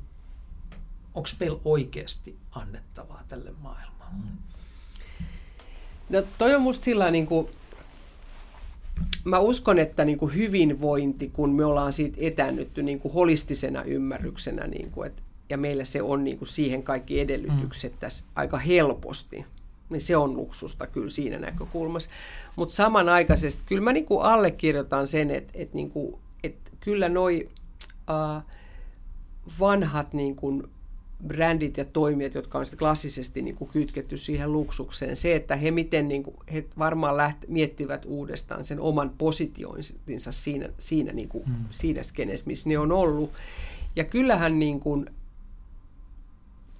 onko meillä oikeasti annettavaa tälle maailmalle? No toi on musta sillä niin kuin, mä uskon, että niin kuin hyvinvointi, kun me ollaan siitä etännytty niin kuin holistisena ymmärryksenä, niin kuin, et, ja meillä se on niin kuin siihen kaikki edellytykset mm. tässä aika helposti, niin se on luksusta kyllä siinä näkökulmassa. Mutta samanaikaisesti kyllä mä niinku allekirjoitan sen, että et niinku, et kyllä noi uh, vanhat niinku brändit ja toimijat, jotka on klassisesti niin kuin kytketty siihen luksukseen. Se, että he miten niin kuin, he varmaan läht, miettivät uudestaan sen oman positiointinsa siinä, siinä, niin kuin, hmm. siinä skenessä, missä ne on ollut. Ja kyllähän niin kuin,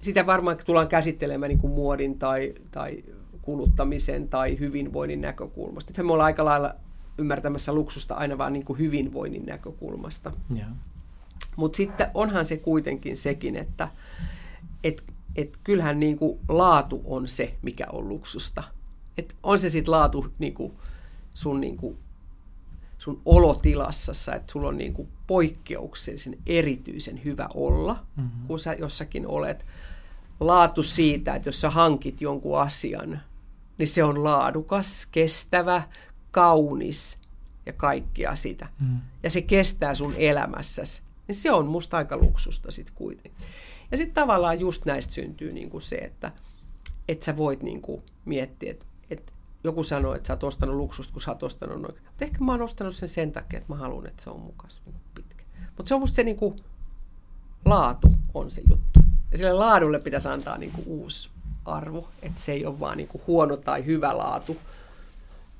sitä varmaan tullaan käsittelemään niin kuin muodin tai, tai kuluttamisen tai hyvinvoinnin näkökulmasta. Nythän me ollaan aika lailla ymmärtämässä luksusta aina vain niin kuin hyvinvoinnin näkökulmasta. Yeah. Mutta sitten onhan se kuitenkin sekin, että et, et kyllähän niin kuin laatu on se, mikä on luksusta. Et on se sitten laatu niin kuin sun, niin kuin, sun olotilassassa, että sulla on niin kuin poikkeuksellisen erityisen hyvä olla, mm-hmm. kun sä jossakin olet laatu siitä, että jos sä hankit jonkun asian, niin se on laadukas, kestävä, kaunis ja kaikkia sitä. Mm. Ja se kestää sun elämässäsi. Niin se on musta aika luksusta sitten kuitenkin. Ja sitten tavallaan just näistä syntyy niinku se, että et sä voit niinku miettiä, että et joku sanoo, että sä oot ostanut luksusta, kun sä oot ostanut noin. Mutta ehkä mä oon ostanut sen sen takia, että mä haluan, että se on mukas niinku pitkä. Mutta se on musta se niinku, laatu on se juttu. Sille laadulle pitäisi antaa niin kuin uusi arvo, että se ei ole vaan niin kuin huono tai hyvä laatu,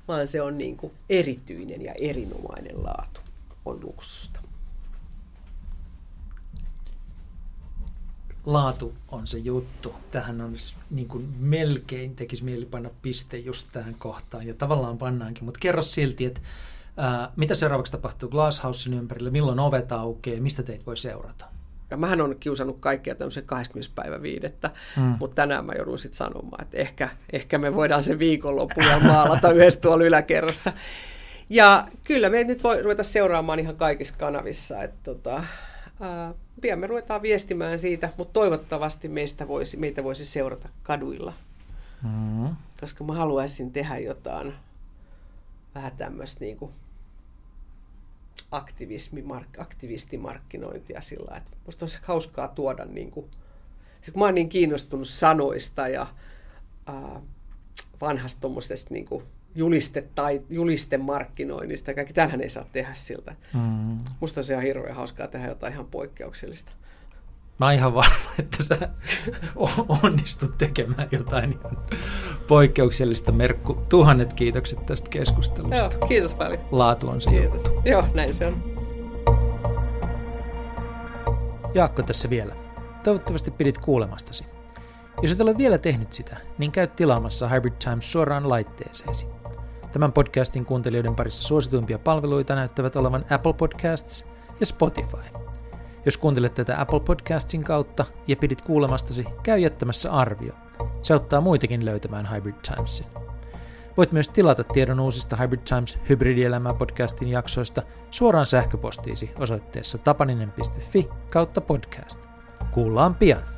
vaan se on niin kuin erityinen ja erinomainen laatu, on luksusta. Laatu on se juttu. Tähän on niin kuin melkein, tekisi mieli panna piste just tähän kohtaan, ja tavallaan pannaankin, mutta kerro silti, että ää, mitä seuraavaksi tapahtuu Glasshousein ympärillä, milloin ovet aukeaa, mistä teitä voi seurata? Ja mähän on kiusannut kaikkia tämmöisen 20. päivä viidettä, mm. mutta tänään mä joudun sitten sanomaan, että ehkä, ehkä me voidaan se viikonloppuja maalata yhdessä tuolla yläkerrassa. Ja kyllä me nyt voi ruveta seuraamaan ihan kaikissa kanavissa, että tota, ää, pian me ruvetaan viestimään siitä, mutta toivottavasti meistä voisi, meitä voisi seurata kaduilla. Mm. Koska mä haluaisin tehdä jotain vähän tämmöistä niin kuin aktivismi, mark, aktivistimarkkinointia sillä että musta olisi hauskaa tuoda niin kuin, siis kun mä oon niin kiinnostunut sanoista ja ää, vanhasta tuommoisesta niin kuin juliste tai julistemarkkinoinnista. Kaikki tähän ei saa tehdä siltä. Mm. Musta on ihan hirveän hauskaa tehdä jotain ihan poikkeuksellista. Mä oon ihan varma, että sä onnistut tekemään jotain ihan poikkeuksellista. Merkku, tuhannet kiitokset tästä keskustelusta. Joo, kiitos paljon. Laatu on se kiitos. juttu. Joo, näin se on. Jaakko tässä vielä. Toivottavasti pidit kuulemastasi. Jos et ole vielä tehnyt sitä, niin käy tilaamassa Hybrid Times suoraan laitteeseesi. Tämän podcastin kuuntelijoiden parissa suosituimpia palveluita näyttävät olevan Apple Podcasts ja Spotify – jos kuuntelet tätä Apple Podcastin kautta ja pidit kuulemastasi, käy jättämässä arvio. Se auttaa muitakin löytämään Hybrid Timesin. Voit myös tilata tiedon uusista Hybrid Times Hybridielämää podcastin jaksoista suoraan sähköpostiisi osoitteessa tapaninen.fi kautta podcast. Kuullaan pian!